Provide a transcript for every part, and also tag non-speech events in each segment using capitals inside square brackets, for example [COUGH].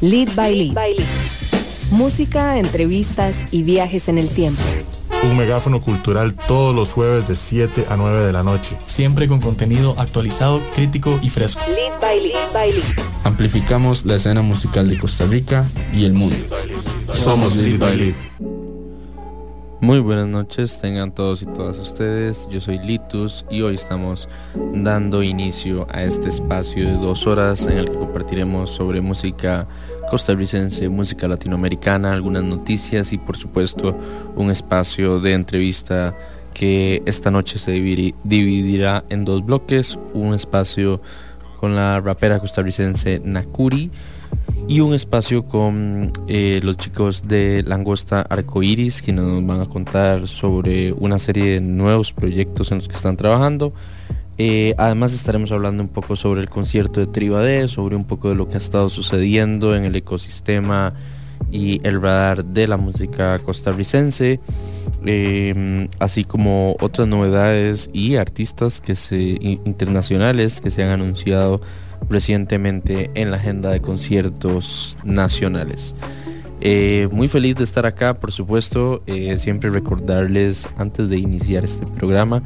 Lead by Lead. Música, entrevistas y viajes en el tiempo. Un megáfono cultural todos los jueves de 7 a 9 de la noche. Siempre con contenido actualizado, crítico y fresco. Lead by Lead. by lead. Amplificamos la escena musical de Costa Rica y el mundo. Somos Lead by Lead. Muy buenas noches, tengan todos y todas ustedes. Yo soy Litus y hoy estamos dando inicio a este espacio de dos horas en el que compartiremos sobre música costarricense, música latinoamericana, algunas noticias y por supuesto un espacio de entrevista que esta noche se dividirá en dos bloques, un espacio con la rapera costarricense Nakuri y un espacio con eh, los chicos de Langosta Arcoiris que nos van a contar sobre una serie de nuevos proyectos en los que están trabajando. Eh, además estaremos hablando un poco sobre el concierto de Tribade, sobre un poco de lo que ha estado sucediendo en el ecosistema y el radar de la música costarricense, em, así como otras novedades y artistas que se, internacionales que se han anunciado recientemente en la agenda de conciertos nacionales. Eh, muy feliz de estar acá, por supuesto, eh, siempre recordarles antes de iniciar este programa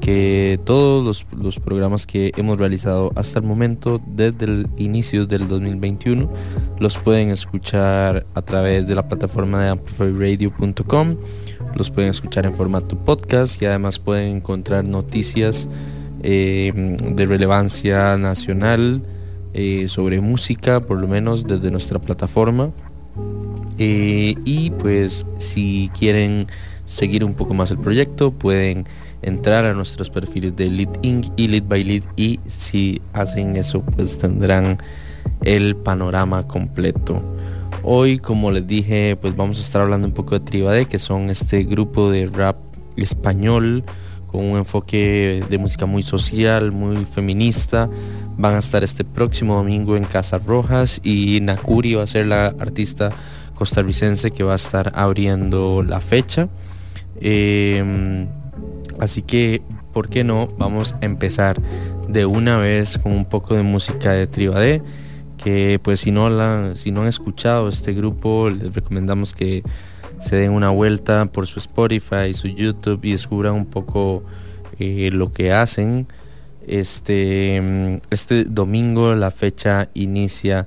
que todos los, programas que hemos realizado hasta el momento, desde el inicio del 2021, los pueden escuchar a través de la plataforma de amplifyradio.com, los pueden escuchar en formato podcast y además pueden encontrar noticias eh, de relevancia nacional sobre música, por lo menos desde nuestra plataforma. Eh, y pues si quieren seguir un poco más el proyecto, pueden entrar a nuestros perfiles de Lead Inc. y Lead by Lead y si hacen eso pues tendrán el panorama completo. Hoy como les dije pues vamos a estar hablando un poco de Tribade que son este grupo de rap español con un enfoque de música muy social, muy feminista. Van a estar este próximo domingo en Casa Rojas y Nakuri va a ser la artista costarricense que va a estar abriendo la fecha. Em, así que, ¿por qué no? Vamos a empezar de una vez con un poco de música de Tribade. Que pues si no, la, si no han escuchado este grupo, les recomendamos que se den una vuelta por su Spotify, su YouTube y descubran un poco eh, lo que hacen. Este, mm, este domingo la fecha inicia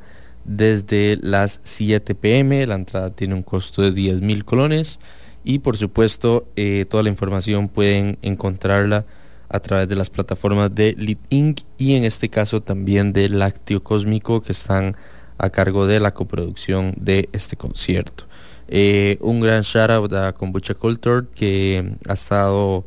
desde las 7 pm, la entrada tiene un costo de 10 mil colones y por supuesto eh, toda la información pueden encontrarla a través de las plataformas de Lead Inc. y en este caso también de Lácteo Cósmico que están a cargo de la coproducción de este concierto. Eh, un gran shout out a Kombucha Culture que ha estado,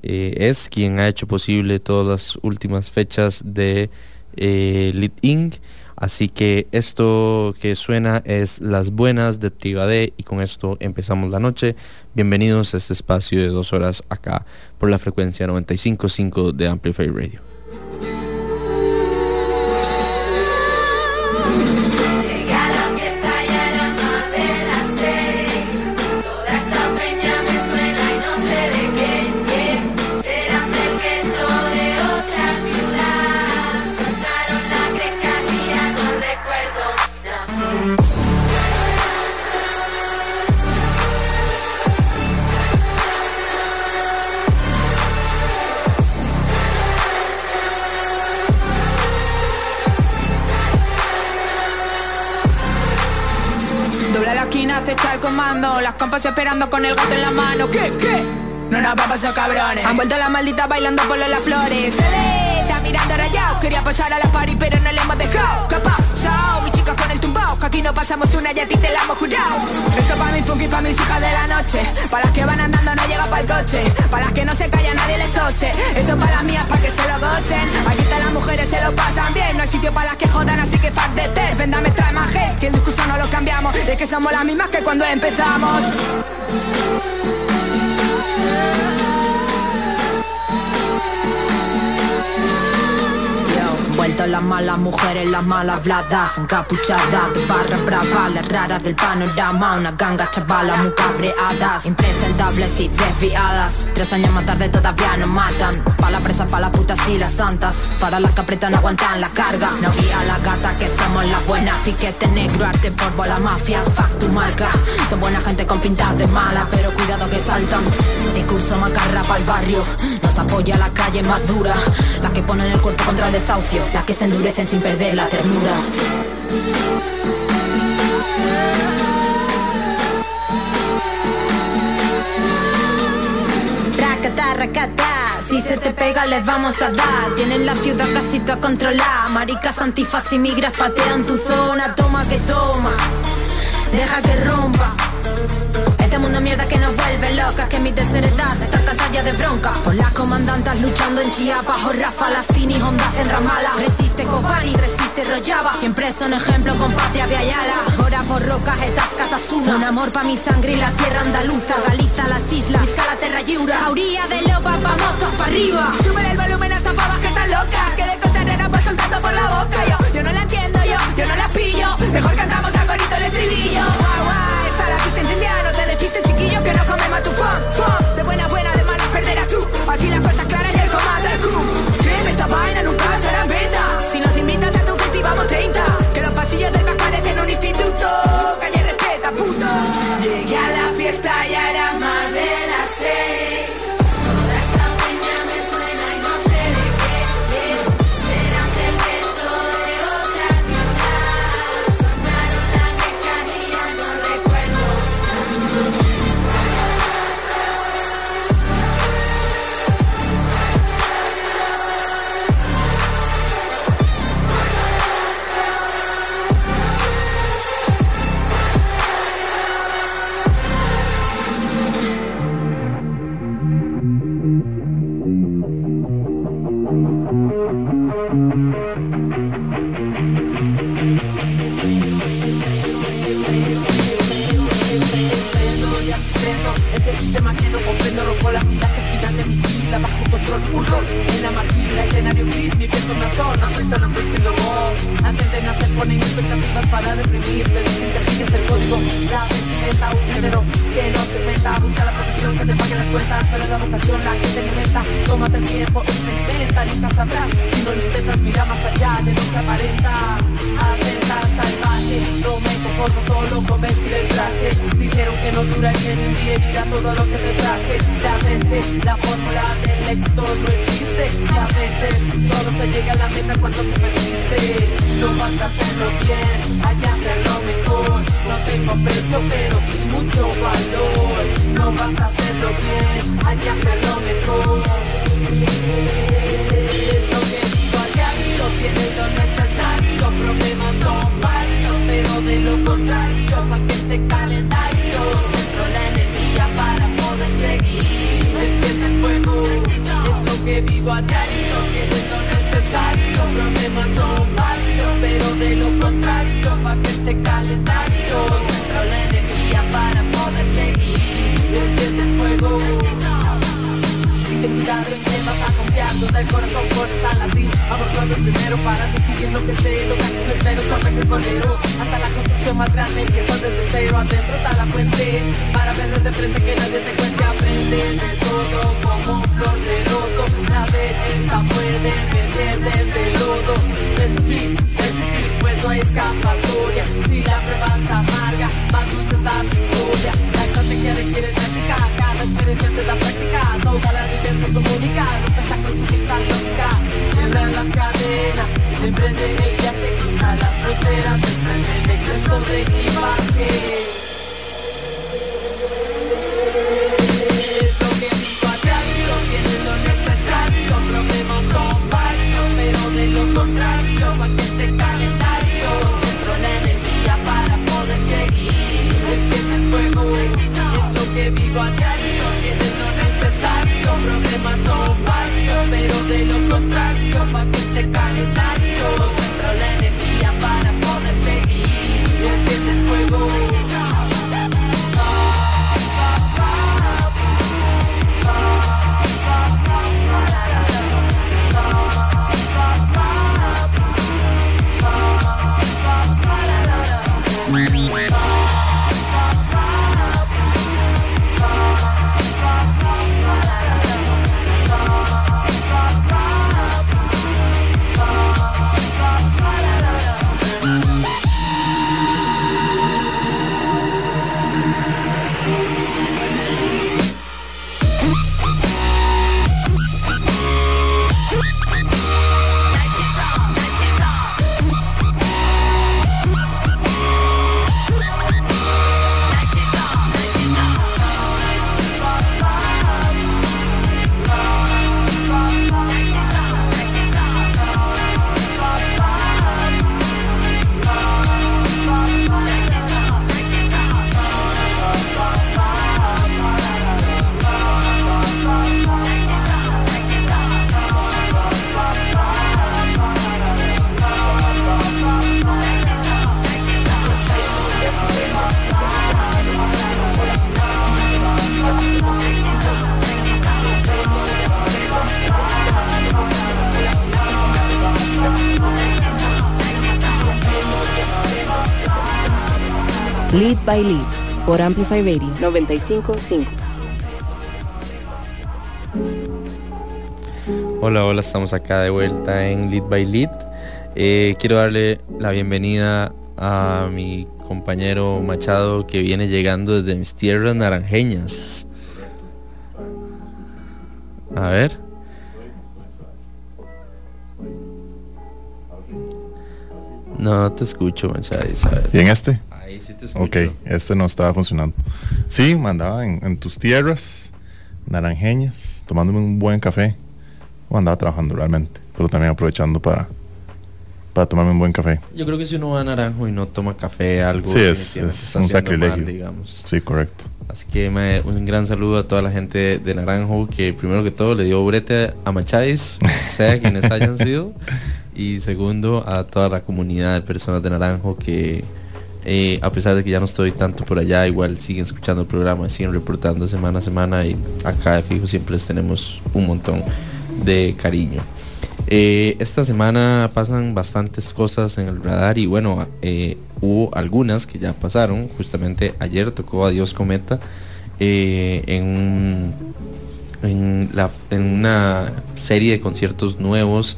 eh, es quien ha hecho posible todas las últimas fechas de Lit Inc. Así que esto que suena es Las Buenas de Tribade y con esto empezamos la noche. Bienvenidos a este espacio de dos horas acá por la frecuencia 95.5 de Amplify Radio. Las compas esperando con el gato en la mano. ¿Qué, qué? No nos va a pasar cabrones. Han vuelto la maldita bailando por las flores. Se está mirando rayado. Quería pasar a la party, pero no le hemos dejado. ¿Qué aquí no pasamos una y te la hemos jurado. Esto pa' mis punky, pa' mis hijas de la noche. Para las que van andando no llega para el coche. Para las que no se callan nadie les tose. Esto para las mías, para que se lo gocen. Aquí están las mujeres, se lo pasan bien. No hay sitio para las que jodan, así que fuck de ter. Vendame trae más Que el discurso no lo cambiamos. De que somos las mismas que cuando empezamos. Todas las malas mujeres, las malas bladas Encapuchadas de barra brava Las raras del panorama. Una ganga chavala muy cabreadas. Impresentables y desviadas. Tres años más tarde todavía no matan. Pa' la presa, las putas y las santas. Para las que apretan aguantan la carga. No guía la gata que somos las buenas. Fiquete negro, arte por la mafia. Fuck tu marca. Toda buena gente con pintas de mala Pero cuidado que saltan. Discurso macarra el barrio. Nos apoya la calle más dura. Las que ponen el cuerpo contra el desahucio. Las que se endurecen sin perder la ternura. Racata, racata, si se te pega les vamos a dar. Tienen la ciudad casi toda controlada Maricas antifas y migras patean tu zona. Toma que toma, deja que rompa este mundo mierda que nos vuelve locas Que mi desheredad se está cansada de bronca. Por las comandantas luchando en Chiapas O Rafa Lastini, Hondas en Ramala. Resiste Kobani, resiste Rojava Siempre son ejemplo con Patria Viayala Ahora por rocas estas catasuna Un amor pa' mi sangre y la tierra andaluza. Galiza las islas, Vizca la terra lliura Jauría de lopa, vamos todos pa' arriba. Sube el volumen hasta pavas que están locas. Que de cosas raras va soltando por la boca Yo, yo no la entiendo, yo, yo no la pillo. Mejor cantamos a corito el estribillo incendiada No te despistes chiquillo que no comemos tu fan, fan De buena buena, de malas perderás tú. Aquí las cosas claras y el comando del crew. Créeme, esta vaina nunca estará en que cuentas pero la vocación la que te alimenta tómate el tiempo experimenta nunca sabrás si no lo intentas mira más allá de lo que aparenta. Atenta salvaje no me conformo solo con vestir el traje. Dijeron que no dura ni en un día mira todo lo que te traje. Ya ves que la fórmula del éxito no existe. Y a veces solo se llega a la meta cuando se persiste. No basta hacerlo bien hay no tengo precio pero sí mucho valor. No basta hacerlo bien hay que hacerlo mejor. Lo que digo a diario tienes lo necesario problemas son varios pero de lo contrario pa' que este calendario. Centro la energía para poder seguir. Enciende el fuego es lo que vivo a diario tienes lo necesario problemas son varios pero de lo contrario pa' que este calendario centro la energía para poder seguir. Enciende el fuego ten cuidado en quién vas a confiar Donde el corazón pones a latir Abordando primero para distinguir lo que sé Los ángeles cero son peces bolero Hasta la construcción más grande empieza desde cero Adentro está la fuente. Para ver desde frente que nadie te cuente Aprende de todo como flor de loto La belleza puede emerger desde lodo. Resistir, resistir, pues no hay escapatoria. Si la prueba es amarga, más dulce es la victoria La estrategia requiere táctica Cada experiencia te da práctica Toda la vivencia es única Rompe con su pista lógica Cierra las cadenas. Emprende el viaje Cruza las fronteras. Desprende el exceso de equipaje Es lo que digo by Lead por Amplify Radio 955. Hola, hola, estamos acá de vuelta en Lead by Lead. Eh, quiero darle la bienvenida a mi compañero Machado que viene llegando desde mis tierras naranjeñas. A ver. No, no te escucho, Machado. A ver. ¿Y en este? Ahí sí te escucho. Ok, este no estaba funcionando. Sí, mandaba en, en tus tierras, naranjeñas, tomándome un buen café. O andaba trabajando realmente, pero también aprovechando para, para tomarme un buen café. Yo creo que si uno va a Naranjo y no toma café, algo Sí, es- un mal, sacrilegio. digamos. Sí, correcto. Así que un gran saludo a toda la gente de Naranjo que primero que todo le dio brete a Macháis, sea quienes hayan sido. [LAUGHS] Y segundo a toda la comunidad de personas de Naranjo que eh, a pesar de que ya no estoy tanto por allá, igual siguen escuchando el programa, siguen reportando semana a semana y acá de fijo siempre les tenemos un montón de cariño. Eh, esta semana pasan bastantes cosas en el radar y bueno, eh, hubo algunas que ya pasaron. Justamente ayer tocó Adiós Cometa en, una serie de conciertos nuevos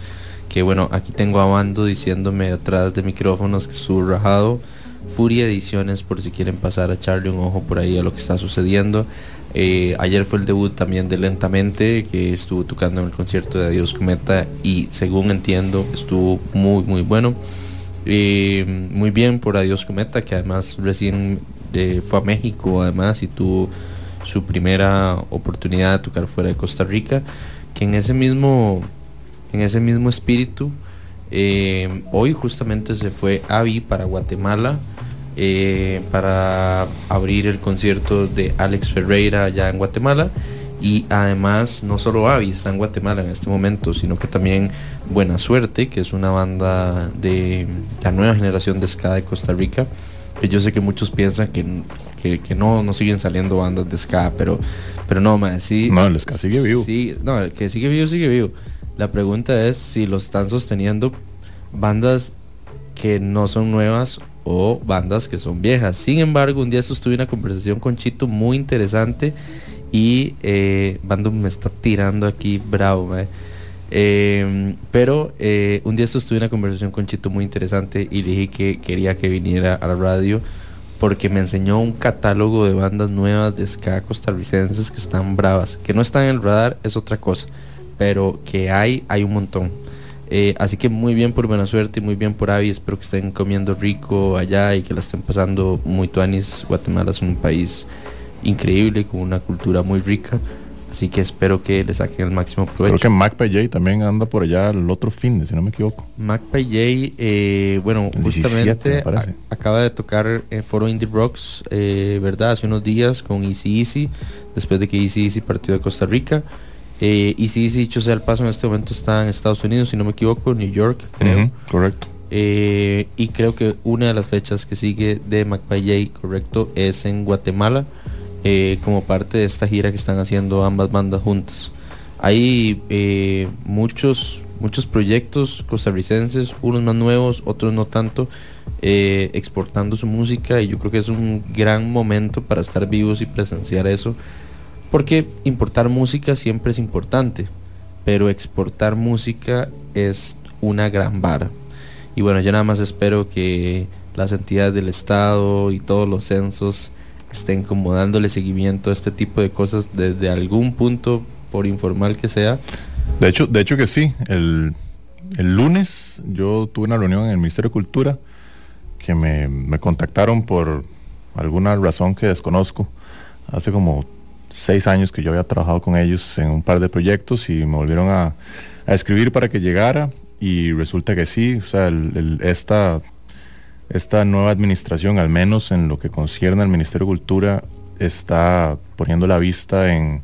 que bueno, aquí tengo a Bando diciéndome atrás de micrófonos que estuvo rajado. Furia Ediciones por si quieren pasar a echarle un ojo por ahí a lo que está sucediendo. Eh, ayer fue el debut también de Lentamente, que estuvo tocando en el concierto de Adiós Cometa y según entiendo estuvo muy muy bueno. Eh, muy bien por Adiós Cometa, que además recién eh, fue a México además y tuvo su primera oportunidad de tocar fuera de Costa Rica, que en ese mismo, en ese mismo espíritu, hoy justamente se fue Avi para Guatemala eh, para abrir el concierto de Alex Ferreira allá en Guatemala. Y además, no solo Avi está en Guatemala en este momento, sino que también Buena Suerte, que es una banda de la nueva generación de ska de Costa Rica. Que yo sé que muchos piensan que, que, que no, no siguen saliendo bandas de ska, pero, pero no, más sí. No, el ska sigue vivo. Sí, no, el que sigue vivo, sigue vivo. La pregunta es si lo están sosteniendo bandas que no son nuevas o bandas que son viejas. Sin embargo, un día estos tuve una conversación con Chito muy interesante y eh, me está tirando aquí bravo. Eh, pero eh, un día estos tuve una conversación con Chito muy interesante y dije que quería que viniera a la radio porque me enseñó un catálogo de bandas nuevas de ska costarricenses que están bravas. Que no están en el radar es otra cosa, pero que hay, hay un montón. Eh, así que muy bien por buena suerte y muy bien por Avi. Espero que estén comiendo rico allá y que la estén pasando muy tuanis. Guatemala es un país increíble con una cultura muy rica. Así que espero que le saquen el máximo provecho. Creo que Mac J también anda por allá el otro fin, si no me equivoco. J, eh, bueno, El 17 justamente a- acaba de tocar en Foro Indie Rocks, eh, ¿verdad? Hace unos días con Easy Easy, después de que Easy Easy partió de Costa Rica. Eh, Easy Easy, dicho sea el paso, en este momento está en Estados Unidos, si no me equivoco, New York, creo. Correcto. Eh, y creo que una de las fechas que sigue de J, correcto, es en Guatemala, eh, como parte de esta gira que están haciendo ambas bandas juntas. Hay eh, muchos, muchos proyectos costarricenses, unos más nuevos, otros no tanto, exportando su música y yo creo que es un gran momento para estar vivos y presenciar eso, porque importar música siempre es importante, pero exportar música es una gran vara. Y bueno, yo nada más espero que las entidades del Estado y todos los censos estén como dándole seguimiento a este tipo de cosas desde algún punto, por informal que sea. De hecho, de hecho que sí. El, el lunes yo tuve una reunión en el Ministerio de Cultura que me, me contactaron por alguna razón que desconozco. Hace como seis años que yo había trabajado con ellos en un par de proyectos y me volvieron a, a escribir para que llegara y resulta que sí, o sea, esta, esta nueva administración, al menos en lo que concierne al Ministerio de Cultura, está poniendo la vista en,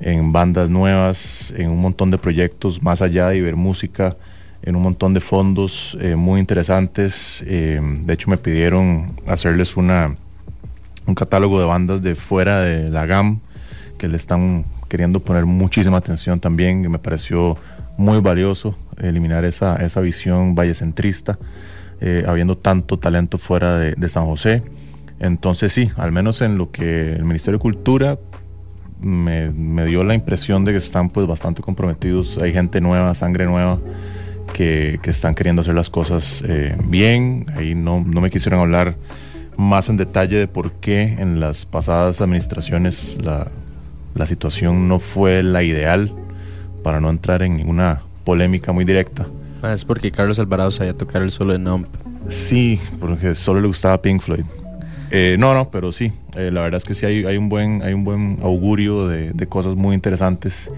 en bandas nuevas, en un montón de proyectos más allá de ver música, en un montón de fondos eh, muy interesantes. Eh, de hecho, me pidieron hacerles una, un catálogo de bandas de fuera de la GAM que le están queriendo poner muchísima atención también, que me pareció muy valioso eliminar esa, esa visión vallecentrista, eh, habiendo tanto talento fuera de, San José. Entonces sí, al menos en lo que el Ministerio de Cultura me, me dio la impresión de que están pues bastante comprometidos, hay gente nueva, sangre nueva, que, que están queriendo hacer las cosas eh, bien. Ahí no, no me quisieron hablar más en detalle de por qué en las pasadas administraciones la, la situación no fue la ideal para no entrar en ninguna polémica muy directa. Ah, Es porque Carlos Alvarado sabía tocar el solo de Nump. Sí, porque solo le gustaba Pink Floyd. Eh, no, no, pero sí, eh, la verdad es que sí hay, hay un buen, hay un buen augurio de, de cosas muy interesantes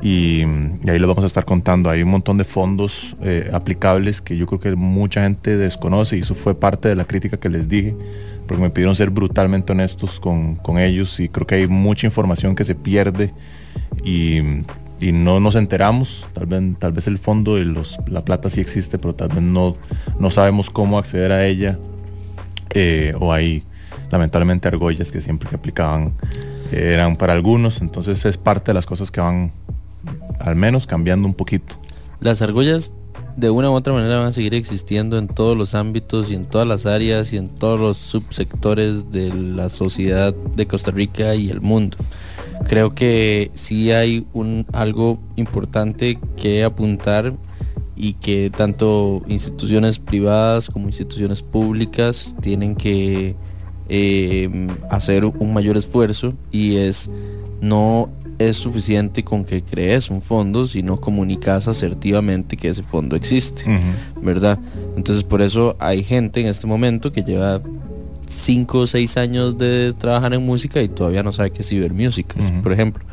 y, y ahí les vamos a estar contando. Hay un montón de fondos eh, aplicables que yo creo que mucha gente desconoce y eso fue parte de la crítica que les dije, porque me pidieron ser brutalmente honestos con, con ellos y creo que hay mucha información que se pierde y, y no nos enteramos. Tal vez, tal vez el fondo y los, la plata sí existe, pero tal vez no, no sabemos cómo acceder a ella eh, o hay lamentablemente argollas que siempre que aplicaban eh, eran para algunos, entonces es parte de las cosas que van al menos cambiando un poquito. Las argollas de una u otra manera van a seguir existiendo en todos los ámbitos y en todas las áreas y en todos los subsectores de la sociedad de Costa Rica y el mundo. Creo que sí hay un algo importante que apuntar y que tanto instituciones privadas como instituciones públicas tienen que eh, hacer un mayor esfuerzo y es no es suficiente con que crees un fondo, sino comunicas asertivamente que ese fondo existe, ¿verdad? Entonces por eso hay gente en este momento que lleva 5 o 6 años de trabajar en música y todavía no sabe qué es cibermusic, por ejemplo.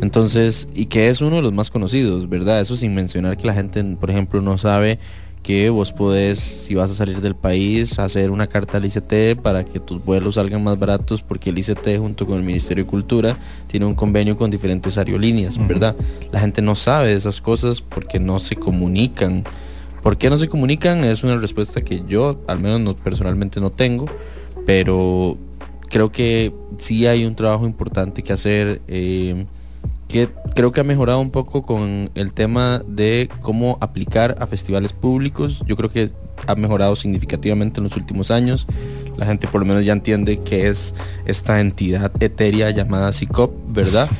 Entonces, y que es uno de los más conocidos, ¿verdad? Eso sin mencionar que la gente, por ejemplo, no sabe que vos podés, si vas a salir del país, hacer una carta al ICT para que tus vuelos salgan más baratos porque el ICT junto con el Ministerio de Cultura tiene un convenio con diferentes aerolíneas. ¿verdad? La gente no sabe esas cosas porque no se comunican. ¿Por qué no se comunican? Es una respuesta que yo, al menos no, personalmente, no tengo, pero creo que sí hay un trabajo importante que hacer. eh, que creo que ha mejorado un poco con el tema de cómo aplicar a festivales públicos. Yo creo que ha mejorado significativamente en los últimos años. La gente por lo menos ya entiende que es esta entidad etérea llamada CICOP, ¿verdad? [LAUGHS]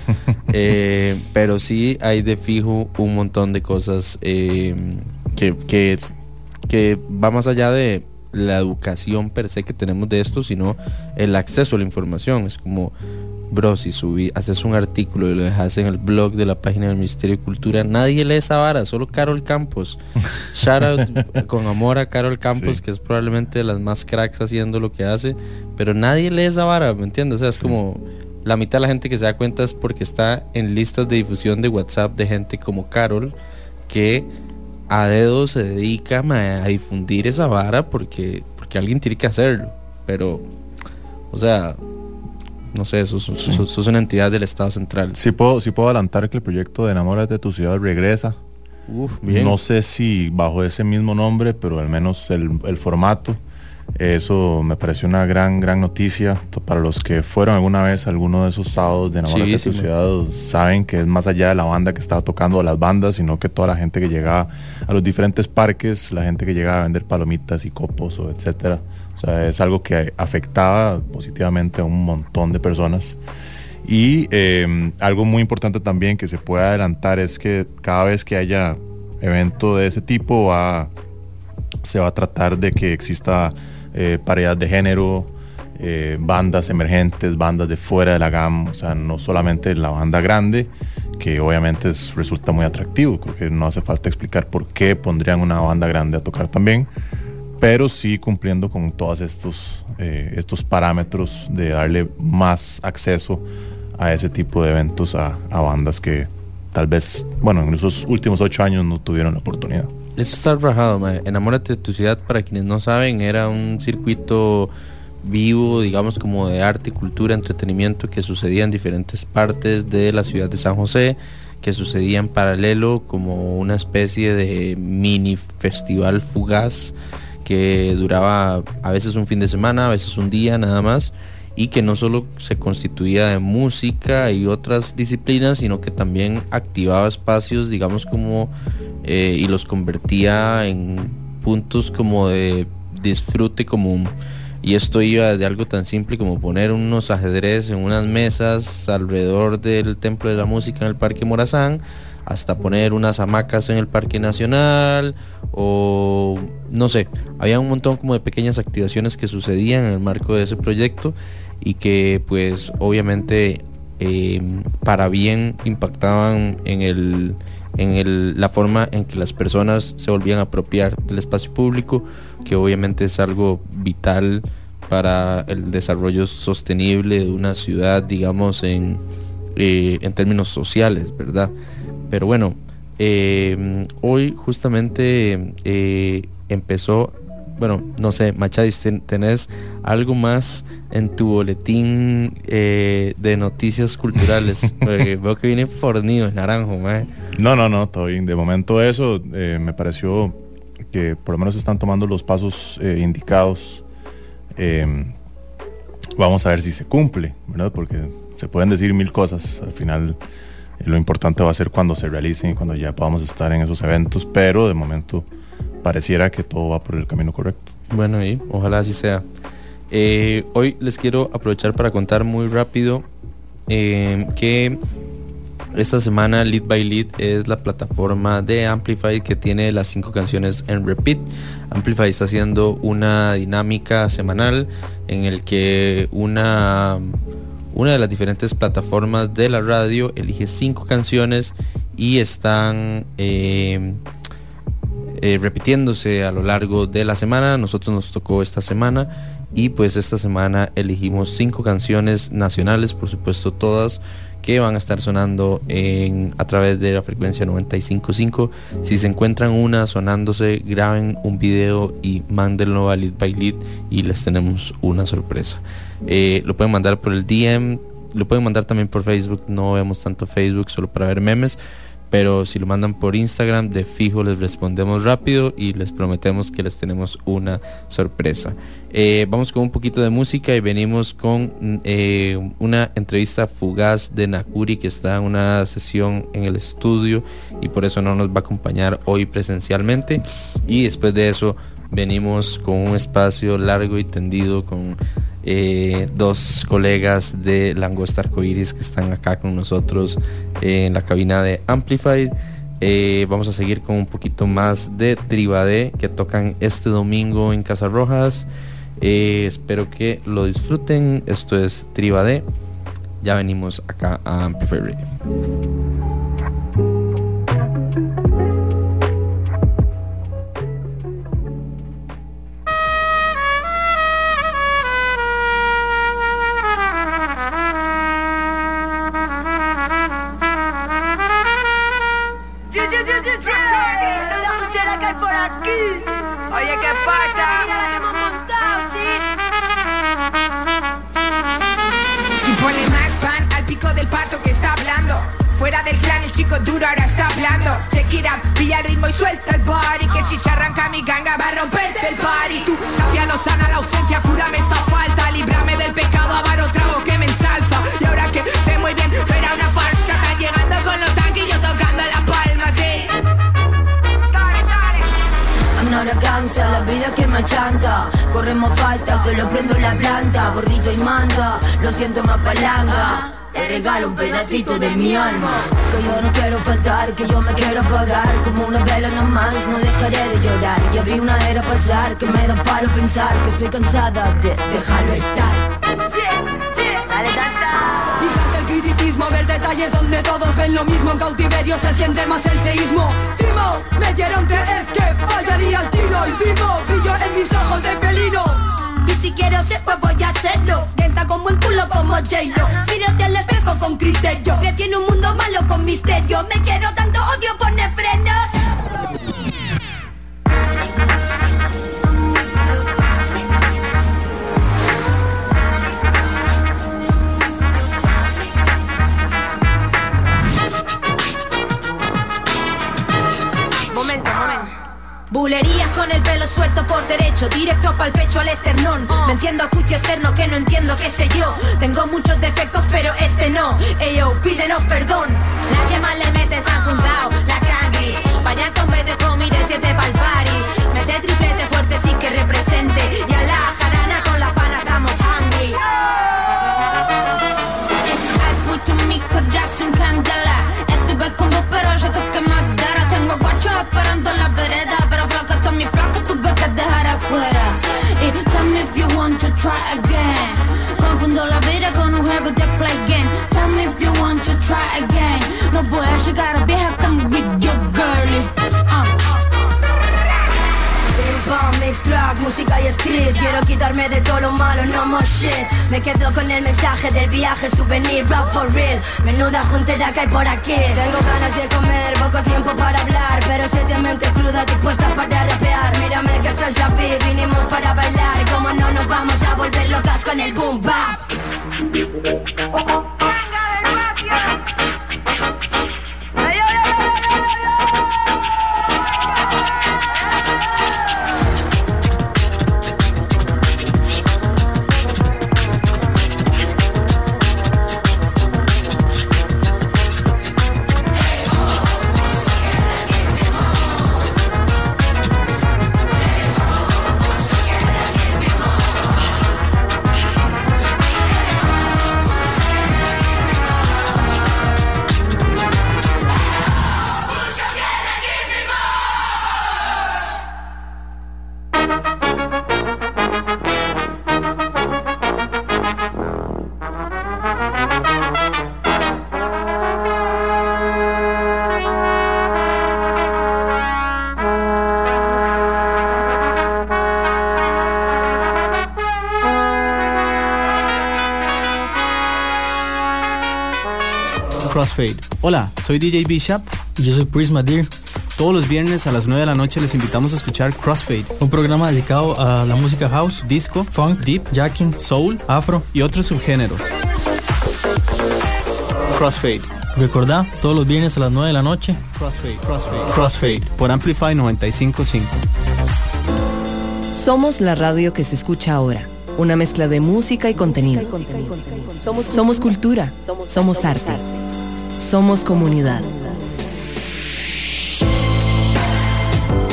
Eh, pero sí hay de fijo un montón de cosas eh, que, que, que va más allá de la educación per se que tenemos de esto, sino el acceso a la información. Es como, bro, si subí, haces un artículo y lo dejas en el blog de la página del Ministerio de Cultura, nadie lee esa vara, solo Carol Campos. [LAUGHS] Shout out con amor a Carol Campos, Sí. que es probablemente de las más cracks haciendo lo que hace, pero nadie lee esa vara, ¿me entiendes? O sea, es como la mitad de la gente que se da cuenta es porque está en listas de difusión de WhatsApp de gente como Carol, que a dedo se dedica ma, a difundir esa vara porque, porque alguien tiene que hacerlo. Pero, o sea, no sé, eso, eso- eso- eso es una entidad del Estado central. Sí puedo, sí puedo adelantar que el proyecto de Enamórate de tu ciudad regresa. Uf, bien. No sé si bajo ese mismo nombre, pero al menos el, el formato. Eso me pareció una gran, gran noticia. Para los que fueron alguna vez a alguno de esos sábados de Enamorate de Sí, tu sí, ciudad, saben que es más allá de la banda que estaba tocando, las bandas, sino que toda la gente que llegaba a los diferentes parques, la gente que llegaba a vender palomitas y copos, o etcétera. O sea, es algo que afectaba positivamente a un montón de personas. Y eh, algo muy importante también que se puede adelantar es que cada vez que haya evento de ese tipo se va a tratar de que exista eh, paridad de género, eh, bandas emergentes, bandas de fuera de la gama, o sea, no solamente la banda grande, que obviamente es- resulta muy atractivo, creo que no hace falta explicar por qué pondrían una banda grande a tocar también, pero sí cumpliendo con todos estos, eh, estos parámetros de darle más acceso a ese tipo de eventos a, a bandas que tal vez, bueno, en esos últimos ocho años no tuvieron la oportunidad. Eso está rajado, mae. Enamórate de tu ciudad, para quienes no saben, era un circuito vivo, digamos como de arte, cultura, entretenimiento que sucedía en diferentes partes de la ciudad de San José, que sucedía en paralelo como una especie de mini festival fugaz que duraba a veces un fin de semana, a veces un día nada más, y que no solo se constituía de música y otras disciplinas, sino que también activaba espacios, digamos como, eh, y los convertía en puntos como de disfrute común. Y esto iba de algo tan simple como poner unos ajedrez en unas mesas alrededor del Templo de la Música en el Parque Morazán, hasta poner unas hamacas en el Parque Nacional, o no sé, había un montón como de pequeñas activaciones que sucedían en el marco de ese proyecto y que pues obviamente eh, para bien impactaban en el en el- la forma en que las personas se volvían a apropiar del espacio público, que obviamente es algo vital para el desarrollo sostenible de una ciudad, digamos, en, eh, en términos sociales, ¿verdad? Pero bueno, eh, hoy justamente eh, empezó, bueno, no sé, Machadis, ten- ¿tenés algo más en tu boletín eh, de noticias culturales? [LAUGHS] Porque veo que viene fornido, es naranjo, mae. No, no, no, todo bien. De momento eso me pareció que por lo menos están tomando los pasos indicados. Eh, vamos a ver si se cumple, ¿verdad? Porque se pueden decir mil cosas. Al final lo importante va a ser cuando se realicen y cuando ya podamos estar en esos eventos, pero de momento pareciera que todo va por el camino correcto. Bueno, y ojalá así sea. Eh, hoy les quiero aprovechar para contar muy rápido eh, que esta semana Lead by Lead es la plataforma de Amplify que tiene las cinco canciones en repeat. Amplify está haciendo una dinámica semanal en el que una, una de las diferentes plataformas de la radio elige cinco canciones y están eh, eh, repitiéndose a lo largo de la semana. Nosotros nos tocó esta semana y pues esta semana elegimos cinco canciones nacionales, por supuesto todas que van a estar sonando en, a través de la frecuencia 95.5. Si se encuentran una sonándose, graben un video y mándenlo a Lead by Lead y les tenemos una sorpresa. Eh, lo pueden mandar por el DM, lo pueden mandar también por Facebook, no vemos tanto Facebook solo para ver memes, pero si lo mandan por Instagram, de fijo les respondemos rápido y les prometemos que les tenemos una sorpresa. Eh, vamos con un poquito de música y venimos con mm, eh, una entrevista fugaz de Nakuri que está en una sesión en el estudio y por eso no nos va a acompañar hoy presencialmente. Y después de eso venimos con un espacio largo y tendido con eh, dos colegas de Langosta Arcoiris que están acá con nosotros en la cabina de Amplified. Eh, vamos a seguir con un poquito más de Tribadé que tocan este domingo en Casas Rojas. Eh, espero que lo disfruten. Esto es Tribadé. Ya venimos acá a Amplify Radio. Mi ganga va a romperte el party Tú, no sana la ausencia, cúrame esta falta Líbrame del pecado, avaro trago que me ensalza. Y ahora que sé muy bien, era una farsa Están llegando con los tanques y yo tocando la palma, sí. I'm not a gangsta, la vida que me achanta. Corremos falta, solo prendo la planta Borrito y manda, lo siento más palanca Te regalo un pedacito de mi alma. Que yo no quiero faltar, que yo me quiero apagar. Como una vela nomás, no dejaré de llorar. Ya vi una era pasar, que me da palo pensar Que estoy cansada de dejarlo estar. Criticismo, ver detalles donde todos ven lo mismo. En cautiverio se siente más el seísmo. Timo, me dieron creer que fallaría el tiro. Y vivo, brillo en mis ojos de felino. Y si quiero ser pues voy a hacerlo. Lenta como el culo como J-Lo Mírate al espejo con criterio. Que tiene un mundo malo con misterio. Me quiero tanto odio pone frenos. Momento, pelo suelto por derecho Directo pa'l pecho al esternón. Me enciendo al juicio externo que no entiendo qué sé yo. Tengo muchos defectos pero este no. Eyo, pídenos perdón. La que más le mete se han juntado La cangri. Vaya con vete del 7 pa'l party. Mete triplete come with your girlie. Uh. Mix track, música y street Quiero quitarme de todo lo malo, no more shit. Me quedo con el mensaje del viaje, souvenir, rap for real. Menuda juntera que hay por aquí. Tengo ganas de comer, poco tiempo para hablar. Pero seriamente cruda, dispuesta para rapear. Mírame que esto es la vinimos para bailar. Como no nos vamos a volver locas con el boom bap Hola, soy DJ Bishop. Y yo soy Prisma Deer. Todos los viernes a las 9 de la noche les invitamos a escuchar Crossfade, un programa dedicado a la música house, disco, funk, deep, jacking, soul, afro y otros subgéneros. Crossfade. Recordá, todos los viernes a las 9 de la noche. Crossfade, Crossfade, Crossfade por Amplify 955. Somos la radio que se escucha ahora. Una mezcla de música y contenido. Somos cultura. Somos arte. Somos comunidad.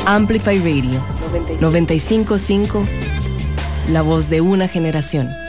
Amplify Radio 955. La voz de una generación.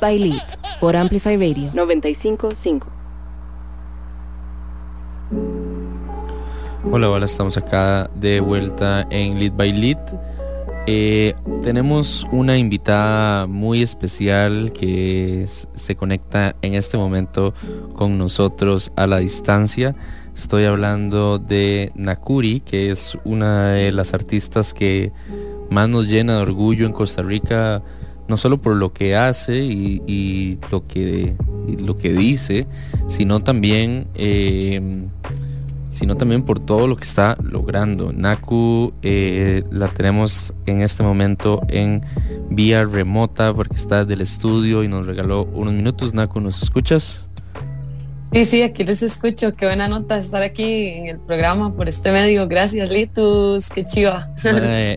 By Lead por Amplify Radio 955. Hola, hola, estamos acá de vuelta en Lead by Lead. Eh, tenemos una invitada muy especial que se conecta en este momento con nosotros a la distancia. Estoy hablando de Nakuri, que es una de las artistas que más nos llena de orgullo en Costa Rica, no solo por lo que hace y, lo, que, lo que dice, sino también eh, sino también por todo lo que está logrando. Naku eh, la tenemos en este momento en vía remota porque está del estudio y nos regaló unos minutos. Naku, ¿nos escuchas? Sí, sí, aquí les escucho. Qué buena nota estar aquí en el programa por este medio. Gracias, Litus. Qué chiva. [LAUGHS]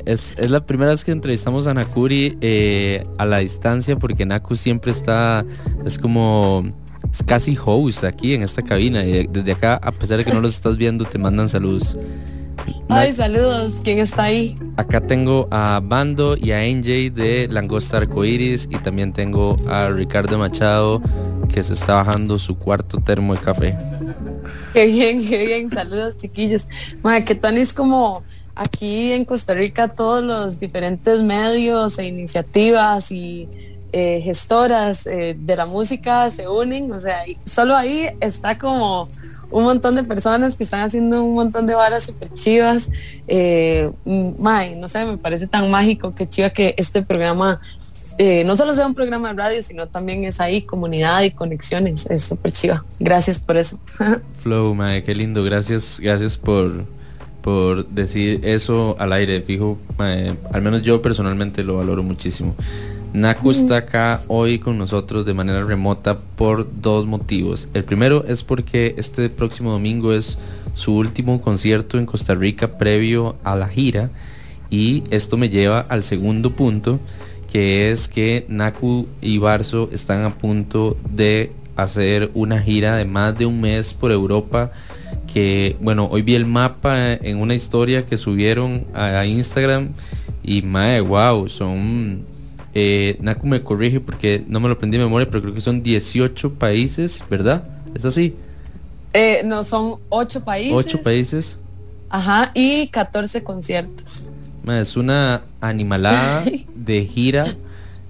Es, es la primera vez que entrevistamos a Nakuri eh, a la distancia porque Naku siempre está, es como, es casi host aquí en esta cabina. Y desde acá, a pesar de que no los estás viendo, te mandan saludos. Ay, saludos. ¿Quién está ahí? Acá tengo a Bando y a NJ de Langosta Arcoiris y también tengo a Ricardo Machado que se está bajando su cuarto termo de café. Qué bien, qué bien. Saludos, chiquillos. Madre, que Tony es como aquí en Costa Rica todos los diferentes medios e iniciativas y eh, gestoras eh, de la música se unen. O sea, solo ahí está como un montón de personas que están haciendo un montón de varas super chivas. Eh, mae, no sé, me parece tan mágico que chiva que este programa eh, no solo sea un programa de radio, sino también es ahí comunidad y conexiones. Es súper chiva. Gracias por eso. [LAUGHS] Flow, mae, qué lindo. Gracias, gracias por, por decir eso al aire. Fijo, al menos yo personalmente lo valoro muchísimo. Naku está acá hoy con nosotros de manera remota por dos motivos. El primero es porque este próximo domingo es su último concierto en Costa Rica previo a la gira y esto me lleva al segundo punto que es que Naku y Barso están a punto de hacer una gira de más de un mes por Europa que bueno hoy vi el mapa en una historia que subieron a Instagram y mae wow son eh, Naku me corrige porque no me lo aprendí de memoria pero creo que son 18 países verdad es así Eh, no, son ocho países. 8 países Ajá, y 14 conciertos. Es una animalada [LAUGHS] de gira.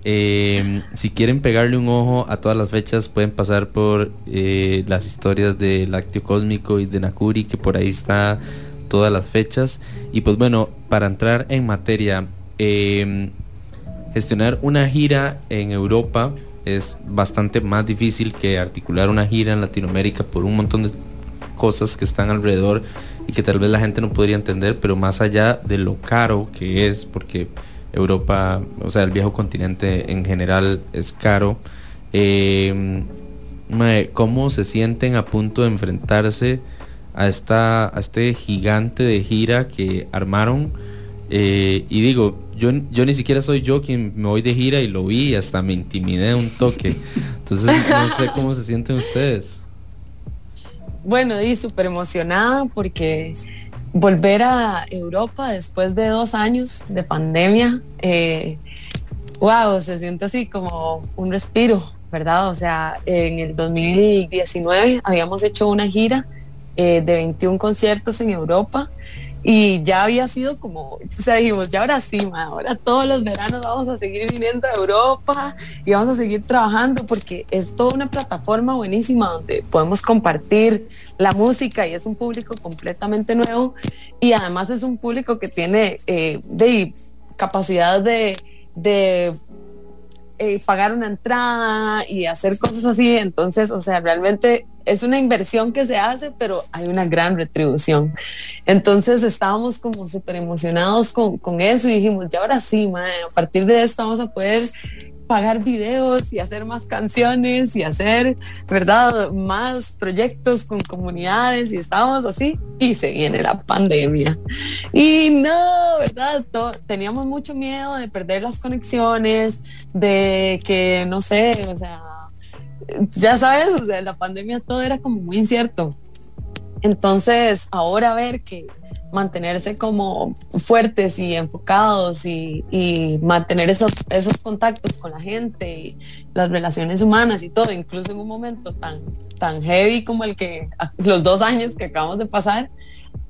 Eh, si quieren pegarle un ojo a todas las fechas, pueden pasar por eh, las historias de Lácteo Cósmico y de Nakuri, que por ahí está todas las fechas. Y pues bueno, para entrar en materia, eh, gestionar una gira en Europa es bastante más difícil que articular una gira en Latinoamérica por un montón de cosas que están alrededor y que tal vez la gente no podría entender, pero más allá de lo caro que es, porque Europa, o sea, el viejo continente en general es caro, eh, ¿cómo se sienten a punto de enfrentarse a, esta, a este gigante de gira que armaron? Eh, y digo, yo, yo ni siquiera soy yo quien me voy de gira y lo vi, hasta me intimidé un toque. Entonces no sé cómo se sienten ustedes. Bueno, y súper emocionada porque volver a Europa después de dos años de pandemia, eh, wow, se siente así como un respiro, ¿verdad? O sea, en el 2019 habíamos hecho una gira eh, de 21 conciertos en Europa y ya había sido como, o sea, dijimos, ya ahora sí, ahora todos los veranos vamos a seguir viniendo a Europa y vamos a seguir trabajando porque es toda una plataforma buenísima donde podemos compartir la música y es un público completamente nuevo y además es un público que tiene eh, de capacidad de, de eh, pagar una entrada y hacer cosas así. Entonces, o sea, realmente es una inversión que se hace, pero hay una gran retribución. Entonces estábamos como súper emocionados con, con, eso y dijimos, ya ahora sí, a partir de esto vamos a poder pagar videos y hacer más canciones y hacer, ¿verdad? Más proyectos con comunidades y estábamos así y se viene la pandemia. Y no, ¿verdad? teníamos mucho miedo de perder las conexiones, de que, no sé, o sea, ya sabes, o sea, la pandemia todo era como muy incierto. Entonces, ahora ver que mantenerse como fuertes y enfocados y, mantener esos, esos contactos con la gente y las relaciones humanas y todo, incluso en un momento tan, tan heavy como el que [LAUGHS] los dos años que acabamos de pasar,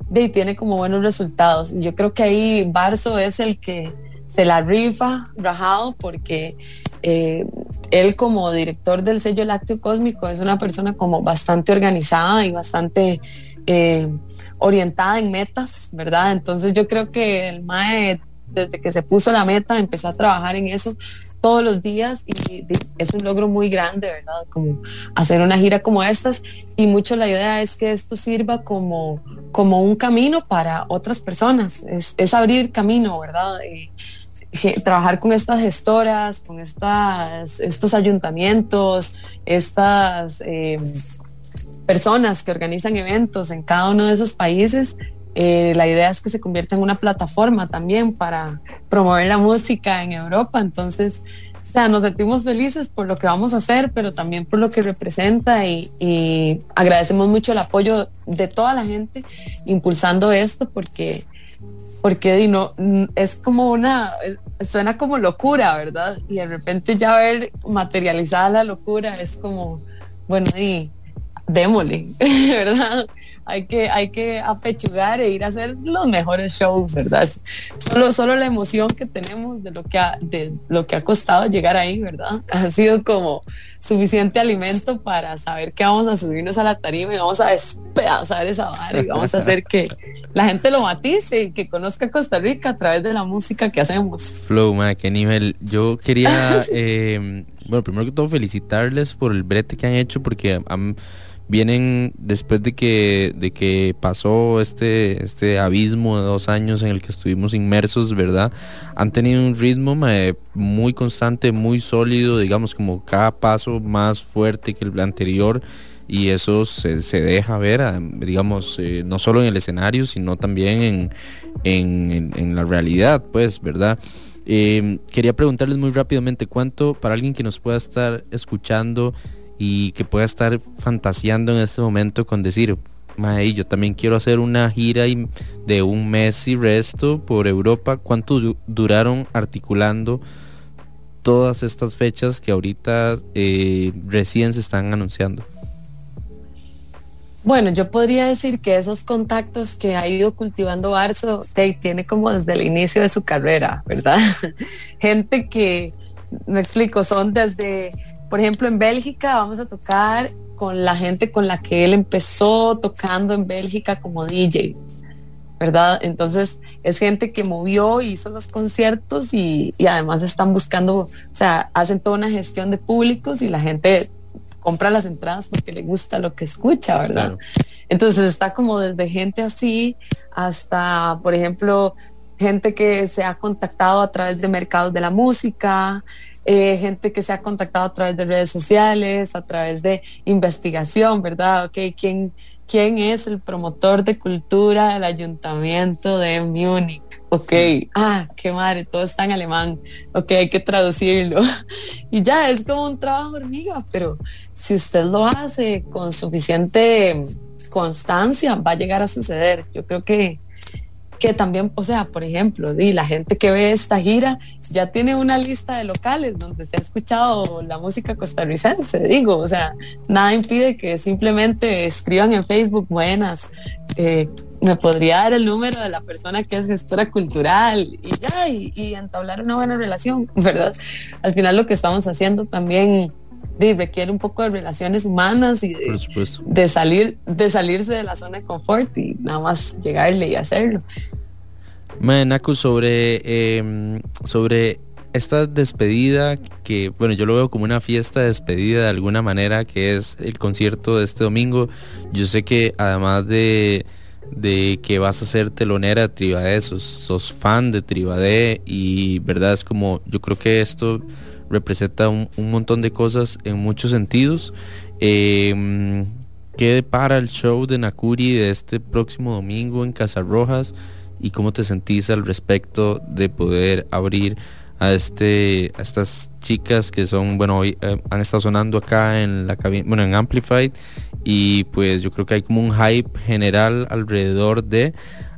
de, tiene como buenos resultados. Yo creo que ahí Barso es el que se la rifa, rajado, porque eh, él como director del sello Lácteo Cósmico es una persona como bastante organizada y bastante eh, orientada en metas, ¿verdad? Entonces yo creo que el MAE, desde que se puso la meta, empezó a trabajar en eso todos los días y, es un logro muy grande, ¿verdad? Como hacer una gira como estas y mucho la idea es que esto sirva como, como un camino para otras personas, es, abrir camino, ¿verdad? Trabajar con estas gestoras, con estas, estos ayuntamientos, estas eh, personas que organizan eventos en cada uno de esos países. Eh, la idea es que se convierta en una plataforma también para promover la música en Europa. Entonces, o sea, nos sentimos felices por lo que vamos a hacer, pero también por lo que representa y, y agradecemos mucho el apoyo de toda la gente impulsando esto porque porque no, es como una, suena como locura, ¿verdad? Y de repente ya ver materializada la locura es como, bueno, y démosle, [LAUGHS] ¿verdad? Hay que, hay que apechugar e ir a hacer los mejores shows, ¿verdad? Solo, solo la emoción que tenemos de lo que, ha, de lo que ha costado llegar ahí, ¿verdad? Ha sido como suficiente alimento para saber que vamos a subirnos a la tarima y vamos a despedazar esa barra y vamos a hacer que la gente lo matice y que conozca Costa Rica a través de la música que hacemos. Flow, ma, qué nivel. Yo quería, [LAUGHS] eh, bueno, primero que todo felicitarles por el brete que han hecho porque han vienen después de que, de que pasó este, este abismo de dos años en el que estuvimos inmersos, ¿verdad? Han tenido un ritmo muy constante, muy sólido, digamos como cada paso más fuerte que el anterior y eso se, deja ver, digamos, eh, no solo en el escenario, sino también en, la realidad, pues, ¿verdad? Eh, quería preguntarles muy rápidamente cuánto, para alguien que nos pueda estar escuchando, y que pueda estar fantaseando en este momento con decir, Mae, yo también quiero hacer una gira de un mes y resto por Europa. ¿Cuánto duraron articulando todas estas fechas que ahorita eh, recién se están anunciando? Bueno, yo podría decir que esos contactos que ha ido cultivando Arzo tiene como desde el inicio de su carrera, ¿verdad? [LAUGHS] Gente que, me explico, son desde por ejemplo, en Bélgica vamos a tocar con la gente con la que él empezó tocando en Bélgica como DJ, ¿verdad? Entonces es gente que movió, hizo los conciertos y, además están buscando, o sea, hacen toda una gestión de públicos y la gente compra las entradas porque le gusta lo que escucha, ¿verdad? Entonces está como desde gente así hasta, por ejemplo, gente que se ha contactado a través de mercados de la música, eh, gente que se ha contactado a través de redes sociales, a través de investigación, ¿verdad? Ok, ¿quién, quién es el promotor de cultura del ayuntamiento de Múnich? Ok, ah, qué madre, todo está en alemán. Ok, hay que traducirlo. [LAUGHS] Y ya es como un trabajo hormiga, pero si usted lo hace con suficiente constancia, va a llegar a suceder. Yo creo que que también, o sea, por ejemplo, y la gente que ve esta gira ya tiene una lista de locales donde se ha escuchado la música costarricense, digo, o sea, nada impide que simplemente escriban en Facebook buenas. Eh, me podría dar el número de la persona que es gestora cultural y ya, y, entablar una buena relación, [LAUGHS] ¿verdad? Al final lo que estamos haciendo también requiere un poco de relaciones humanas y de, de, salir de salirse de la zona de confort y nada más llegarle y hacerlo. Mae, Naku, sobre, em, sobre esta despedida que, bueno, yo lo veo como una fiesta de despedida de alguna manera, que es el concierto de este domingo. Yo sé que además de, de que vas a ser telonera de Tribadé, sos, sos fan de Tribadé y verdad es como, yo creo que esto representa un, un montón de cosas en muchos sentidos. Eh, ¿Qué depara el show de Nakuri de este próximo domingo en Casas Rojas? ¿Y cómo te sentís al respecto de poder abrir a este a estas chicas que son bueno hoy eh, han estado sonando acá en la cabina bueno en Amplified y pues yo creo que hay como un hype general alrededor de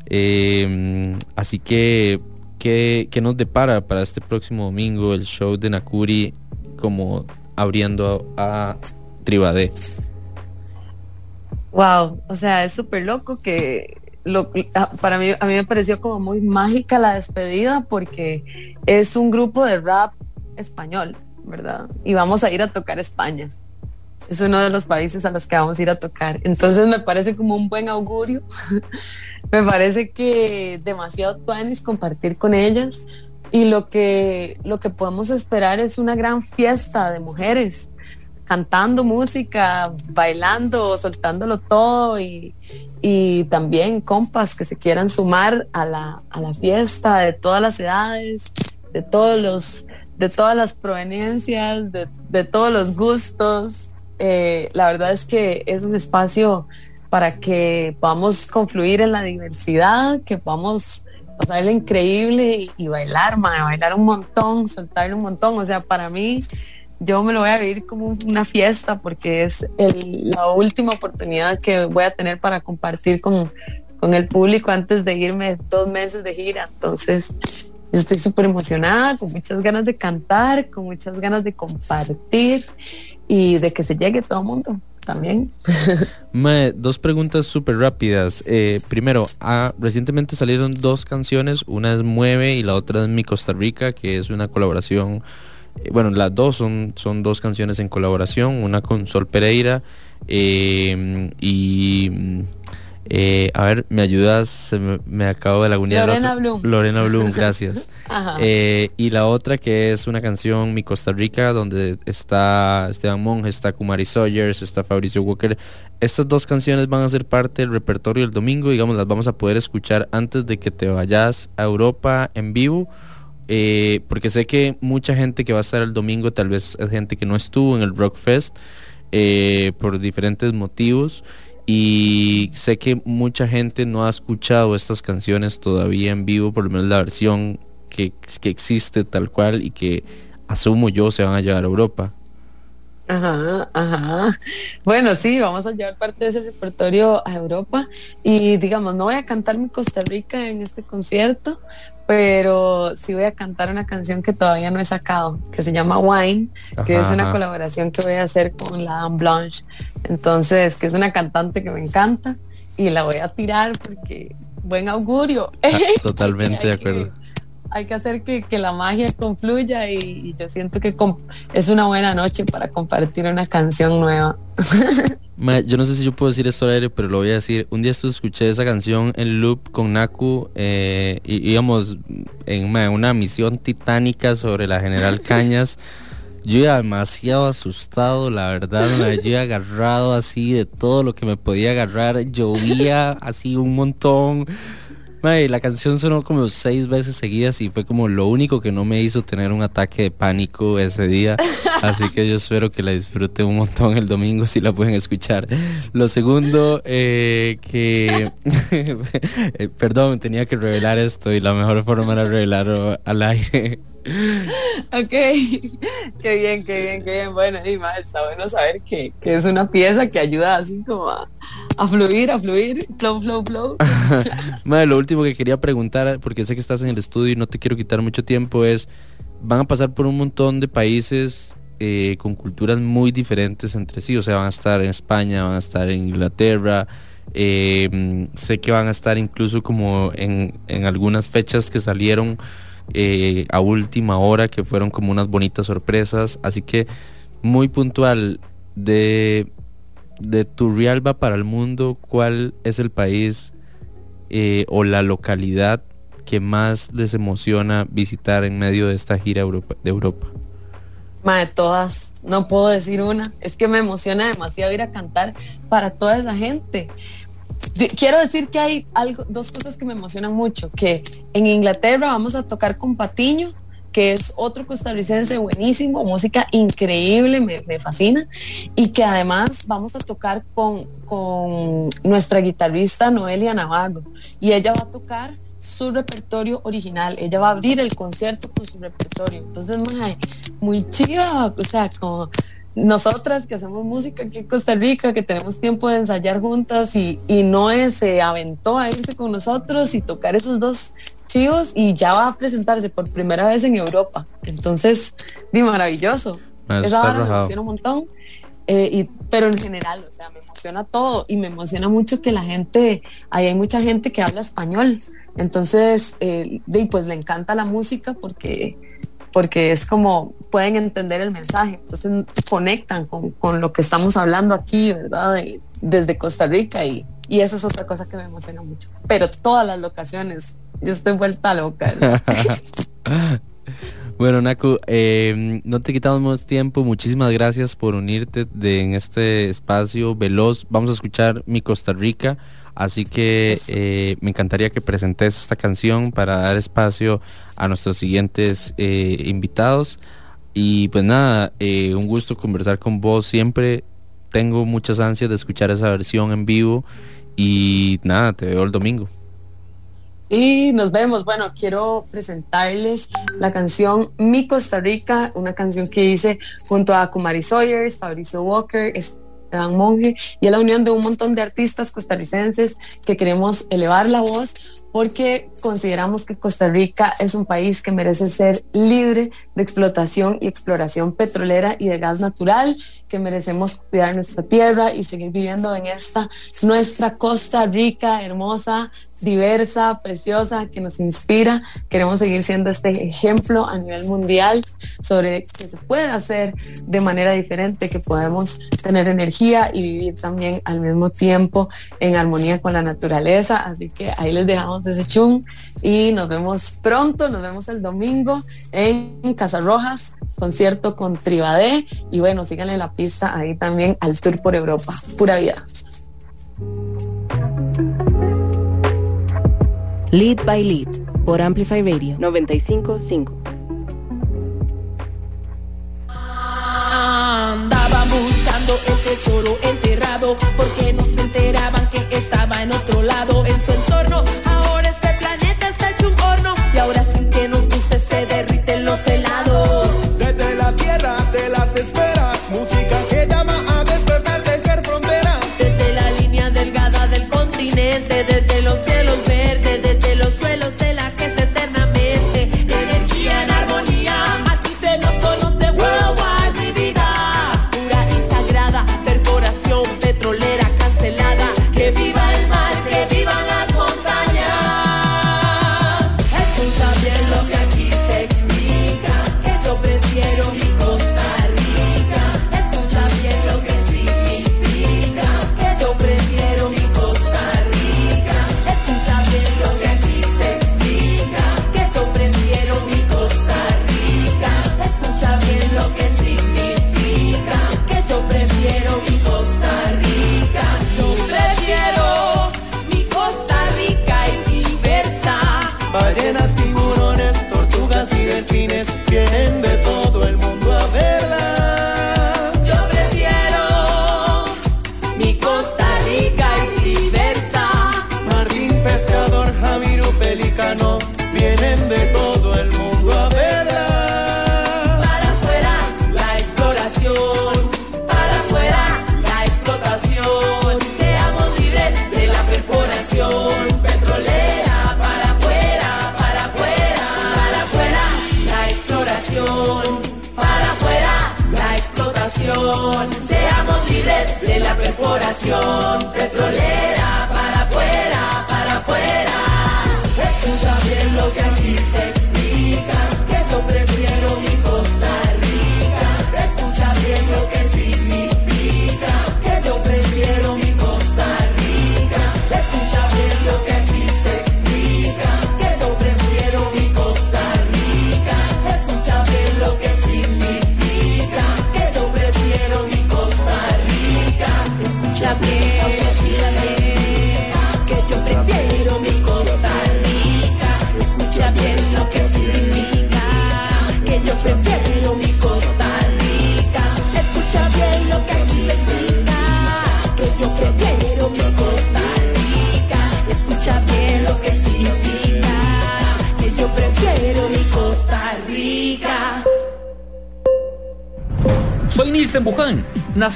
eh, así que ¿qué, ¿qué nos depara para este próximo domingo el show de Nakuri como abriendo a, a? Wow, o sea, es súper loco que lo, ah, para mí, a mí me pareció como muy mágica la despedida porque es un grupo de rap español, ¿verdad? Y vamos a ir a tocar España. Es uno de los países a los que vamos a ir a tocar. Entonces me parece como un buen augurio. [LAUGHS] me parece que demasiado tuanis compartir con ellas y lo que, lo que podemos esperar es una gran fiesta de mujeres cantando música, bailando, soltándolo todo y, y también compas que se quieran sumar a la, a la, fiesta de todas las edades, de todos los, de todas las proveniencias, de, de todos los gustos. Eh, la verdad es que es un espacio para que podamos confluir en la diversidad, que podamos pasarle increíble y, bailar, man, bailar un montón, soltarle un montón. O sea, para mí yo me lo voy a vivir como una fiesta porque es la última oportunidad que voy a tener para compartir con, con, el público antes de irme dos meses de gira. Entonces, yo estoy súper emocionada, con muchas ganas de cantar, con muchas ganas de compartir y de que se llegue todo el mundo también. [LAUGHS] Dos preguntas súper rápidas. Eh, primero, ah, recientemente salieron dos canciones, una es Mueve y la otra es Mi Costa Rica, que es una colaboración eh, bueno, las dos son, son dos canciones en colaboración, una con Sol Pereira eh, y eh, a ver, me ayudas, me, me, acabo de lagunear. Lorena Bloom. Lorena Bloom, [LAUGHS] gracias. eh, y la otra que es una canción Mi Costa Rica, donde está Esteban Monge, está Kumari Sawyers, está Fabricio Walker. Estas dos canciones van a ser parte del repertorio del domingo, digamos, las vamos a poder escuchar antes de que te vayas a Europa en vivo. Eh, porque sé que mucha gente que va a estar el domingo, tal vez es gente que no estuvo en el Rock Fest por diferentes motivos. Y sé que mucha gente no ha escuchado estas canciones todavía en vivo, por lo menos la versión que, que existe tal cual y que asumo yo se van a llevar a Europa. Ajá, ajá. Bueno, sí, vamos a llevar parte de ese repertorio a Europa y digamos, no voy a cantar mi Costa Rica en este concierto, pero sí voy a cantar una canción que todavía no he sacado, que se llama Wine, que es una colaboración que voy a hacer con la Dame Blanche. Entonces, que es una cantante que me encanta y la voy a tirar porque buen augurio. Ah, [LAUGHS] totalmente de acuerdo. Hay que hacer que, que, la magia confluya y, y yo siento que es una buena noche para compartir una canción nueva. [LAUGHS] yo no sé si yo puedo decir esto al aire, pero lo voy a decir. Un día escuché esa canción en loop con Naku eh, y íbamos en una misión titánica sobre la General [LAUGHS] Cañas. Yo iba demasiado asustado, la verdad, me había agarrado así de todo lo que me podía agarrar, llovía así un montón. La canción sonó como seis veces seguidas y fue como lo único que no me hizo tener un ataque de pánico ese día. [LAUGHS] Así que yo espero que la disfruten un montón el domingo si la pueden escuchar. Lo segundo, eh, que... [LAUGHS] Eh, perdón, tenía que revelar esto y la mejor forma era revelarlo al aire. Ok, qué bien, qué bien, qué bien. Bueno, más, está bueno saber que, que, es una pieza que ayuda así como a, a fluir, a fluir, flow, flow, flow. [LAUGHS] Madre, lo último que quería preguntar, porque sé que estás en el estudio y no te quiero quitar mucho tiempo, es, van a pasar por un montón de países eh, con culturas muy diferentes entre sí, o sea, van a estar en España, van a estar en Inglaterra, eh, sé que van a estar incluso como en, en algunas fechas que salieron eh, a última hora, que fueron como unas bonitas sorpresas. Así que muy puntual de, de tu Realba para el mundo, ¿cuál es el país eh, o la localidad que más les emociona visitar en medio de esta gira Europa, de Europa? de todas, no puedo decir una. Es que me emociona demasiado ir a cantar para toda esa gente. Quiero decir que hay algo, dos cosas que me emocionan mucho, que en Inglaterra vamos a tocar con Patiño, que es otro costarricense buenísimo, música increíble, me, fascina, y que además vamos a tocar con, con nuestra guitarrista Noelia Navarro, y ella va a tocar su repertorio original. Ella va a abrir el concierto con su repertorio. Entonces, muy chido, o sea, como nosotras que hacemos música aquí en Costa Rica, que tenemos tiempo de ensayar juntas y, y Noé se aventó a irse con nosotros y tocar esos dos chivos y ya va a presentarse por primera vez en Europa. Entonces, di maravilloso. Esa me emociona un montón. Eh, y, pero en general, o sea, me emociona todo y me emociona mucho que la gente, ahí hay mucha gente que habla español. Entonces, eh, pues le encanta la música porque, porque es como pueden entender el mensaje. Entonces conectan con, con lo que estamos hablando aquí, ¿verdad? desde Costa Rica y, y eso es otra cosa que me emociona mucho. Pero todas las locaciones, yo estoy vuelta loca. [LAUGHS] Bueno, Naku, eh, no te quitamos más tiempo. Muchísimas gracias por unirte de, en este espacio veloz. Vamos a escuchar Mi Costa Rica. Así que eh, me encantaría que presentes esta canción para dar espacio a nuestros siguientes eh, invitados. Y pues nada, eh, un gusto conversar con vos siempre. Tengo muchas ansias de escuchar esa versión en vivo. Y nada, te veo el domingo. Y nos vemos. Bueno, quiero presentarles la canción Mi Costa Rica, una canción que hice junto a Kumari Sawyers, Fabricio Walker, Dan Monge y es la unión de un montón de artistas costarricenses que queremos elevar la voz porque consideramos que Costa Rica es un país que merece ser libre de explotación y exploración petrolera y de gas natural, que merecemos cuidar nuestra tierra y seguir viviendo en esta nuestra Costa Rica hermosa, diversa, preciosa, que nos inspira. Queremos seguir siendo este ejemplo a nivel mundial sobre que se puede hacer de manera diferente, que podemos tener energía y vivir también al mismo tiempo en armonía con la naturaleza. Así que ahí les dejamos ese chung y nos vemos pronto, nos vemos el domingo en Casa Rojas, concierto con Tribadé y bueno, síganle la pista ahí también al tour por Europa. Pura vida. Lead by Lead por Amplify Radio 955. Andaban buscando el tesoro enterrado porque no se enteraban que estaba en otro lado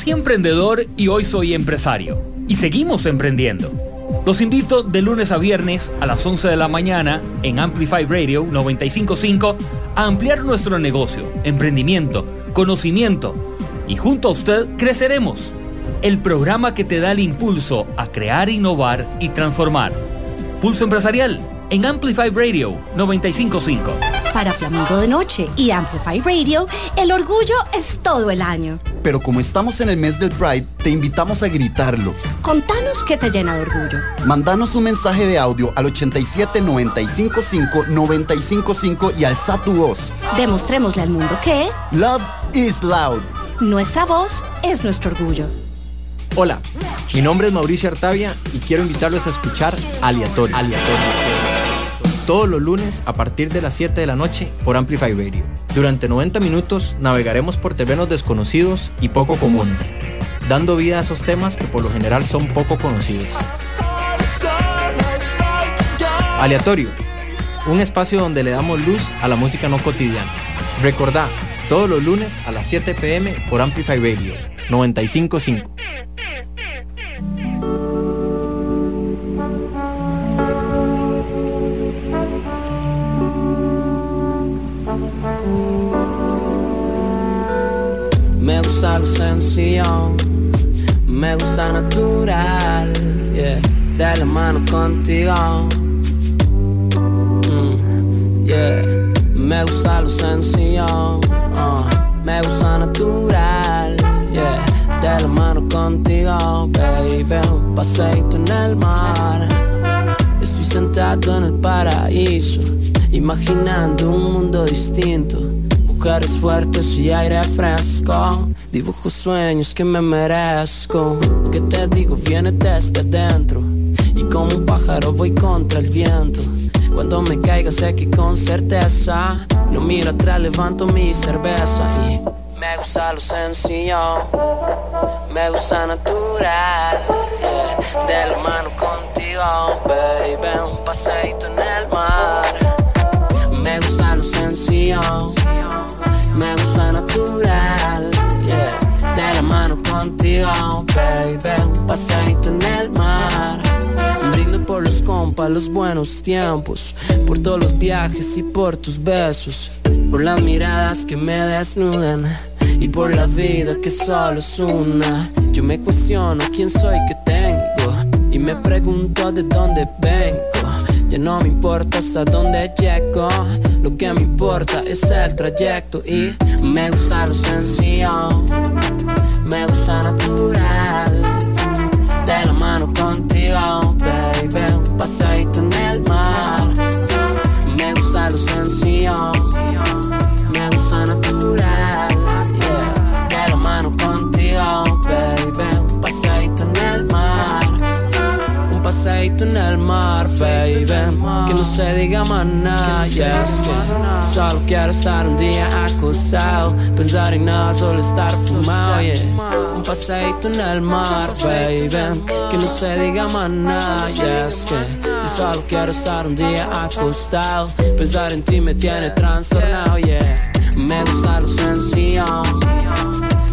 nací emprendedor y hoy soy empresario. Y seguimos emprendiendo. Los invito de lunes a viernes a las 11 de la mañana en Amplify Radio 955 a ampliar nuestro negocio, emprendimiento, conocimiento y junto a usted creceremos. El programa que te da el impulso a crear, innovar y transformar. Pulso Empresarial en Amplify Radio 955. Para Flamingo de Noche y Amplify Radio, el orgullo es todo el año. Pero como estamos en el mes del Pride, te invitamos a gritarlo. Contanos qué te llena de orgullo. Mandanos un mensaje de audio al 87 955 955 y alza tu voz. Demostrémosle al mundo que Love is loud. nuestra voz es nuestro orgullo. Hola, mi nombre es Mauricio Artavia y quiero invitarlos a escuchar Aleatorio. Todos los lunes a partir de las 7 de la noche por Amplify Radio. Durante 90 minutos navegaremos por terrenos desconocidos y poco comunes, dando vida a esos temas que por lo general son poco conocidos. Aleatorio, un espacio donde le damos luz a la música no cotidiana. Recordá, todos los lunes a las 7 pm por Amplify Radio 955. Gusta lo sencillo, me gusta natural, yeah, de la mano contigo. Mm, me gusta lo sencillo, uh, me gusta natural, yeah, de la mano contigo, baby, un paseito en el mar. Estoy sentado en el paraíso, imaginando un mundo distinto. Mujeres fuertes y aire fresco Dibujo sueños que me merezco. Lo que te digo viene desde dentro. Y como un pájaro voy contra el viento. Cuando me caiga sé que con certeza No miro atrás, levanto mi cerveza. Y me gusta lo sencillo Me gusta natural. De la mano contigo, baby Un paseito en el mar. Me gusta lo sencillo me gusta mano contigo, baby. Un paseito en el mar. Brindo por los compas, los buenos tiempos. Por todos los viajes y por tus besos. Por las miradas que me desnudan. Y por la vida que solo es una. Yo me cuestiono quién soy que tengo. Y me pregunto de dónde vengo. Ya no me importa hasta dónde llego. Lo que me importa es el trayecto Y me gusta lo sencillo. Me gusta natural. De la mano contigo, baby. Un paseito en el mar un paseito en el mar, baby. Que no se diga más nada, yeah, es que Solo quiero estar un día acostado. Pensar en nada, solo estar fumado, yeah. Un paseito en el mar, baby. Que no se diga más nada, es que Yo solo quiero estar un día acostado. Pensar en ti me tiene trastornado, yeah. Me gusta lo sencillo.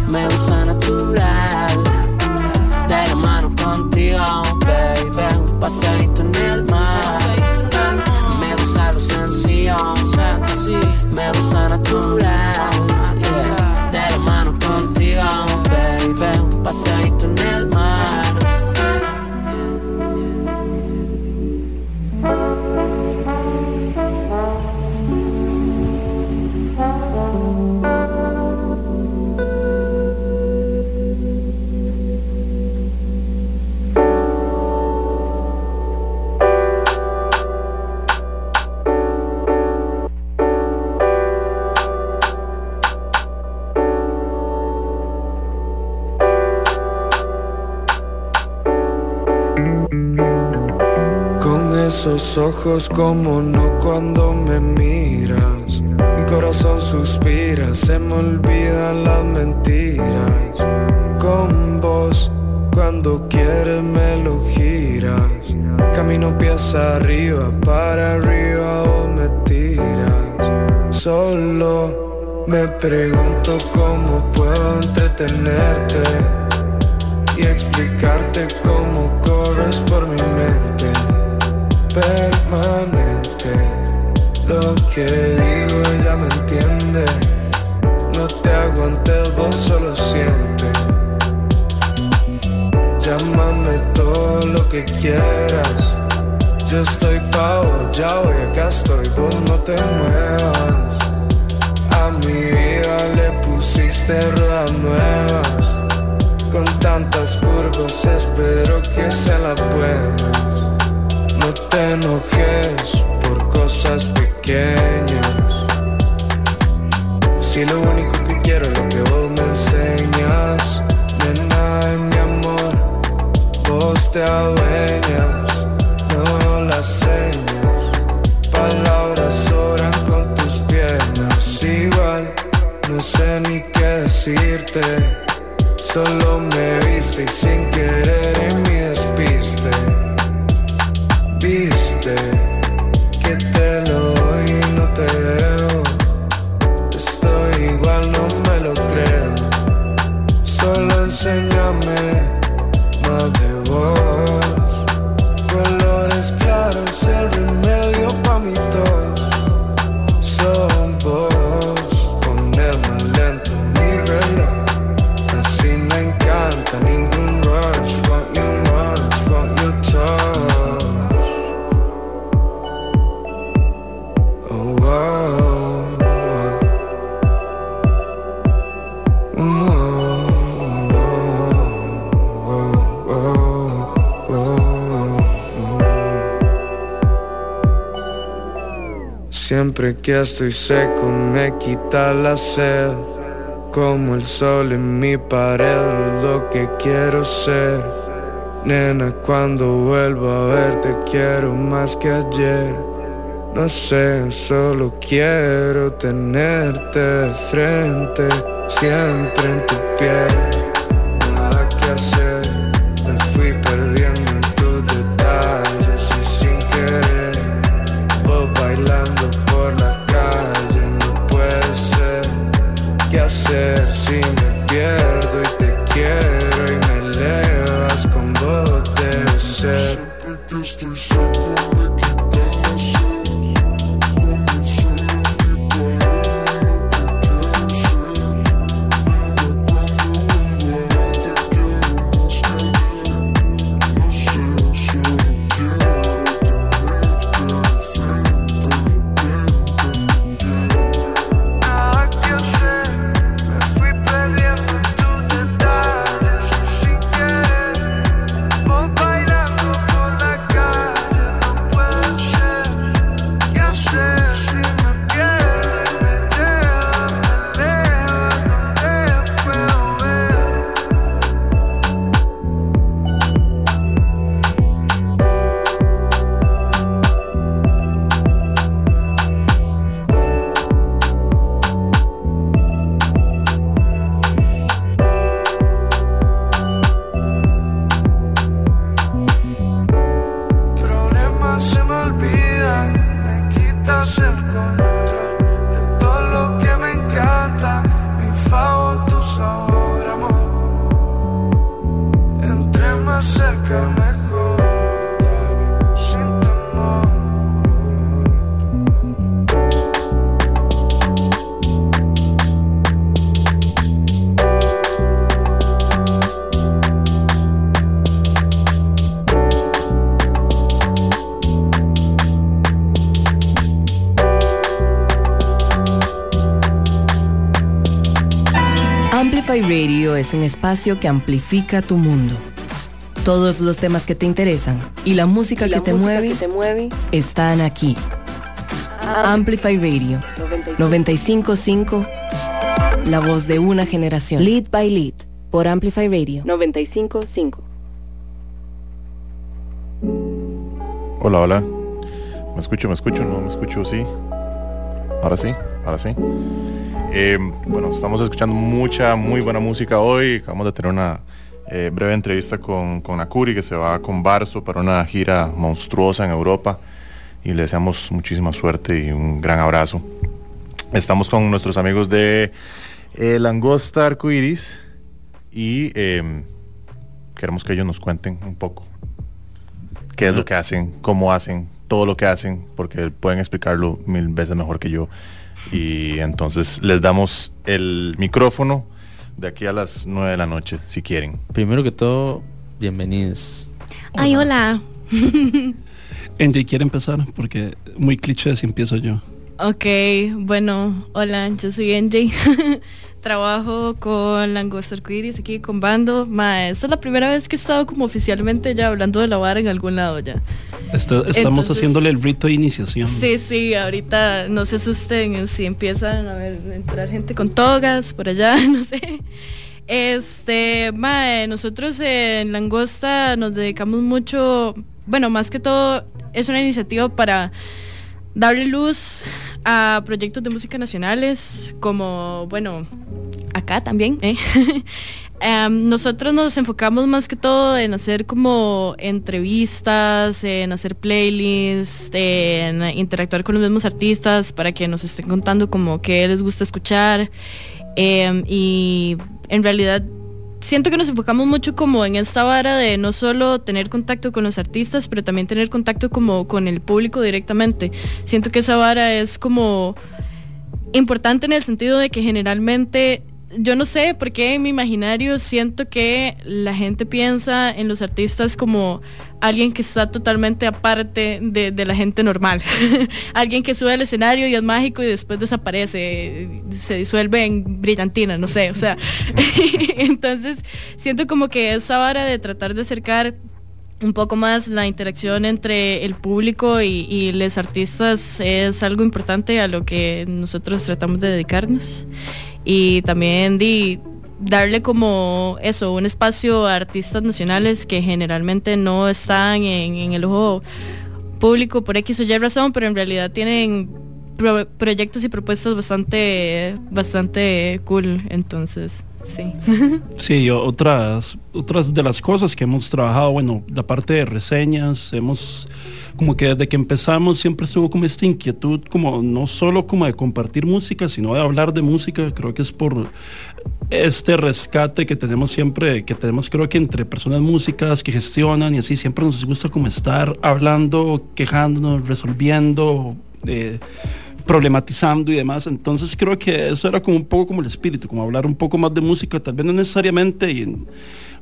Me gusta natural. De la mano contigo, baby Un paseito en el mar. Me gusta lo sencillo, me gusta ojos como no cuando me miras. Mi corazón suspira, se me olvidan las mentiras. Con vos, cuando quieres me lo giras. Camino pies arriba, para arriba vos me tiras. Solo Me pregunto cómo puedo entretenerte y explicarte cómo corres por mi mente permanente. Lo que digo ella me entiende. No te aguantes, vos solo siente. Llámame todo lo que quieras. Yo estoy pavo, ya voy, acá estoy, vos no te muevas. A mi vida le pusiste ruedas nuevas. Con tantas curvas espero que sean las buenas. No te enojes por cosas pequeñas. Si lo único que quiero es lo que vos me enseñas, nena, mi amor, vos te adueñas, no las señas, palabras sobran con tus piernas, igual no sé ni qué decirte, solo me viste y sin querer en despiste, viste Siempre que estoy seco me quita la sed. Como el sol en mi pared lo que quiero ser. Nena, cuando vuelvo a verte quiero más que ayer. No sé, solo quiero tenerte frente Siempre en tu piel es un espacio que amplifica tu mundo. Todos los temas que te interesan y la música, Y la que, te música mueve que te mueve están aquí. Amplify Radio 955 La voz de una generación. Lead by Lead por Amplify Radio. 95.5. Hola, hola. ¿Me escucho? ¿Me escucho? ¿No me escucho? Sí. Ahora sí, ahora sí. Eh, bueno, estamos escuchando mucha, muy buena música hoy. Acabamos de tener una eh, breve entrevista con, con Nakuri, que se va con Barso para una gira monstruosa en Europa. Y le deseamos muchísima suerte y un gran abrazo. Estamos con nuestros amigos de eh, Langosta Arcoiris y eh, queremos que ellos nos cuenten un poco qué es lo que hacen, cómo hacen, todo lo que hacen, porque pueden explicarlo mil veces mejor que yo. Y entonces les damos el micrófono de aquí a las 9 de la noche, si quieren. Primero que todo, bienvenidos. Ay, hola. [LAUGHS] Andy quiere empezar porque muy cliché si empiezo yo. Ok, bueno, hola, yo soy NJ. [LAUGHS] Trabajo con Langosta Arcoiris aquí con Bando. Ma, esta es la primera vez que he estado como oficialmente ya hablando de la vara en algún lado ya. Esto- estamos Entonces- haciéndole el rito de iniciación. Sí, sí, ahorita no se asusten si empiezan a ver entrar gente con togas por allá, [LAUGHS] no sé. Este, mae, nosotros en Langosta nos dedicamos mucho, bueno, más que todo es una iniciativa para darle luz a proyectos de música nacionales, como, bueno, acá también, ¿eh? [LAUGHS] Em, nosotros nos enfocamos más que todo en hacer como entrevistas, en hacer playlists, en interactuar con los mismos artistas para que nos estén contando como qué les gusta escuchar. Em, y en realidad siento que nos enfocamos mucho como en esta vara de no solo tener contacto con los artistas, pero también tener contacto como con el público directamente. Siento que esa vara es como importante en el sentido de que generalmente yo no sé por qué en mi imaginario siento que la gente piensa en los artistas como alguien que está totalmente aparte de, la gente normal. [LAUGHS] alguien que sube al escenario y es mágico y después desaparece, se disuelve en brillantina, no sé, o sea. [LAUGHS] Entonces siento como que esa vara de tratar de acercar un poco más la interacción entre el público y, y los artistas es algo importante a lo que nosotros tratamos de dedicarnos y también di- darle como eso, un espacio a artistas nacionales que generalmente no están en, el ojo público por X o Y razón, pero en realidad tienen pro- proyectos y propuestas bastante, bastante cool, entonces, sí. [LAUGHS] Sí, otras, otras de las cosas que hemos trabajado, bueno, la parte de reseñas, hemos como que desde que empezamos siempre estuvo como esta inquietud, como no solo como de compartir música, sino de hablar de música, creo que es por este rescate que tenemos siempre, que tenemos creo que entre personas músicas que gestionan y así, siempre nos gusta como estar hablando, quejándonos, resolviendo. eh, problematizando y demás. Entonces creo que eso era como un poco como el espíritu, como hablar un poco más de música, tal vez no necesariamente, y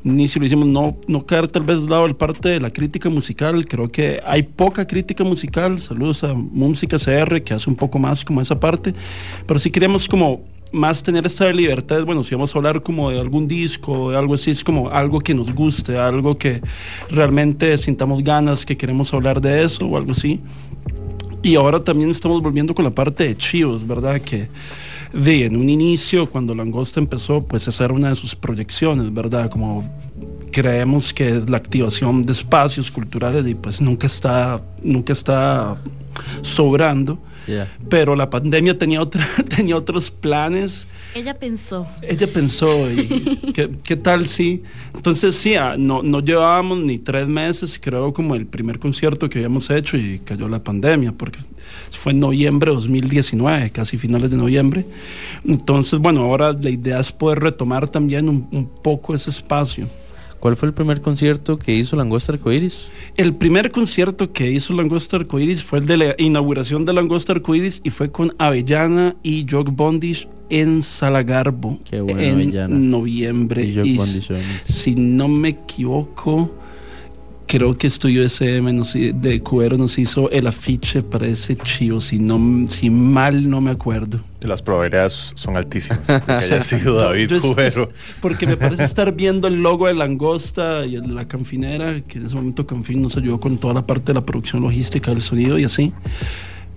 ni si lo hicimos, no, no caer tal vez lado el parte de la crítica musical. Creo que hay poca crítica musical. Saludos a Música CR, que hace un poco más como esa parte. Pero si queremos como más tener esta libertad, bueno, si vamos a hablar como de algún disco, de algo así, es como algo que nos guste, algo que realmente sintamos ganas, que queremos hablar de eso o algo así. Y ahora también estamos volviendo con la parte de chivos, ¿verdad? Que de en un inicio, cuando Langosta empezó, pues esa era una de sus proyecciones, ¿verdad? Como creemos que la activación de espacios culturales y pues nunca está, nunca está sobrando. Pero la pandemia tenía, otra, [LAUGHS] tenía otros planes. Ella pensó. Ella pensó, y [LAUGHS] ¿qué, qué tal si? Entonces sí, ah, no, no llevábamos ni tres meses, creo, como el primer concierto que habíamos hecho y cayó la pandemia, porque fue en noviembre de 2019, casi finales de noviembre. Entonces, bueno, ahora la idea es poder retomar también un, un poco ese espacio. ¿Cuál fue el primer concierto que hizo Langosta Arcoiris? El primer concierto que hizo Langosta Arcoiris fue el de la inauguración de Langosta Arcoiris y fue con Avellana y Jock Bondage en Salagarbo bueno, en Avellana. noviembre. Y Jock Y si no me equivoco, creo que Estudio SM nos de Cubero nos hizo el afiche para ese chivo, si, no, si mal no me acuerdo. Las probabilidades son altísimas. Que haya [LAUGHS] sido David Yo Cubero. Porque me parece [LAUGHS] estar viendo el logo de Langosta y la canfinera, que en ese momento Canfin nos ayudó con toda la parte de la producción logística del sonido y así.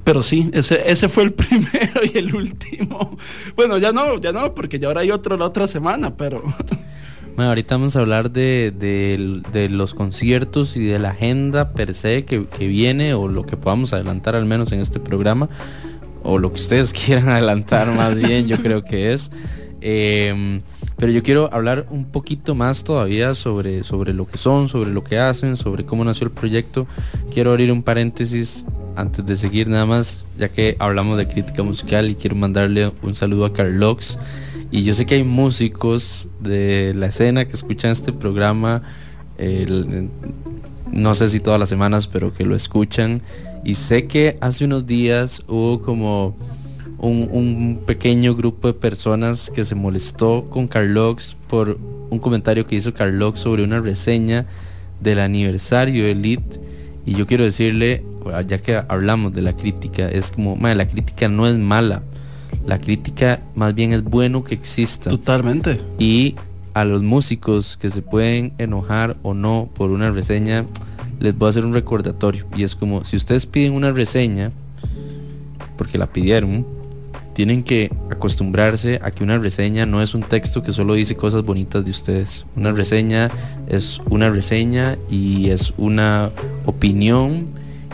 Pero sí, ese, ese fue el [LAUGHS] primero y el último. Bueno, ya no, ya no, porque ya ahora hay otro la otra semana, pero Bueno, ahorita vamos a hablar de, de- de los conciertos y de la agenda per se que, que viene o lo que podamos adelantar al menos en este programa o lo que ustedes [LAUGHS] quieran adelantar más bien, yo creo que es. Eh, Pero yo quiero hablar un poquito más todavía sobre, sobre lo que son, sobre lo que hacen, sobre cómo nació el proyecto. Quiero abrir un paréntesis antes de seguir nada más, ya que hablamos de crítica musical y quiero mandarle un saludo a Carlox. Y yo sé que hay músicos de la escena que escuchan este programa, no sé si todas las semanas, pero que lo escuchan. Y sé que hace unos días hubo como un, un pequeño grupo de personas que se molestó con Carlox por un comentario que hizo Carlox sobre una reseña del aniversario de Elite. Y yo quiero decirle, ya que hablamos de la crítica, es como, "Mae, la crítica no es mala. La crítica más bien es bueno que exista. Totalmente. Y a los músicos que se pueden enojar o no por una reseña, les voy a hacer un recordatorio. Y es como, si ustedes piden una reseña, porque la pidieron, tienen que acostumbrarse a que una reseña no es un texto que solo dice cosas bonitas de ustedes. Una reseña es una reseña y es una opinión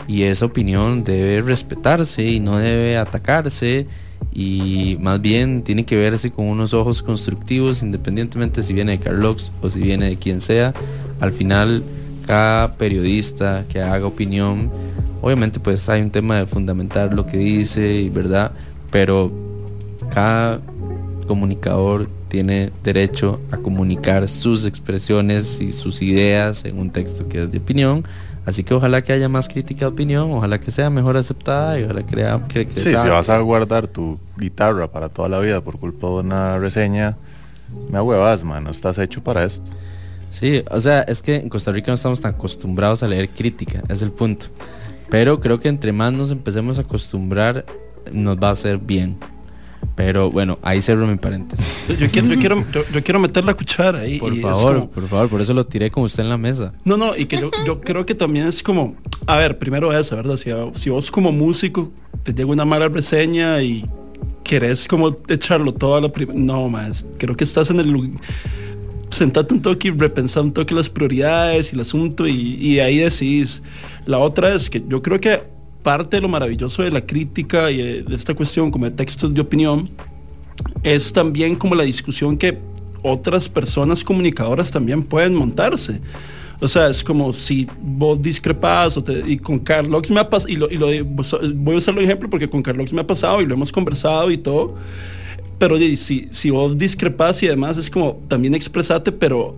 y esa opinión debe respetarse y no debe atacarse y más bien tiene que verse con unos ojos constructivos independientemente si viene de Carlox o si viene de quien sea. Al final cada periodista que haga opinión, obviamente pues hay un tema de fundamentar lo que dice y verdad, pero cada comunicador tiene derecho a comunicar sus expresiones y sus ideas en un texto que es de opinión. Así que ojalá que haya más crítica de opinión, ojalá que sea mejor aceptada y ojalá crea, que, que Sí, sea- si vas a guardar tu guitarra para toda la vida por culpa de una reseña, me huevas, man, no estás hecho para esto. Sí, o sea, es que en Costa Rica no estamos tan acostumbrados a leer crítica, es el punto. Pero creo que entre más nos empecemos a acostumbrar, nos va a hacer bien. Pero bueno, ahí cerro mi paréntesis. Yo quiero, yo quiero, yo, yo quiero meter la cuchara ahí. Por y favor, como- por favor, por eso lo tiré como usted en la mesa. No, no, y que yo, yo creo que también es como, a ver, primero eso, ¿verdad? Si, si vos como músico te llega una mala reseña y querés como echarlo todo a la primera, no, más, creo que estás en el sentate un toque y repensar un toque las prioridades y el asunto y, y ahí decís. La otra es que yo creo que parte de lo maravilloso de la crítica y de esta cuestión como de textos de opinión es también como la discusión que otras personas comunicadoras también pueden montarse. O sea, es como si vos discrepas o te- y con Carlox me ha pasado, y, lo, voy a usarlo de ejemplo porque con Carlox me ha pasado y lo hemos conversado y todo, pero si, si vos discrepas y demás es como también expresate, pero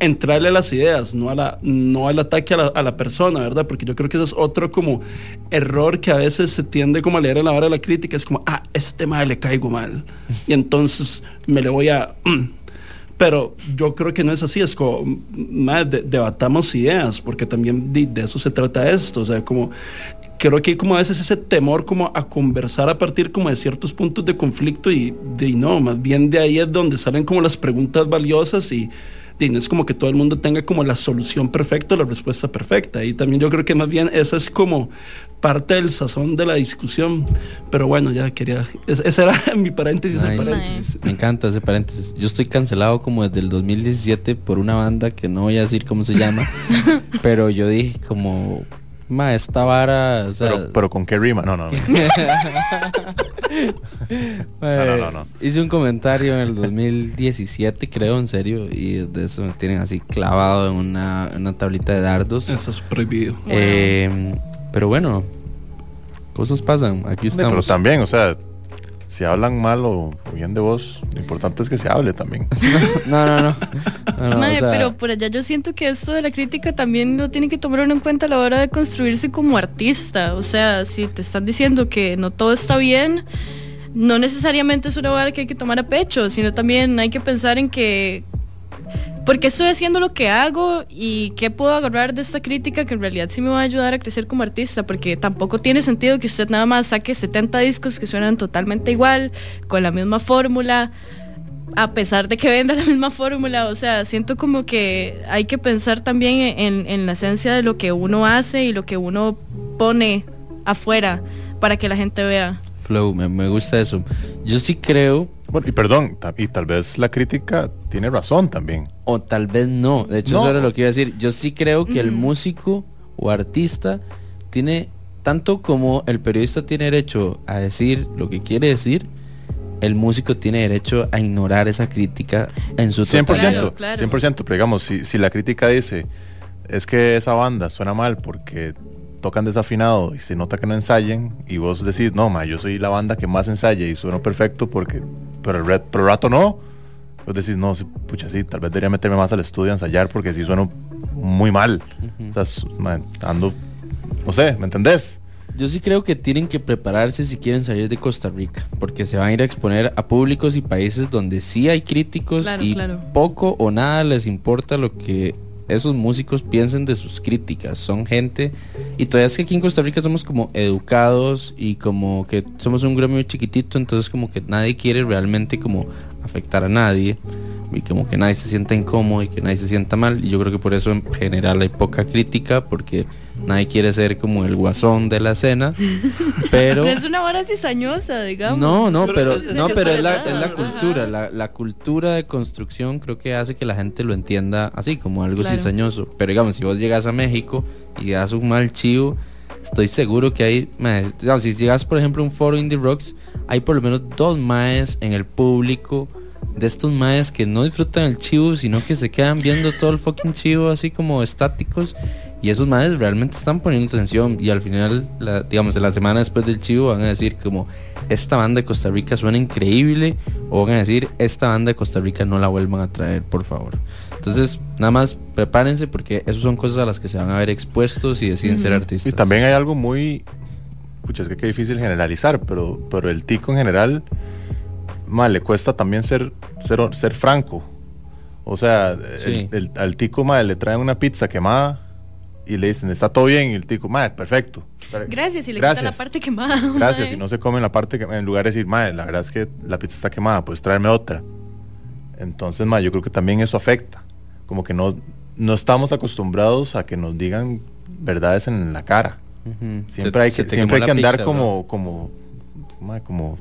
entrarle a las ideas, no, a la, no al ataque a la, a la persona, ¿verdad? Porque yo creo que ese es otro como error que a veces se tiende como a leer en la hora de la crítica, es como, ah, este mal le caigo mal. Y entonces me le voy a... mm. Pero yo creo que no es así, es como, más debatamos ideas, porque también de, eso se trata esto, o sea, como creo que hay como a veces ese temor como a conversar a partir como de ciertos puntos de conflicto y y no, más bien de ahí es donde salen como las preguntas valiosas y no es como que todo el mundo tenga como la solución perfecta, la respuesta perfecta. Y también yo creo que más bien esa es como parte del sazón de la discusión. Pero bueno, ya quería, es- ese era [LAUGHS] mi paréntesis. el Nice. paréntesis. Me encanta ese paréntesis. Yo estoy cancelado como desde el 2017 por una banda que no voy a decir cómo se llama, [LAUGHS] pero yo dije como, ma, esta vara, o sea, Pero, pero con qué rima, no, no. [LAUGHS] no. No, no, no, no. Hice un comentario en el 2017, creo, en serio, y desde eso me tienen así clavado en una, una tablita de dardos. Eso es prohibido. Eh, pero bueno, cosas pasan. Aquí Pero estamos. también, o sea, si hablan mal o, bien de vos, lo importante es que se hable también. [LAUGHS] no, no, no. No, no, Mae, o sea, pero por allá yo siento que esto de la crítica también lo tiene que tomar uno en cuenta a la hora de construirse como artista. O sea, si te están diciendo que no todo está bien, no necesariamente es una vara que hay que tomar a pecho, sino también hay que pensar en que ¿por qué estoy haciendo lo que hago y qué puedo agarrar de esta crítica que en realidad sí me va a ayudar a crecer como artista? Porque tampoco tiene sentido que usted nada más saque 70 discos que suenan totalmente igual, con la misma fórmula, a pesar de que venda la misma fórmula. O sea, siento como que hay que pensar también en, la esencia de lo que uno hace y lo que uno pone afuera para que la gente vea. Flow, me gusta eso. Yo sí creo, Bueno, y perdón, ta- y tal vez la crítica tiene razón también. o tal vez no. De hecho, No. eso era lo que iba a decir. Yo sí creo que el músico o artista tiene, tanto como el periodista tiene derecho a decir lo que quiere decir, el músico tiene derecho a ignorar esa crítica en su 100%, totalidad. 100%, pero digamos, si, si la crítica dice, es que esa banda suena mal porque tocan desafinado y se nota que no ensayen, y vos decís, no, ma, yo soy la banda que más ensaya y sueno perfecto porque, pero el, red, pero el rato no, vos decís, no, sí, pucha, sí, tal vez debería meterme más al estudio a ensayar porque sí sueno muy mal. O sea, ando, no sé, ¿me entendés? Yo sí creo que tienen que prepararse si quieren salir de Costa Rica, porque se van a ir a exponer a públicos y países donde sí hay críticos Claro, y claro. poco o nada les importa lo que esos músicos piensen de sus críticas. Son gente y todavía es que aquí en Costa Rica somos como educados y como que somos un gremio chiquitito, entonces como que nadie quiere realmente como afectar a nadie y como que nadie se sienta incómodo y que nadie se sienta mal y yo creo que por eso en general hay poca crítica porque nadie quiere ser como el guasón de la escena [LAUGHS] pero es una vara cizañosa, digamos. no no pero es no pero es la, es la cultura la, la cultura de construcción creo que hace que la gente lo entienda así como algo Claro. cizañoso pero digamos si vos llegas a México y das un mal chivo estoy seguro que hay digamos, si llegas por ejemplo a un foro indie rocks hay por lo menos dos maes en el público de estos maes que no disfrutan el chivo sino que se quedan viendo todo el fucking chivo así como estáticos y esos maes realmente están poniendo atención y al final la, digamos de la semana después del chivo van a decir como esta banda de Costa Rica suena increíble o van a decir esta banda de Costa Rica no la vuelvan a traer por favor entonces nada más prepárense porque eso son cosas a las que se van a ver expuestos y deciden ser Y artistas también hay algo muy, pucha, es que qué difícil generalizar, pero, pero el tico en general, mal, le cuesta también ser, ser, ser franco. O sea, Sí. el- el- al tico, mal, le traen una pizza quemada y le dicen, está todo bien, y el tico, mal, perfecto. Gracias, y le quita la Gracias. parte quemada. Gracias, y no se come la parte que en lugar de decir, madre, la verdad es que la pizza está quemada, pues tráeme otra. Entonces, ma, yo creo que también eso afecta. Como que no, no estamos acostumbrados a que nos digan verdades en la cara. Siempre Se- hay que, siempre hay que andar pizza, como, como, ma, como,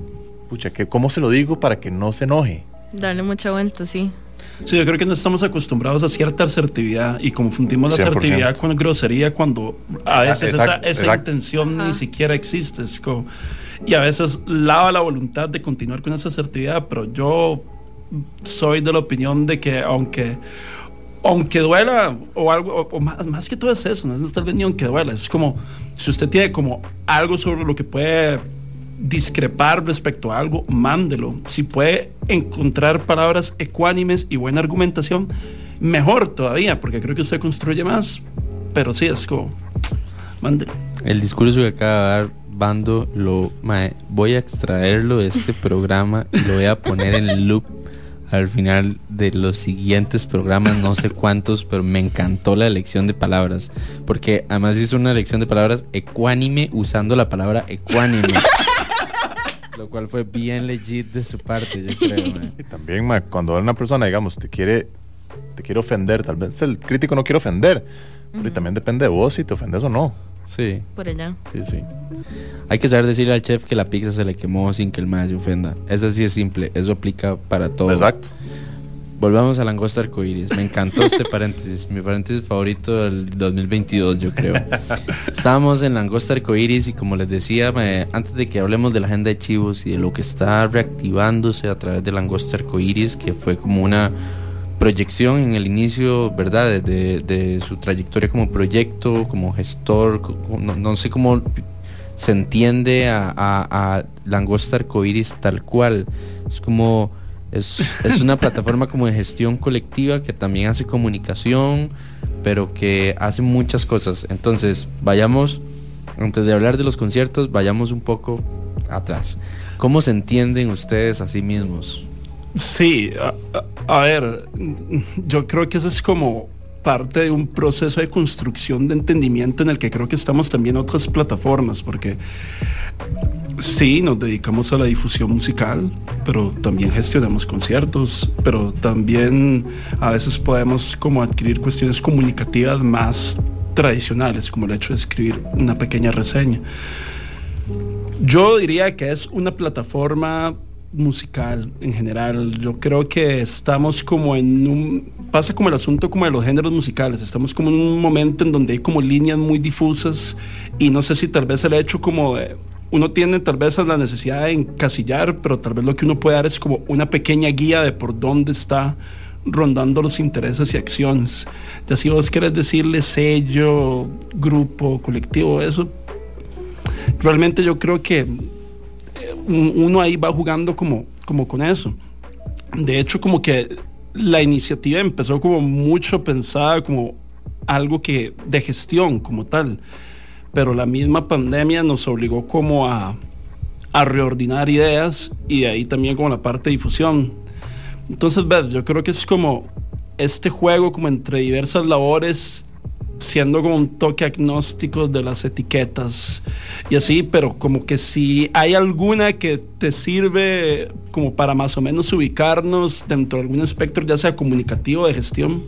pucha, que, ¿cómo se lo digo para que no se enoje? Darle mucha vuelta, sí. Sí, yo creo que no estamos acostumbrados a cierta asertividad y confundimos la 100%. asertividad con grosería cuando a veces esa, esa intención ni siquiera existe. es como- y a veces lava la voluntad de continuar con esa asertividad, pero yo soy de la opinión de que aunque aunque duela o algo o, o más, más que todo es eso, no es tal vez ni aunque duela, es como si usted tiene como algo sobre lo que puede discrepar respecto a algo, mándelo. Si puede encontrar palabras ecuánimes y buena argumentación, mejor todavía, porque creo que usted construye más. Pero sí, es como, mándelo. El discurso que acaba de dar Bando, lo voy a extraerlo de este programa y lo voy a poner en loop al final de los siguientes programas, no sé cuántos, pero me encantó la elección de palabras, porque además hizo una elección de palabras ecuánime usando la palabra ecuánime. Lo cual fue bien legit de su parte, yo creo. Y también, cuando una persona, digamos, te quiere, te quiere ofender, tal vez el crítico no quiere ofender, pero también depende de vos si te ofendes o no. Sí. Por allá. Sí, sí. Hay que saber decirle al chef que la pizza se le quemó sin que el más se ofenda. Eso sí es simple, eso aplica para todo. Exacto. Volvamos a langosta arcoíris. Me encantó [LAUGHS] este paréntesis, mi paréntesis favorito del 2022, yo creo. Estábamos en langosta arcoíris y como les decía, me- antes de que hablemos de la agenda de chivos y de lo que está reactivándose a través de langosta arcoíris, que fue como una proyección en el inicio, ¿verdad? De, su trayectoria como proyecto, como gestor, no, no sé cómo se entiende a, a, a Langosta Arcoiris tal cual. Es como, es, es una plataforma como de gestión colectiva que también hace comunicación, pero que hace muchas cosas. Entonces, vayamos, antes de hablar de los conciertos, vayamos un poco atrás. ¿Cómo se entienden ustedes a sí mismos? Sí, a, a- a ver, yo creo que eso es como parte de un proceso de construcción de entendimiento en el que creo que estamos también otras plataformas, porque sí, nos dedicamos a la difusión musical, pero también gestionamos conciertos, pero también a veces podemos como adquirir cuestiones comunicativas más tradicionales, como el hecho de escribir una pequeña reseña. Yo diría que es una plataforma musical en general. Yo creo que estamos como en un... Pasa como el asunto como de los géneros musicales. Estamos como en un momento en donde hay como líneas muy difusas y no sé si tal vez el hecho como de uno tiene tal vez la necesidad de encasillar, pero tal vez lo que uno puede dar es como una pequeña guía de por dónde está rondando los intereses y acciones. Ya si vos querés decirle sello, grupo, colectivo, eso, realmente yo creo que uno ahí va jugando como, como con eso. De hecho, como que la iniciativa empezó como mucho pensada como algo que de gestión como tal, pero la misma pandemia nos obligó como a, a reordinar ideas y ahí también como la parte de difusión. Entonces, ves, yo creo que es como este juego como entre diversas labores siendo como un toque agnóstico de las etiquetas y así, pero como que si hay alguna que te sirve como para más o menos ubicarnos dentro de algún espectro, ya sea comunicativo de gestión,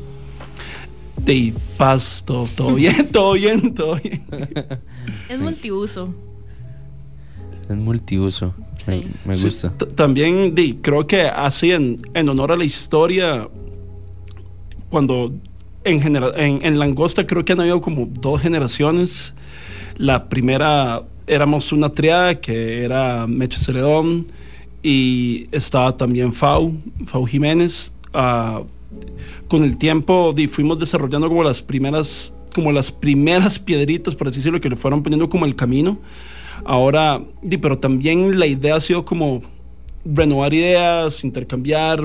de paz, todo, todo [LAUGHS] bien, todo bien, todo bien. [LAUGHS] Es multiuso. Es multiuso. Me, me Sí, gusta. también di, creo que así en, en honor a la historia, cuando en, genera- en, en Langosta creo que han habido como dos generaciones. La primera éramos una triada que era Meche Celedón y estaba también Fau, Fau Jiménez. Ah, con el tiempo di, fuimos desarrollando como las primeras como las primeras piedritas, por decirlo, que le fueron poniendo como el camino. Ahora, di, pero también la idea ha sido como renovar ideas, intercambiar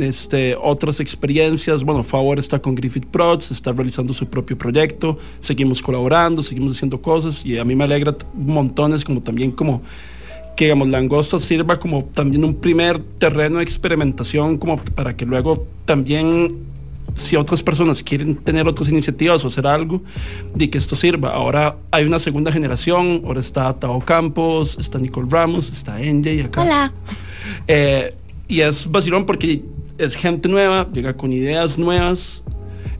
este, otras experiencias. Bueno, Favor está con Griffith Prods, está realizando su propio proyecto, seguimos colaborando, seguimos haciendo cosas y a mí me alegra montones como también como que digamos Langosta sirva como también un primer terreno de experimentación como para que luego también si otras personas quieren tener otras iniciativas o hacer algo, de que esto sirva. Ahora hay una segunda generación, ahora está Tao Campos, está Nicole Ramos, está NJ acá. Hola. Eh, y es vacilón porque es gente nueva, llega con ideas nuevas,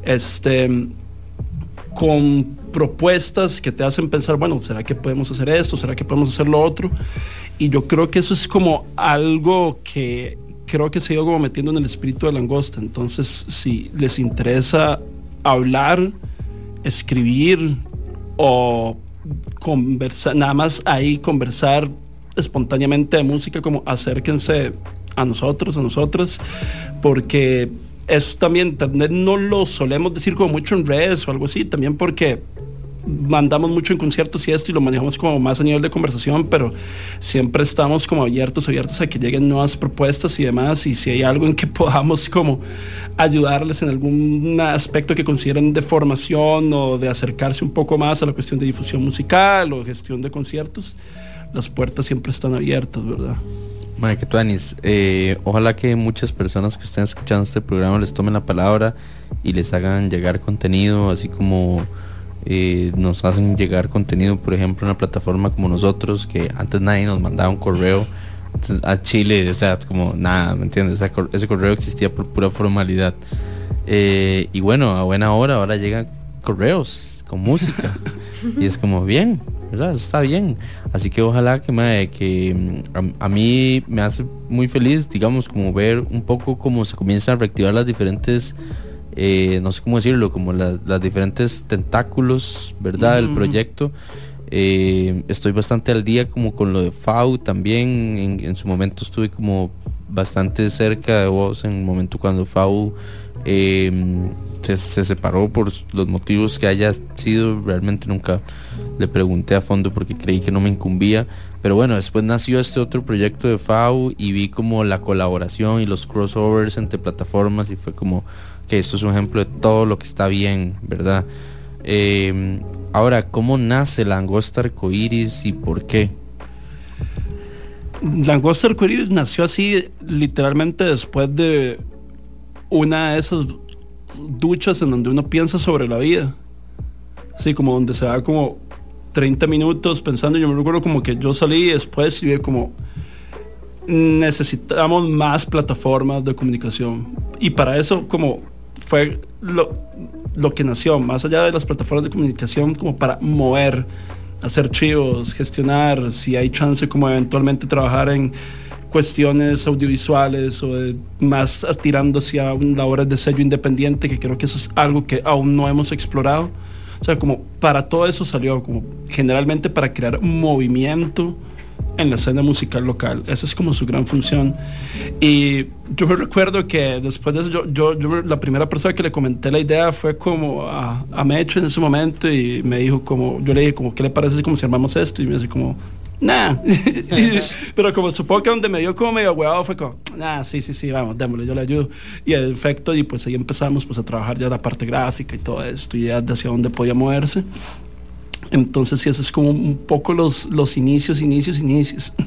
este, con propuestas que te hacen pensar, bueno, ¿será que podemos hacer esto? ¿Será que podemos hacer lo otro? Y yo creo que eso es como algo que creo que se ha ido como metiendo en el espíritu de Langosta. Entonces, si les interesa hablar, escribir o conversar, nada más ahí conversar espontáneamente de música, como acérquense a nosotros, a nosotras, porque es también, no lo solemos decir como mucho en redes o algo así, también porque mandamos mucho en conciertos y esto y lo manejamos como más a nivel de conversación, pero siempre estamos como abiertos, abiertos a que lleguen nuevas propuestas y demás, y si hay algo en que [LAUGHS] podamos como ayudarles en algún aspecto que consideren de formación o de acercarse un poco más a la cuestión de difusión musical o gestión de conciertos, las puertas siempre están abiertas, ¿verdad? Madre, que tuanis. Eh, ojalá que muchas personas que estén escuchando este programa les tomen la palabra y les hagan llegar contenido, así como eh, nos hacen llegar contenido, por ejemplo, en una plataforma como nosotros, que antes nadie nos mandaba un correo a Chile, o sea, es como nada, ¿me entiendes? Ese, cor- ese correo existía por pura formalidad. Eh, y bueno, a buena hora ahora llegan correos con música. [LAUGHS] y es como bien, ¿verdad? Está bien. Así que ojalá que, mae, que mm, a, a mí me hace muy feliz, digamos, como ver un poco cómo se comienzan a reactivar las diferentes, eh, no sé cómo decirlo, como las, las diferentes tentáculos, ¿verdad? Del Ujú. proyecto. Eh, estoy bastante al día como con lo de FAU también. En, en su momento estuve como bastante cerca de vos en el momento cuando FAU eh, se, se separó por los motivos que haya sido. Realmente nunca le pregunté a fondo porque creí que no me incumbía. Pero bueno, después nació este otro proyecto de FAU y vi como la colaboración y los crossovers entre plataformas y fue como que esto es un ejemplo de todo lo que está bien, ¿verdad? Eh, ahora, ¿cómo nace Langosta Arcoiris y por qué? Langosta Arcoiris nació así literalmente después de una de esas duchas en donde uno piensa sobre la vida. Así como donde se va como 30 minutos pensando. Yo me recuerdo como que yo salí después y vi como necesitamos más plataformas de comunicación. Y para eso como fue lo, lo que nació, más allá de las plataformas de comunicación, como para mover, hacer chivos, gestionar, si hay chance como eventualmente trabajar en cuestiones audiovisuales o de más tirando hacia labores de sello independiente, que creo que eso es algo que aún no hemos explorado. O sea, como para todo eso salió, como generalmente para crear movimiento en la escena musical local. Esa es como su gran función. Y yo me recuerdo que después de eso, yo, yo, yo la primera persona que le comenté la idea fue como a, a Mecho en ese momento y me dijo como, yo le dije como, ¿qué le parece como si armamos esto? Y me dice como, nah. [LAUGHS] Pero como supongo que donde me dio como medio huevado fue como, nah, sí, sí, sí, vamos, démosle, yo le ayudo. Y en efecto, y pues ahí empezamos pues a trabajar ya la parte gráfica y todo esto, y ya de hacia dónde podía moverse. Entonces sí, eso es como un poco los, los inicios, inicios, inicios. [LAUGHS]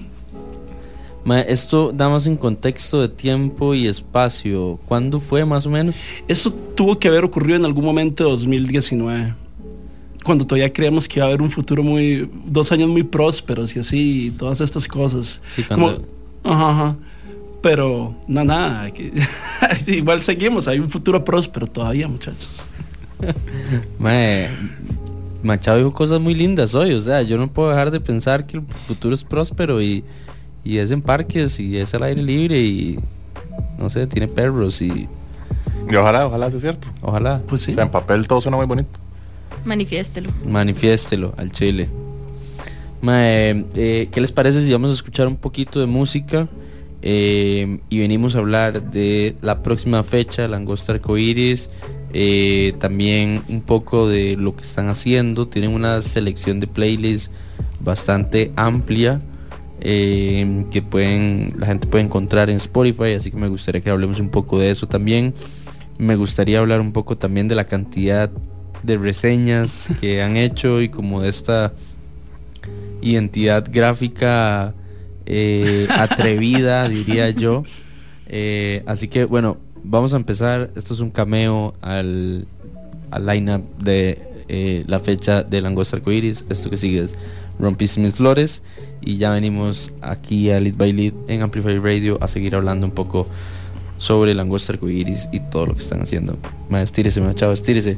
Ma, esto damos en contexto de tiempo y espacio. ¿Cuándo fue más o menos? Eso tuvo que haber ocurrido en algún momento de 2019. Cuando todavía creíamos que iba a haber un futuro muy, dos años muy prósperos y así, y todas estas cosas. Sí, cuando- Como- ajá, ajá. Pero no, nada, que- [LAUGHS] igual seguimos, hay un futuro próspero todavía, muchachos. [LAUGHS] Mae, Machado dijo cosas muy lindas hoy, o sea, yo no puedo dejar de pensar que el futuro es próspero y, y es en parques y es al aire libre y no sé, tiene perros y Y ojalá, ojalá sea cierto. ojalá Pues sí. O sea, en papel todo suena muy bonito. Manifiéstelo. manifiéstelo al chile. Mae, eh, ¿qué les parece si vamos a escuchar un poquito de música eh, y venimos a hablar de la próxima fecha, Langosta Arcoiris, eh, también un poco de lo que están haciendo, tienen una selección de playlists bastante amplia eh, que pueden la gente puede encontrar en Spotify, así que me gustaría que hablemos un poco de eso también. Me gustaría hablar un poco también de la cantidad de reseñas que han hecho y como de esta identidad gráfica eh, atrevida, [LAUGHS] diría yo. Eh, así que bueno, vamos a empezar. Esto es un cameo al, al lineup de eh, la fecha de Langosta Arcoiris. Esto que sigue es mis flores. Y ya venimos aquí a Lead by Lead en Amplify Radio a seguir hablando un poco sobre Langosta Arcoiris y todo lo que están haciendo. Ma, estírese, ma, chao, estírese.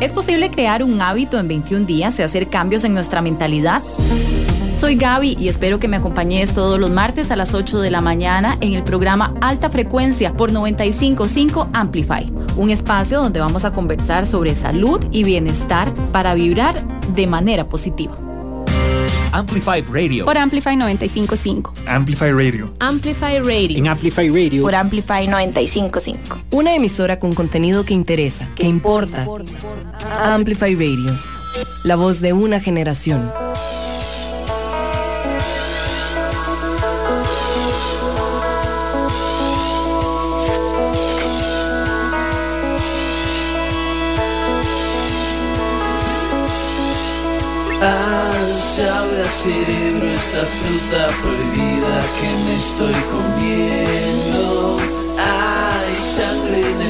¿Es posible crear un hábito en 21 días y hacer cambios en nuestra mentalidad? Soy Gaby y espero que me acompañes todos los martes a las 8 de la mañana en el programa Alta Frecuencia por 955 Amplify, un espacio donde vamos a conversar sobre salud y bienestar para vibrar de manera positiva. Amplify Radio. Por Amplify 955. Amplify Radio. Amplify Radio. En Amplify Radio. Por Amplify 955. Una emisora con contenido que interesa, que importa. Amplify Radio. La voz de una generación. Sabe a cerebro esta fruta prohibida que me estoy comiendo.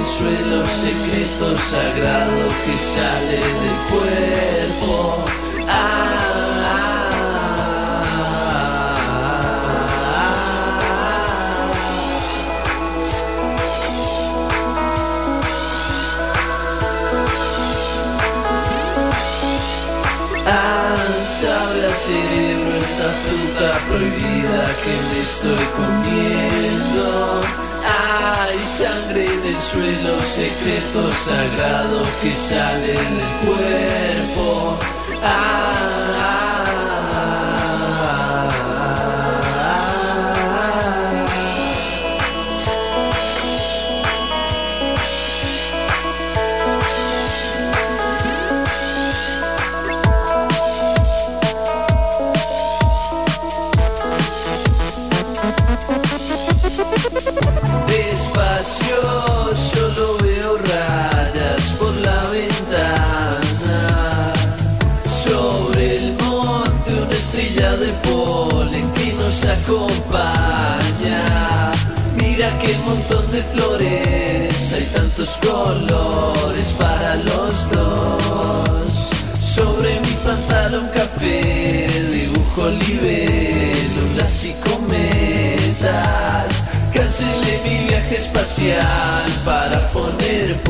Suelo, secreto sagrado que sale del cuerpo. Ah, sabe a cerebro esa fruta prohibida que me estoy comiendo. Sangre en el suelo, secreto sagrado que sale del cuerpo. Despacio, montón de flores, hay tantos colores para los dos. Sobre mi pantalón café dibujo libélulas y cometas. Cancelé mi viaje espacial para poner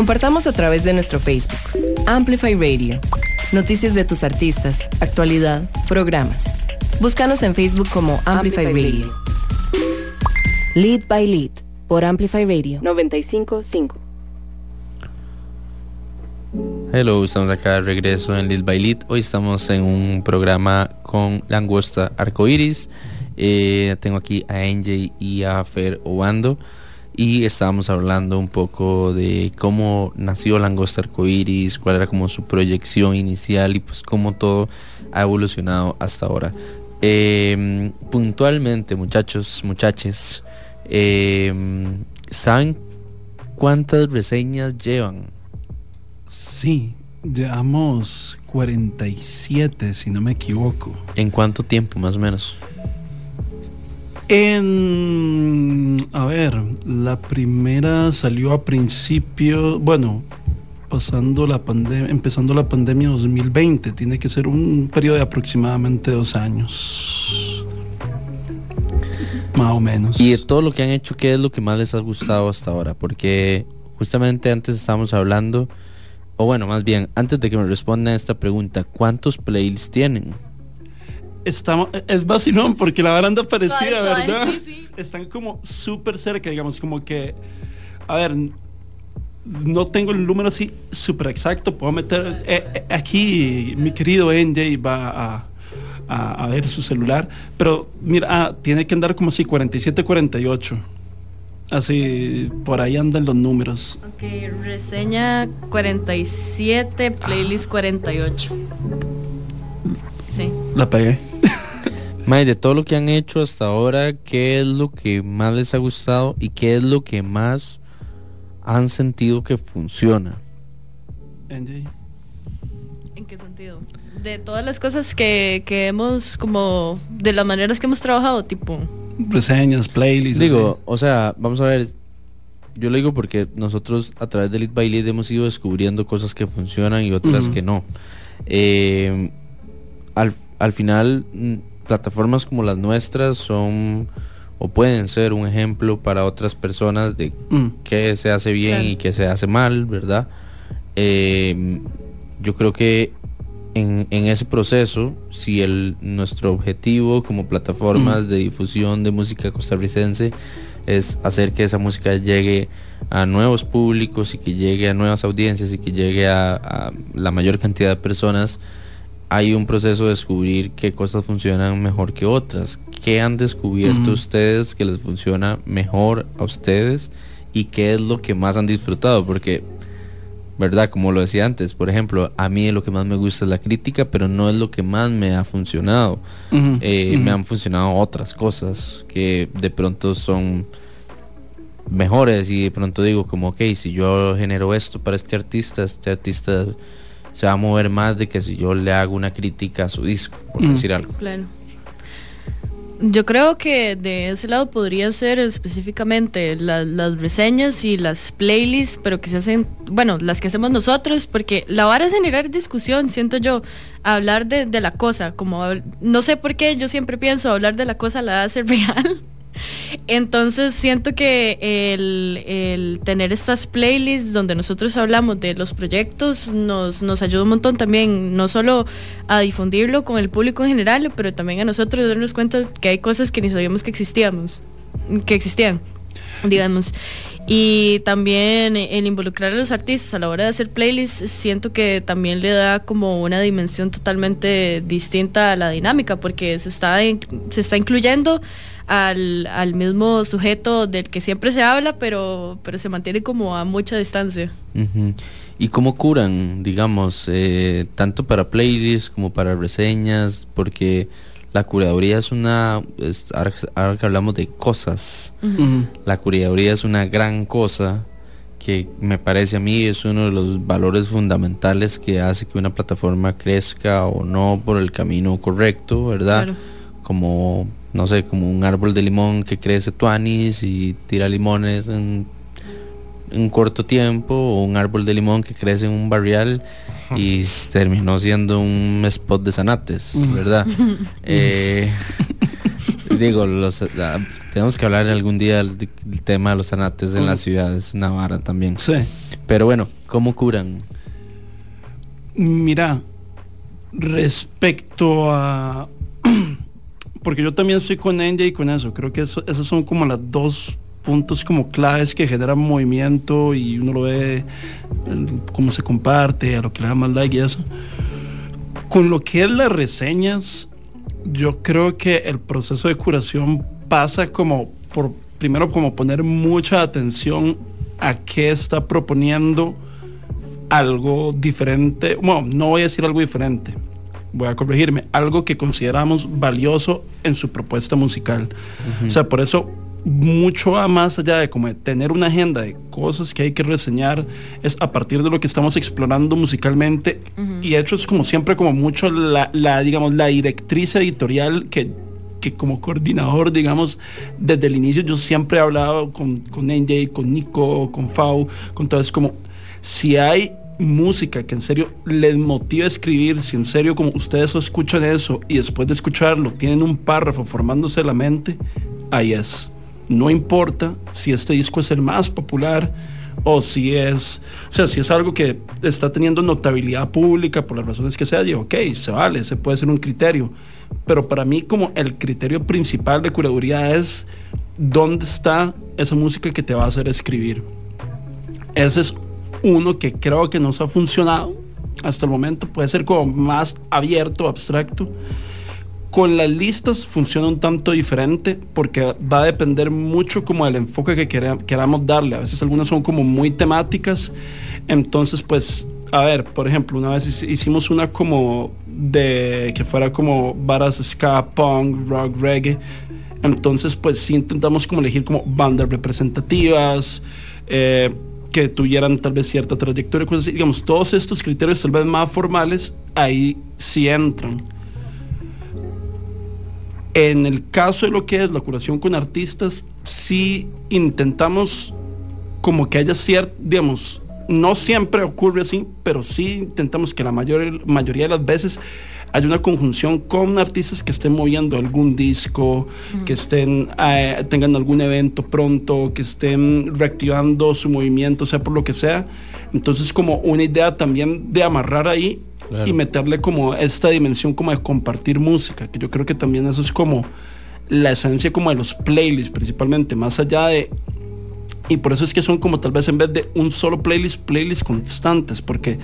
Compartamos a través de nuestro Facebook. Amplify Radio. Noticias de tus artistas, actualidad, programas. Búscanos en Facebook como Amplify, Radio. Lead by Lead por Amplify Radio 955. Hello, estamos acá de regreso en Lil by Lil. Hoy estamos en un programa con Langosta Arcoiris. Eh, tengo aquí a NJ y a Fer Obando. Y estábamos hablando un poco de cómo nació Langosta Arcoiris, cuál era como su proyección inicial y pues cómo todo ha evolucionado hasta ahora. Eh, puntualmente, muchachos, muchaches, eh, ¿saben cuántas reseñas llevan? Sí, llevamos 47, si no me equivoco. ¿En cuánto tiempo más o menos? En, a ver, la primera salió a principio, bueno, pasando la pandemia, empezando la pandemia 2020, tiene que ser un periodo de aproximadamente dos años. Más o menos. Y de todo lo que han hecho, ¿qué es lo que más les ha gustado hasta ahora? Porque justamente antes estábamos hablando, o bueno, más bien, antes de que me respondan esta pregunta, ¿cuántos playlists tienen? Estamos, es vacilón porque la baranda suave, ¿verdad? sí, sí. Están como súper cerca, digamos, como que, a ver, no tengo el número así súper exacto, puedo meter, eh, eh, aquí mi querido NJ va a, a, a ver su celular, pero mira, ah, tiene que andar como así, 47, 48. Así, por ahí andan los números. Ok, reseña 47, playlist 48. Sí. La pegué. Mae, de todo lo que han hecho hasta ahora, ¿qué es lo que más les ha gustado y qué es lo que más han sentido que funciona? ¿En qué sentido? De todas las cosas que, que hemos, como, de las maneras que hemos trabajado, tipo... Reseñas, playlists. Digo, o sea, vamos a ver. Yo lo digo porque nosotros a través de Lead by Lead hemos ido descubriendo cosas que funcionan y otras que no. Eh, al, al final, mm, plataformas como las nuestras son o pueden ser un ejemplo para otras personas de Mm. qué se hace bien Claro. y qué se hace mal, ¿verdad? Eh, yo creo que en, en ese proceso, si el, nuestro objetivo como plataformas Mm. de difusión de música costarricense es hacer que esa música llegue a nuevos públicos y que llegue a nuevas audiencias y que llegue a, a la mayor cantidad de personas, hay un proceso de descubrir qué cosas funcionan mejor que otras. ¿Qué han descubierto ustedes que les funciona mejor a ustedes? ¿Y qué es lo que más han disfrutado? Porque ¿verdad? Como lo decía antes, por ejemplo, a mí lo que más me gusta es la crítica, pero no es lo que más me ha funcionado. Eh. Me han funcionado otras cosas que de pronto son mejores y de pronto digo como, ok, si yo genero esto para este artista, este artista se va a mover más de que si yo le hago una crítica a su disco, por Mm. decir algo. Claro. Yo creo que de ese lado podría ser específicamente la- las reseñas y las playlists, pero que se hacen, bueno, las que hacemos nosotros, porque la vara es generar discusión, siento yo, hablar de, de la cosa, como no sé por qué yo siempre pienso hablar de la cosa la hace [LAUGHS] real. Entonces siento que el, el tener estas playlists donde nosotros hablamos de los proyectos nos, nos ayuda un montón también, no solo a difundirlo con el público en general, pero también a nosotros darnos cuenta que hay cosas que ni sabíamos que existíamos, que existían, digamos. Y también el involucrar a los artistas a la hora de hacer playlists, siento que también le da como una dimensión totalmente distinta a la dinámica, porque se está, se está incluyendo al, al mismo sujeto del que siempre se habla, pero, pero se mantiene como a mucha distancia. ¿Y cómo curan, digamos, eh, tanto para playlists como para reseñas? Porque la curaduría es una, es- ahora, que- ahora que hablamos de cosas, la curaduría es una gran cosa que me parece a mí es uno de los valores fundamentales que hace que una plataforma crezca o no por el camino correcto, ¿verdad? Claro. Como, no sé, como un árbol de limón que crece tuanis y tira limones en un corto tiempo o un árbol de limón que crece en un barrial y terminó siendo un spot de zanates. ¿verdad? [LAUGHS] Eh, digo, los, la- tenemos que hablar algún día del, del tema de los zanates en Ujú. la ciudad, es una vara también. Sí. Pero bueno, ¿cómo curan? Mira, respecto a... [CLEARS THROAT] Porque yo también estoy con NJ y con eso. Creo que eso, esos son como las dos puntos como claves que generan movimiento y uno lo ve cómo se comparte, a lo que le da más like y eso. Con lo que es las reseñas, yo creo que el proceso de curación pasa como por primero como poner mucha atención a qué está proponiendo algo diferente, bueno, no voy a decir algo diferente, voy a corregirme, algo que consideramos valioso en su propuesta musical. O sea, por eso mucho más allá de como de tener una agenda de cosas que hay que reseñar, es a partir de lo que estamos explorando musicalmente y hecho es como siempre como mucho la, la, digamos, la directriz editorial que que como coordinador, digamos, desde el inicio yo siempre he hablado con, con NJ, con Nico, con Fau, con todo es como, si hay música que en serio les motiva a escribir, si en serio como ustedes escuchan eso y después de escucharlo tienen un párrafo formándose la mente, ahí es. No importa si este disco es el más popular o si es, o sea, si es algo que está teniendo notabilidad pública por las razones que sea, digo, ok, se vale, se puede ser un criterio. Pero para mí como el criterio principal de curaduría es dónde está esa música que te va a hacer escribir. Ese es uno que creo que nos ha funcionado hasta el momento. Puede ser como más abierto, abstracto. Con las listas funciona un tanto diferente porque va a depender mucho como del enfoque que quera- queramos darle. A veces algunas son como muy temáticas. Entonces, pues, a ver, por ejemplo, una vez hici- hicimos una como de que fuera como varas ska, punk, rock, reggae. Entonces, pues sí intentamos como elegir como bandas representativas, eh, que tuvieran tal vez cierta trayectoria, cosas así. Digamos, todos estos criterios tal vez más formales, ahí sí entran. En el caso de lo que es la curación con artistas, sí intentamos como que haya cierto, digamos, no siempre ocurre así, pero sí intentamos que la mayor, mayoría de las veces haya una conjunción con artistas que estén moviendo algún disco, que estén eh, tengan algún evento pronto, que estén reactivando su movimiento, sea por lo que sea. Entonces como una idea también de amarrar ahí Y meterle como esta dimensión como de compartir música, que yo creo que también eso es como la esencia como de los playlists principalmente, más allá de y por eso es que son como tal vez en vez de un solo playlist, playlists constantes, porque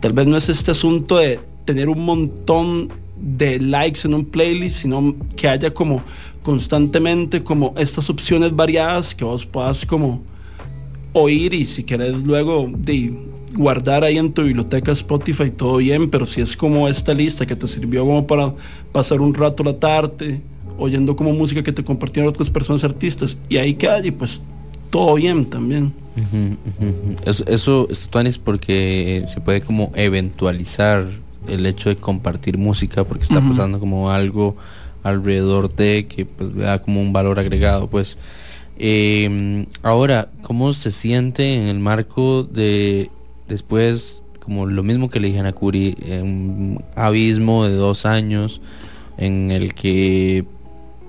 tal vez no es este asunto de tener un montón de likes en un playlist, sino que haya como constantemente como estas opciones variadas que vos puedas como oír y si querés luego de guardar ahí en tu biblioteca Spotify, todo bien, pero si es como esta lista que te sirvió como para pasar un rato la tarde, oyendo como música que te compartieron otras personas artistas, y ahí queda, y pues todo bien también. Eso, eso está tuanis porque se puede como eventualizar el hecho de compartir música porque está pasando como algo alrededor de que pues le da como un valor agregado pues. Eh, ahora cómo se siente en el marco de después como lo mismo que le dije a Nakuri eh, un abismo de dos años en el que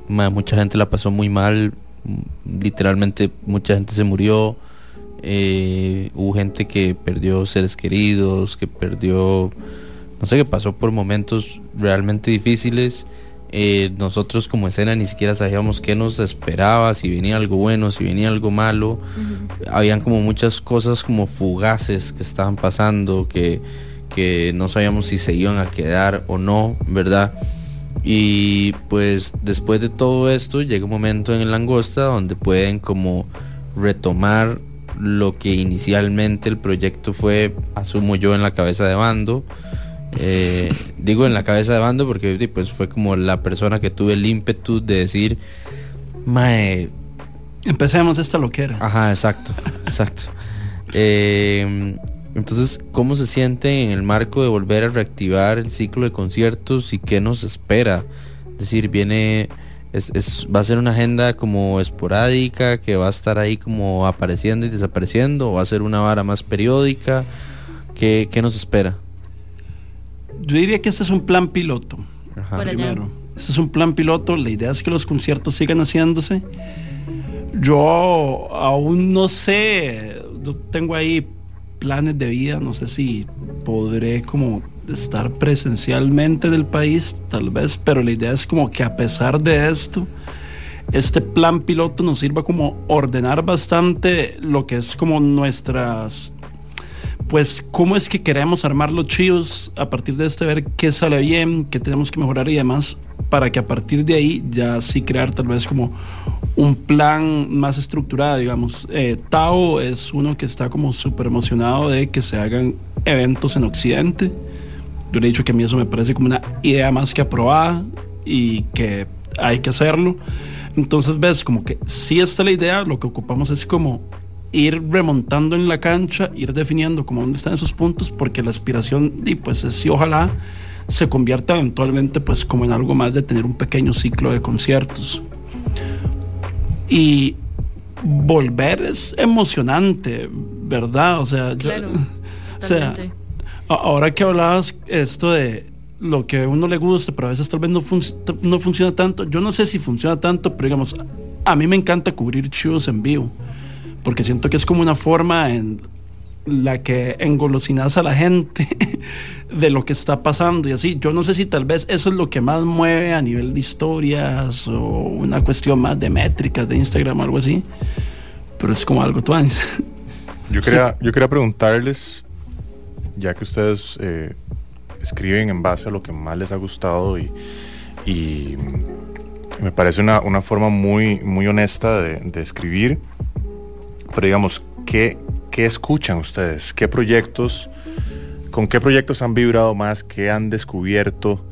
mucha gente la pasó muy mal literalmente mucha gente se murió eh, hubo gente que perdió seres queridos que perdió no sé que pasó por momentos realmente difíciles eh, nosotros como escena ni siquiera sabíamos qué nos esperaba si venía algo bueno si venía algo malo habían como muchas cosas como fugaces que estaban pasando que, que no sabíamos si se iban a quedar o no, ¿verdad? Y pues después de todo esto llega un momento en el langosta donde pueden como retomar lo que inicialmente el proyecto fue, asumo yo, en la cabeza de bando. Eh, digo en la cabeza de bando porque pues fue como la persona que tuve el ímpetu de decir, mae, Empecemos esta loquera. Ajá, exacto, exacto. Eh, entonces, ¿cómo se siente en el marco de volver a reactivar el ciclo de conciertos y qué nos espera? Es decir, viene, es, es- va a ser una agenda como esporádica, que va a estar ahí como apareciendo y desapareciendo, o va a ser una vara más periódica. ¿Qué, qué nos espera? Yo diría que este es un plan piloto. Ajá. Primero. Este es un plan piloto. La idea es que los conciertos sigan haciéndose. Yo aún no sé. Yo tengo ahí planes de vida. No sé si podré como estar presencialmente en el país, tal vez. Pero la idea es como que a pesar de esto, este plan piloto nos sirva como ordenar bastante lo que es como nuestras pues cómo es que queremos armar los chivos a partir de este, ver qué sale bien, qué tenemos que mejorar y demás, para que a partir de ahí ya sí crear tal vez como un plan más estructurado, digamos. Eh, Tao es uno que está como súper emocionado de que se hagan eventos en Occidente. Yo le he dicho que a mí eso me parece como una idea más que aprobada y que hay que hacerlo. Entonces ves como que si está la idea, lo que ocupamos es como ir remontando en la cancha, ir definiendo como dónde están esos puntos, porque la aspiración, y pues es si ojalá se convierta eventualmente pues como en algo más de tener un pequeño ciclo de conciertos. Y volver es emocionante, ¿verdad? O sea, yo- [LAUGHS] o sea, ahora que hablabas esto de lo que a uno le gusta, pero a veces tal vez no, func- no funciona tanto. Yo no sé si funciona tanto, pero digamos, a mí me encanta cubrir shows en vivo, porque siento que es como una forma en la que engolosinas a la gente [LAUGHS] de lo que está pasando y así. Yo no sé si tal vez eso es lo que más mueve a nivel de historias o una cuestión más de métricas de Instagram o algo así, pero es como algo tuanis. [LAUGHS] Yo quería, yo quería preguntarles, ya que ustedes eh, escriben en base a lo que más les ha gustado y, me parece una, una forma muy, muy honesta de escribir, pero digamos, ¿qué, ¿qué escuchan ustedes? ¿Qué proyectos, con qué proyectos han vibrado más? ¿Qué han descubierto?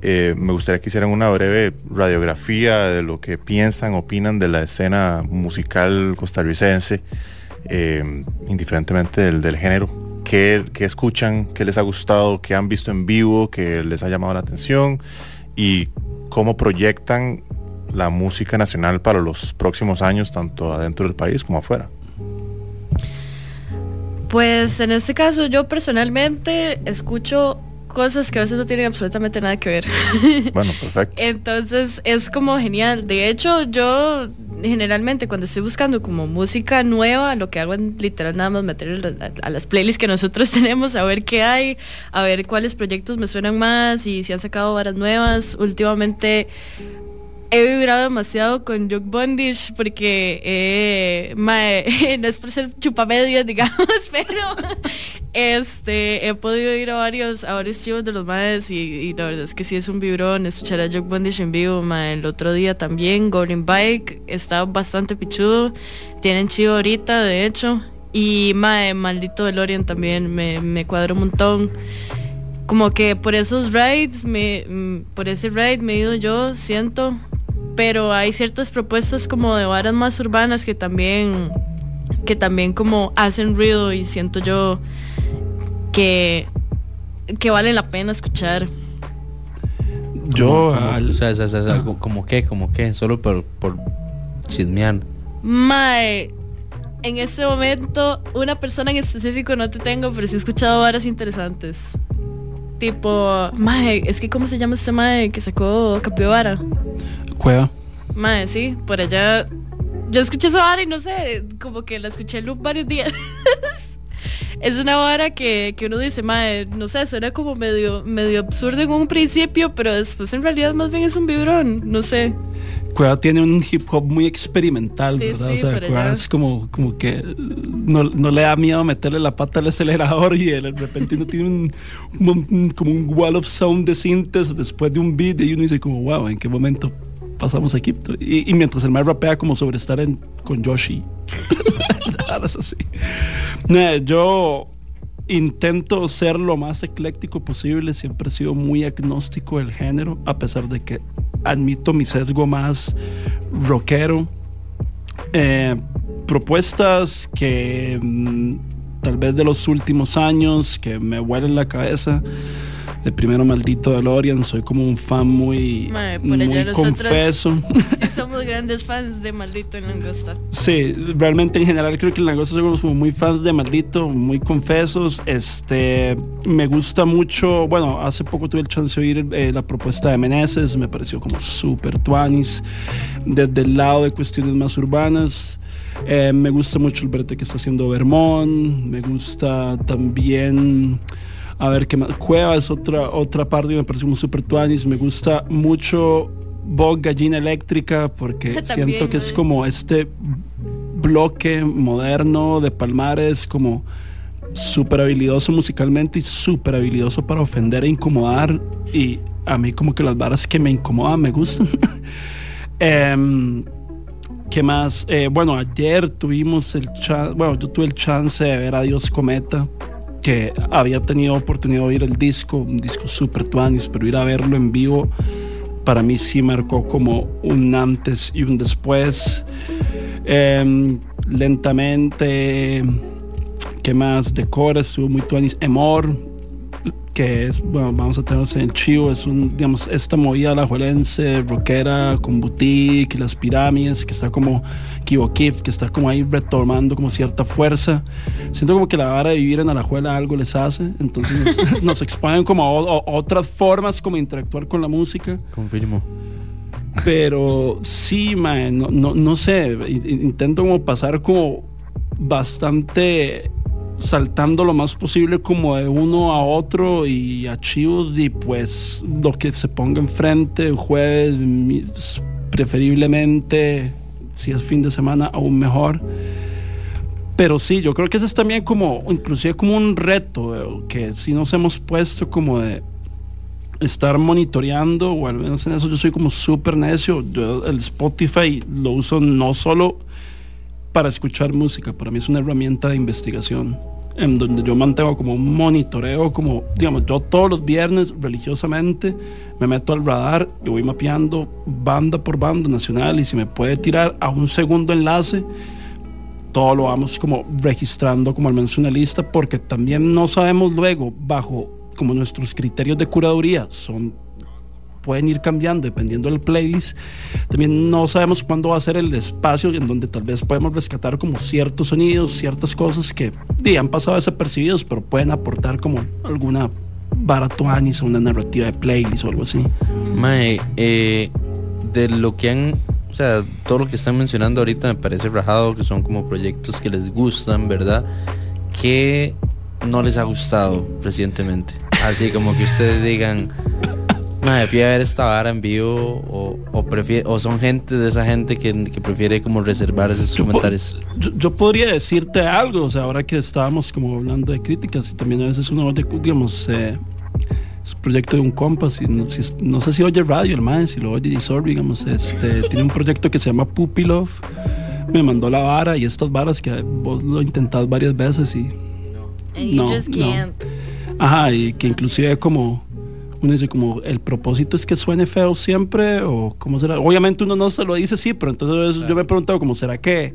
Eh, me gustaría que hicieran una breve radiografía de lo que piensan, opinan de la escena musical costarricense, eh, indiferentemente del, del género. ¿Qué, qué escuchan? ¿Qué les ha gustado? ¿Qué han visto en vivo? ¿Qué les ha llamado la atención? ¿Y cómo proyectan la música nacional para los próximos años, tanto adentro del país como afuera? Pues en este caso yo personalmente escucho cosas que a veces no tienen absolutamente nada que ver. [LAUGHS] Bueno, perfecto. Entonces es como genial. De hecho, yo generalmente cuando estoy buscando como música nueva, lo que hago es literal nada más meter a, a las playlists que nosotros [LAUGHS] tenemos, a ver qué hay, a ver cuáles proyectos me suenan más y si han sacado varas nuevas. Últimamente he vibrado demasiado con Joke Bondage porque eh, [LAUGHS] no es por ser chupamedias, digamos, [LAUGHS] pero este he podido ir a varios, a varios chivos de los maes y, la verdad es que sí es un vibrón escuchar a Joke Bondage en vivo, mae. el otro día también, Goblin Bike, está bastante pichudo, tienen chivo ahorita de hecho. Y mae, maldito DeLorean también me, me cuadró un montón. Como que por esos rides, me, mm, por ese ride me he ido yo, siento. Pero hay ciertas propuestas como de varas más urbanas que también, que también como hacen ruido y siento yo que, que vale la pena escuchar. Yo, Como- al- o sea, o sea, o sea, como- como qué, como qué, solo por, por chismear. Mae, en este momento una persona en específico no te tengo, pero sí he escuchado varas interesantes. Tipo, mae, es que ¿cómo se llama este mae que sacó Capibara? Cueva. Mae, sí, por allá. Yo escuché esa vara y no sé, como que la escuché en loop varios días. [LAUGHS] es una vara que, que uno dice, mae, no sé, suena como medio, medio absurdo en un principio, pero después en realidad más bien es un vibrón, no sé. Cueva tiene un hip hop muy experimental, Sí, ¿verdad? sí, o sea, Cueva es como, como que no, no le da miedo meterle la pata al acelerador y de repente uno tiene un, un- un- como un wall of sound de sintes después de un beat y uno dice como, wow, ¿en qué momento pasamos aquí? Y, y mientras el más rapea como sobre estar en, con Yoshi. [LAUGHS] Varas así. Yo intento ser lo más ecléctico posible, siempre he sido muy agnóstico del género, a pesar de que admito mi sesgo más rockero. Eh, propuestas que mm, tal vez de los últimos años que me vuelen la cabeza. De primero maldito DeLorean, soy como un fan muy, muy confeso. [LAUGHS] somos grandes fans de Maldito en Langosta. Sí, realmente en general creo que en Langosta somos como muy fans de Maldito, muy confesos. Este, me gusta mucho, bueno, hace poco tuve el chance de oír eh, la propuesta de Meneses, me pareció como súper tuanis, desde el lado de cuestiones más urbanas. Eh, me gusta mucho el brete que está haciendo Vermont, me gusta también... A ver qué más. Cueva es otra, otra parte que me parece como super tuanis. Me gusta mucho Bog Gallina Eléctrica porque [LAUGHS] También, siento que es mae. como este bloque moderno de Palmares, como súper habilidoso musicalmente y súper habilidoso para ofender e incomodar. Y a mí como que las varas que me incomodan me gustan. [LAUGHS] Em, ¿Qué más? Eh, bueno, ayer tuvimos el chance, bueno, yo tuve el chance de ver a Dios Cometa, que había tenido oportunidad de oír el disco, un disco super tuanis, pero ir a verlo en vivo para mí sí marcó como un antes y un después. Em, lentamente, ¿qué más? Decora, estuvo muy tuanis. Emor, que es, bueno, vamos a tenerlos en chivo, es un, digamos, esta movida alajuelense, rockera, con boutique, y las pirámides, que está como Kibokif, que está como ahí retomando como cierta fuerza. Siento como que la vara de vivir en Alajuela algo les hace, entonces nos, [LAUGHS] nos exponen como a, otras formas como interactuar con la música. Confirmo. Pero sí, mae, no, no, no sé, in- in- intento como pasar como bastante saltando lo más posible como de uno a otro y archivos y pues lo que se ponga enfrente el jueves preferiblemente si es fin de semana aún mejor pero sí yo creo que eso es también como inclusive como un reto que si nos hemos puesto como de estar monitoreando, o al menos en eso yo soy como súper necio. Yo el Spotify lo uso no solo para escuchar música, para mí es una herramienta de investigación, en donde yo mantengo como un monitoreo, como, digamos, yo todos los viernes religiosamente me meto al radar y voy mapeando banda por banda nacional y si me puede tirar a un segundo enlace, todo lo vamos como registrando como al menos una lista porque también no sabemos luego bajo como nuestros criterios de curaduría son pueden ir cambiando dependiendo del playlist también no sabemos cuándo va a ser el espacio en donde tal vez podemos rescatar como ciertos sonidos ciertas cosas que di, han pasado desapercibidos pero pueden aportar como alguna baratuanis o una narrativa de playlist o algo así Mae, eh, de lo que han, o sea, todo lo que están mencionando ahorita me parece rajado, que son como proyectos que les gustan, ¿verdad? Que no les ha gustado recientemente. Así como que ustedes digan, Mae, fui a ver esta vara en vivo o, o, prefiere- o son gente de esa gente que, que prefiere como reservar esos comentarios. yo, yo podría decirte algo, o sea, ahora que estábamos como hablando de críticas y también a veces uno oye, digamos, eh, es proyecto de un compa, si no, si- no sé si oye radio el man, si lo oye y sorry, digamos, este, tiene un proyecto que se llama Puppy Love, me mandó la vara y estas varas que vos lo intentás varias veces y no, no. can't. Ajá, y que inclusive como uno dice como el propósito es que suene feo siempre o cómo será. Obviamente uno no se lo dice sí, pero entonces yo me he preguntado como será que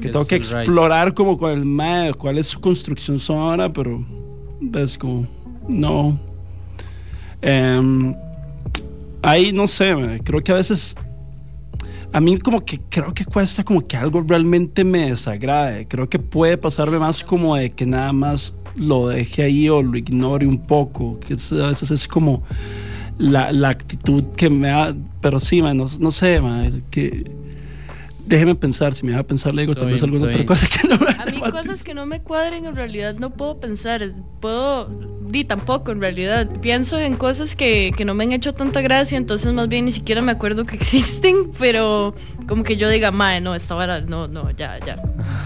que tengo que Es right. explorar como con el mae, cuál es su construcción sonora, pero ves como no. Em, ahí no sé, creo que a veces a mí como que creo que cuesta como que algo realmente me desagrade. Creo que puede pasarme más como de que nada más lo deje ahí o lo ignore un poco. Que es- a veces es como la, la actitud que me da. Pero sí, man, no, no sé, man, que déjeme pensar. Si me deja pensar, le digo tal vez alguna otra cosa que no me A mí cosas que no me cuadren en realidad no puedo pensar. Puedo, di tampoco en realidad. Pienso en cosas que, que no me han hecho tanta gracia, entonces más bien ni siquiera me acuerdo que [LAUGHS] existen, pero como que yo diga, mae, no, esta vara, no, no, ya, ya.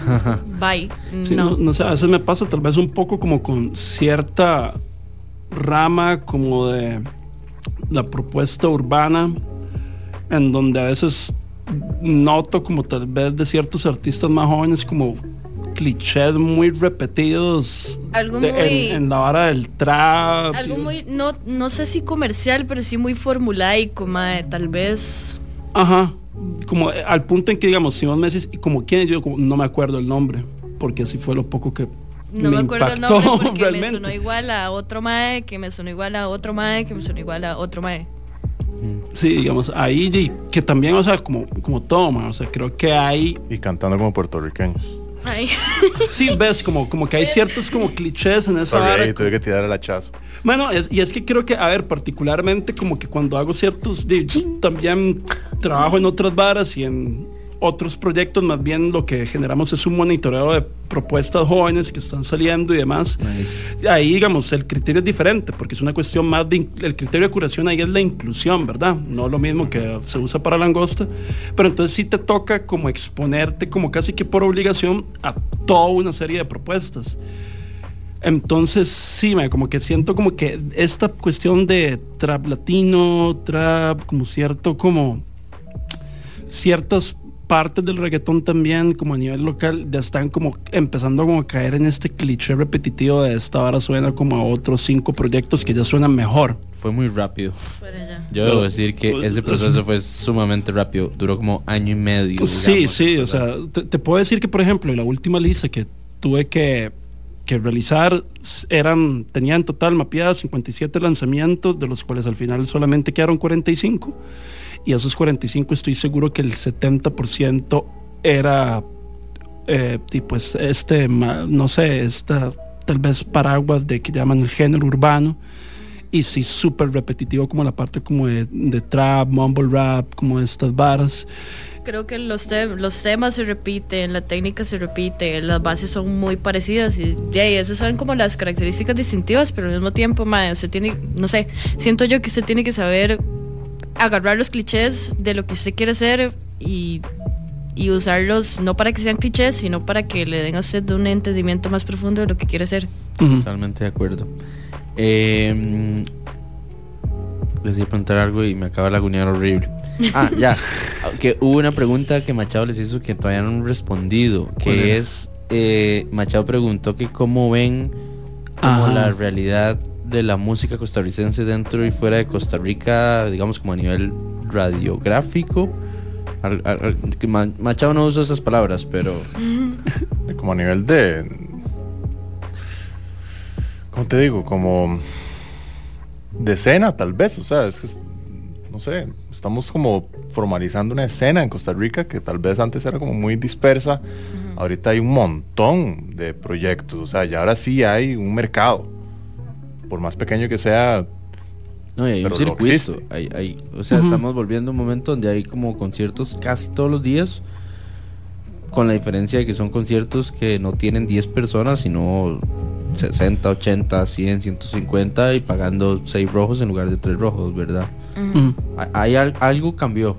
[LAUGHS] Bye. Sí, no. no. no sé, a veces me pasa tal vez un poco como con cierta rama como de la propuesta urbana, en donde a veces noto como tal vez de ciertos artistas más jóvenes como clichés muy repetidos Algo de- muy- en, en la vara del trap. Algo y- muy, no, no sé si comercial, pero sí muy formulaico, mae, tal vez. Ajá, como eh, al punto en que digamos, si vos me decís, ¿y como quién? Yo como, no me acuerdo el nombre, porque así fue lo poco que No me, acuerdo el nombre porque [LAUGHS] me sonó igual a otro mae, que me sonó igual a otro mae, que me sonó igual a otro mae. Sí, digamos, ahí que también, o sea, como, como todo, man, o sea, creo que hay... Y cantando como puertorriqueños. Ay. Sí, ves, como, como que hay [LAUGHS] ciertos como clichés en esa Sorry, ahí tuve que tirar el hachazo. Bueno, es- y es que creo que, a ver, particularmente como que cuando hago ciertos, di- también trabajo en otras varas y en otros proyectos, más bien lo que generamos es un monitoreo de propuestas jóvenes que están saliendo y demás. Ahí, digamos, el criterio es diferente, porque es una cuestión más de, el criterio de curación ahí es la inclusión, ¿verdad? No lo mismo que se usa para langosta, pero entonces sí te toca como exponerte como casi que por obligación a toda una serie de propuestas. Entonces, sí, me, como que siento como que esta cuestión de trap latino, trap, como cierto, como ciertas partes del reggaetón también, como a nivel local, ya están como empezando como a caer en este cliché repetitivo de esta hora suena como a otros cinco proyectos que ya suenan mejor. Fue muy rápido. Yo debo decir que ese proceso fue sumamente rápido. Duró como año y medio. Sí, sí, o sea, te, te puedo decir que, por ejemplo, la última lista que tuve que, que realizar eran, tenía en total mapeadas 57 lanzamientos, de los cuales al final solamente quedaron 45. Y esos 45 estoy seguro que el 70% era, eh, tipo, es- este, no sé, esta tal vez paraguas de que llaman el género urbano. Y sí, súper repetitivo como la parte como de, de trap, mumble rap, como estas varas. Creo que los, te- los temas se repiten, la técnica se repite, las bases son muy parecidas y ya, y esas son como las características distintivas, pero al mismo tiempo, mae, usted tiene, no sé, siento yo que usted tiene que saber agarrar los clichés de lo que usted quiere hacer y, y usarlos no para que sean clichés, sino para que le den a usted un entendimiento más profundo de lo que quiere hacer. Totalmente de acuerdo. Eh, les iba a preguntar algo y me acaba de lagunear horrible. [LAUGHS] Ah, ya. Que hubo una pregunta que Machado les hizo que todavía no han respondido. ¿Cuál Que es, eh, Machado preguntó que cómo ven como Ajá. la realidad de la música costarricense dentro y fuera de Costa Rica, digamos como a nivel radiográfico. Al- al- Machado no usa esas palabras, pero [LAUGHS] Como a nivel de. ¿Cómo te digo? Como. De escena, tal vez. O sea, es que. No sé. Estamos como formalizando una escena en Costa Rica que tal vez antes era como muy dispersa. Ahorita hay un montón de proyectos. O sea, ya ahora sí hay un mercado. Por más pequeño que sea. No, y hay un circuito. Hay, hay- o sea, estamos volviendo a un momento donde hay como conciertos casi todos los días. Con la diferencia de que son conciertos que no tienen 10 personas, sino 60, 80, 100, 150 y pagando 6 rojos en lugar de 3 rojos, ¿verdad? Hay al- algo cambió.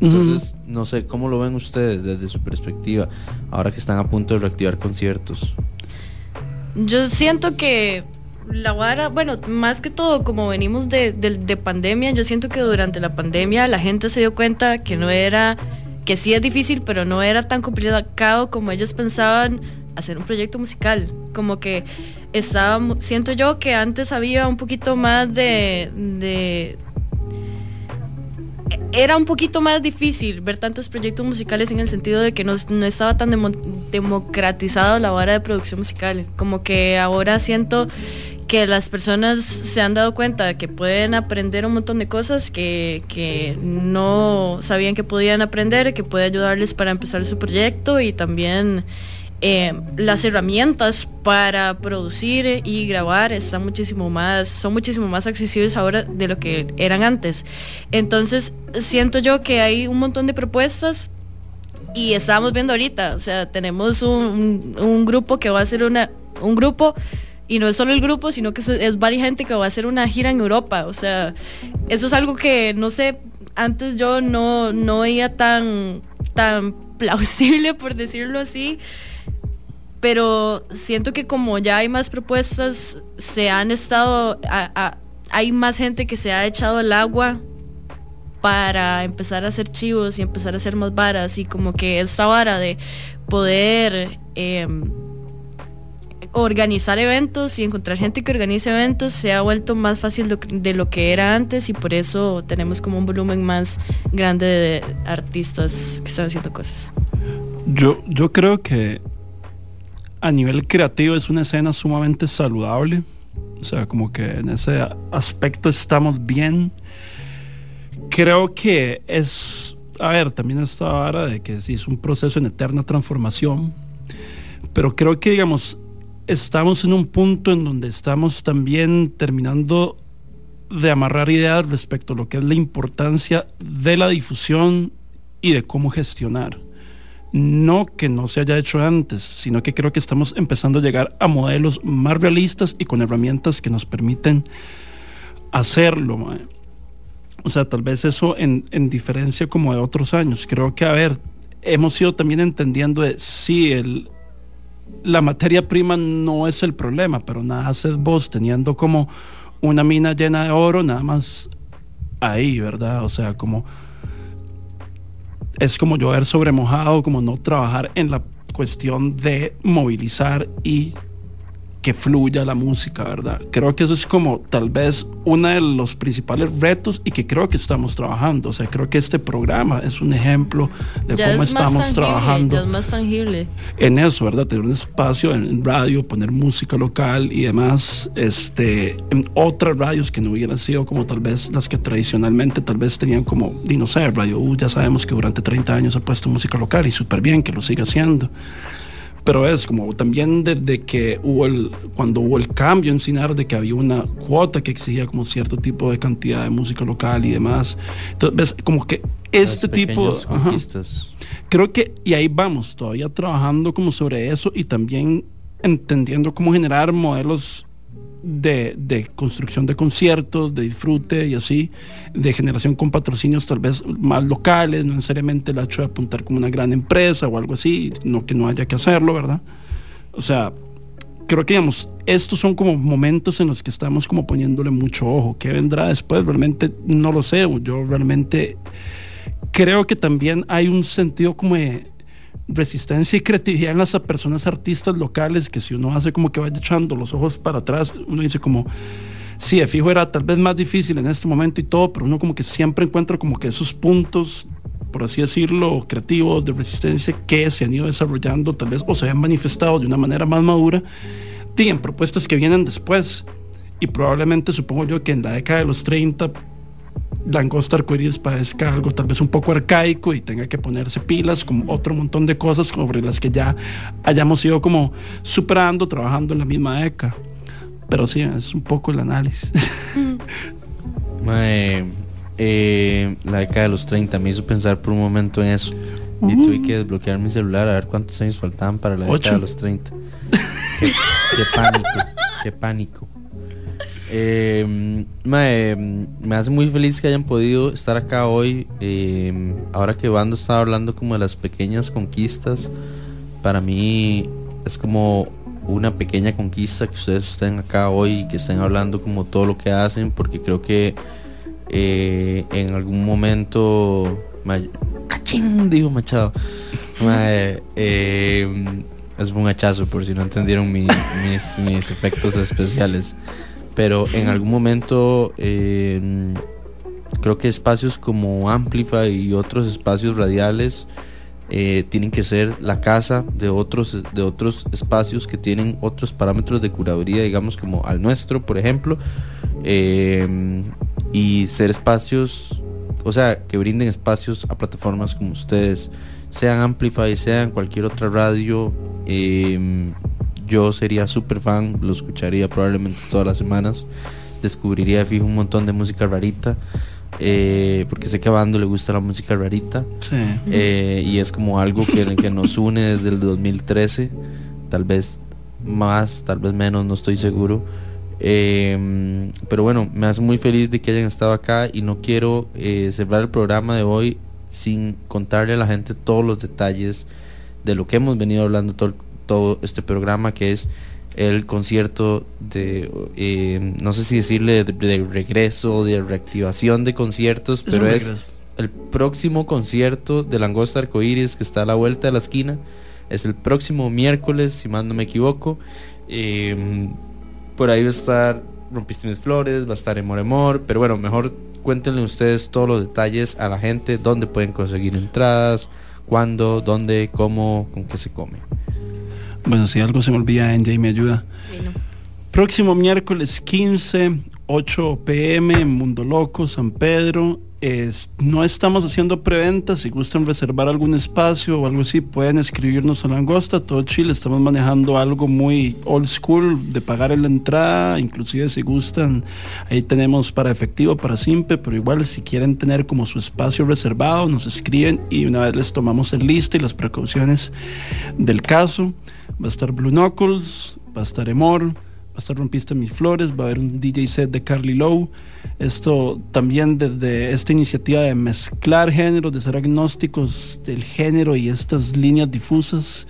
Entonces, no sé, ¿cómo lo ven ustedes desde su perspectiva? Ahora que están a punto de reactivar conciertos. Yo siento que la vara, bueno, más que todo, como venimos de, de- de pandemia, yo siento que durante la pandemia la gente se dio cuenta que no era que sí es difícil, pero no era tan complicado como ellos pensaban hacer un proyecto musical. Como que estaba, siento yo que antes había un poquito más de, era un poquito más difícil ver tantos proyectos musicales en el sentido de que no, no estaba tan demo- democratizado la vara de producción musical. Como que ahora siento que las personas se han dado cuenta que pueden aprender un montón de cosas que, que no sabían que podían aprender, que puede ayudarles para empezar su proyecto y también eh, las herramientas para producir y grabar están muchísimo más, son muchísimo más accesibles ahora de lo que eran antes. Entonces siento yo que hay un montón de propuestas y estábamos viendo ahorita, o sea, tenemos un, un grupo que va a hacer una, un grupo y no es solo el grupo, sino que es, es varias gente que va a hacer una gira en Europa, o sea, eso es algo que no sé, antes yo no, no veía tan, tan [LAUGHS] plausible, por decirlo así, pero siento que como ya hay más propuestas, se han estado, hay más gente que se ha echado el agua para empezar a hacer chivos y empezar a hacer más varas y como que esta vara de poder em, organizar eventos y encontrar gente que organice eventos se ha vuelto más fácil de lo que era antes y por eso tenemos como un volumen más grande de artistas que están haciendo cosas. Yo, yo creo que a nivel creativo es una escena sumamente saludable. O sea, como que en ese aspecto estamos bien. Creo que es, a ver, también esta vara de que sí es un proceso en eterna transformación. Pero creo que, digamos, estamos en un punto en donde estamos también terminando de amarrar ideas respecto a lo que es la importancia de la difusión y de cómo gestionar. No que no se haya hecho antes, sino que creo que estamos empezando a llegar a modelos más realistas y con herramientas que nos permiten hacerlo. O sea, tal vez eso en, en diferencia como de otros años. Creo que, a ver, hemos ido también entendiendo de sí, el, la materia prima no es el problema, pero nada haces vos teniendo como una mina llena de oro, nada más ahí, ¿verdad? O sea, como es como llover sobre mojado, como no trabajar en la cuestión de movilizar y que fluya la música, ¿verdad? Creo que eso es como tal vez uno de los principales retos y que creo que estamos trabajando. O sea, creo que este programa es un ejemplo de Ya cómo es más estamos tangible, trabajando ya es más tangible. en eso, ¿verdad? Tener un espacio en, en radio, poner música local y demás, este, en otras radios que no hubieran sido como tal vez las que tradicionalmente tal vez tenían como, y no sé, Radio U, ya sabemos que durante 30 años ha puesto música local y súper bien que lo siga haciendo. Pero es como también desde que hubo el, cuando hubo el cambio en Cinar, de que había una cuota que exigía como cierto tipo de cantidad de música local y demás. Entonces, ves, como que este tipo... ajá. Creo que, y ahí vamos, todavía trabajando como sobre eso y también entendiendo cómo generar modelos de, de construcción de conciertos, de disfrute y así, de generación con patrocinios tal vez más locales, no necesariamente el hecho de apuntar como una gran empresa o algo así, no que no haya que hacerlo, ¿verdad? O sea, creo que digamos, estos son como momentos en los que estamos como poniéndole mucho ojo. ¿Qué vendrá después? Realmente no lo sé. Yo realmente creo que también hay un sentido como de resistencia y creatividad en las personas artistas locales que si uno hace como que vaya echando los ojos para atrás, uno dice como, sí, de fijo era tal vez más difícil en este momento y todo, pero uno como que siempre encuentra como que esos puntos, por así decirlo, creativos de resistencia que se han ido desarrollando tal vez o se han manifestado de una manera más madura, y en propuestas que vienen después. Y probablemente supongo yo que en la década de los 30 Langosta Arcoiris parezca algo tal vez un poco arcaico y tenga que ponerse pilas con otro montón de cosas sobre las que ya hayamos ido como superando, trabajando en la misma década. Pero sí, es un poco el análisis. [LAUGHS] Mae, eh, la década de los 30 me hizo pensar por un momento en eso. Y tuve que desbloquear mi celular a ver cuántos años faltaban para la Ocho. década de los 30. qué, qué pánico, qué pánico. Eh, mae, me hace muy feliz que hayan podido estar acá hoy. eh, ahora que Bando estaba hablando como de las pequeñas conquistas, para mí es como una pequeña conquista que ustedes estén acá hoy y que estén hablando como todo lo que hacen, porque creo que eh, en algún momento chin, dijo Machado. Mae, [LAUGHS] es un hachazo por si no entendieron mi- mis, mis efectos especiales. Pero en algún momento eh, creo que espacios como Amplify y otros espacios radiales eh, tienen que ser la casa de otros, de otros espacios que tienen otros parámetros de curaduría, digamos como al nuestro, por ejemplo, eh, y ser espacios, o sea, que brinden espacios a plataformas como ustedes, sean Amplify, sean cualquier otra radio. eh, yo sería súper fan, lo escucharía probablemente todas las semanas, descubriría de fijo un montón de música rarita. eh, porque sé que a Bando le gusta la música rarita Sí. eh, y es como algo que, [LAUGHS] que nos une desde el 2013 tal vez más tal vez menos no estoy seguro Eh, pero bueno me hace muy feliz de que hayan estado acá y no quiero eh, cerrar el programa de hoy sin contarle a la gente todos los detalles de lo que hemos venido hablando todo, todo este programa que es el concierto de, eh, no sé si decirle de, de regreso, de reactivación de conciertos, Es pero es el próximo concierto de Langosta Arcoíris que está a la vuelta de la esquina. Es el próximo miércoles, si más no me equivoco. Eh, por ahí va a estar Rompiste mis flores, va a estar Emor Emor, pero bueno, mejor cuéntenle ustedes todos los detalles a la gente, dónde pueden conseguir entradas, cuándo, dónde, cómo, con qué se come. Bueno, si algo se me olvida, NJ me ayuda. Próximo miércoles 15, 8 pm, en Mundo Loco, San Pedro. No estamos haciendo preventa. Si gustan reservar algún espacio o algo así, pueden escribirnos a Langosta. Todo Chile estamos manejando algo muy old school de pagar en la entrada. Inclusive si gustan, ahí tenemos para efectivo, para simple. Pero igual si quieren tener como su espacio reservado, nos escriben y una vez les tomamos el lista y las precauciones del caso. Va a estar Blue Knuckles, va a estar Emor, a estar Rompiste Mis Flores, va a haber un DJ set de Carly Lowe. Esto también desde esta iniciativa de mezclar géneros, de ser agnósticos del género y estas líneas difusas.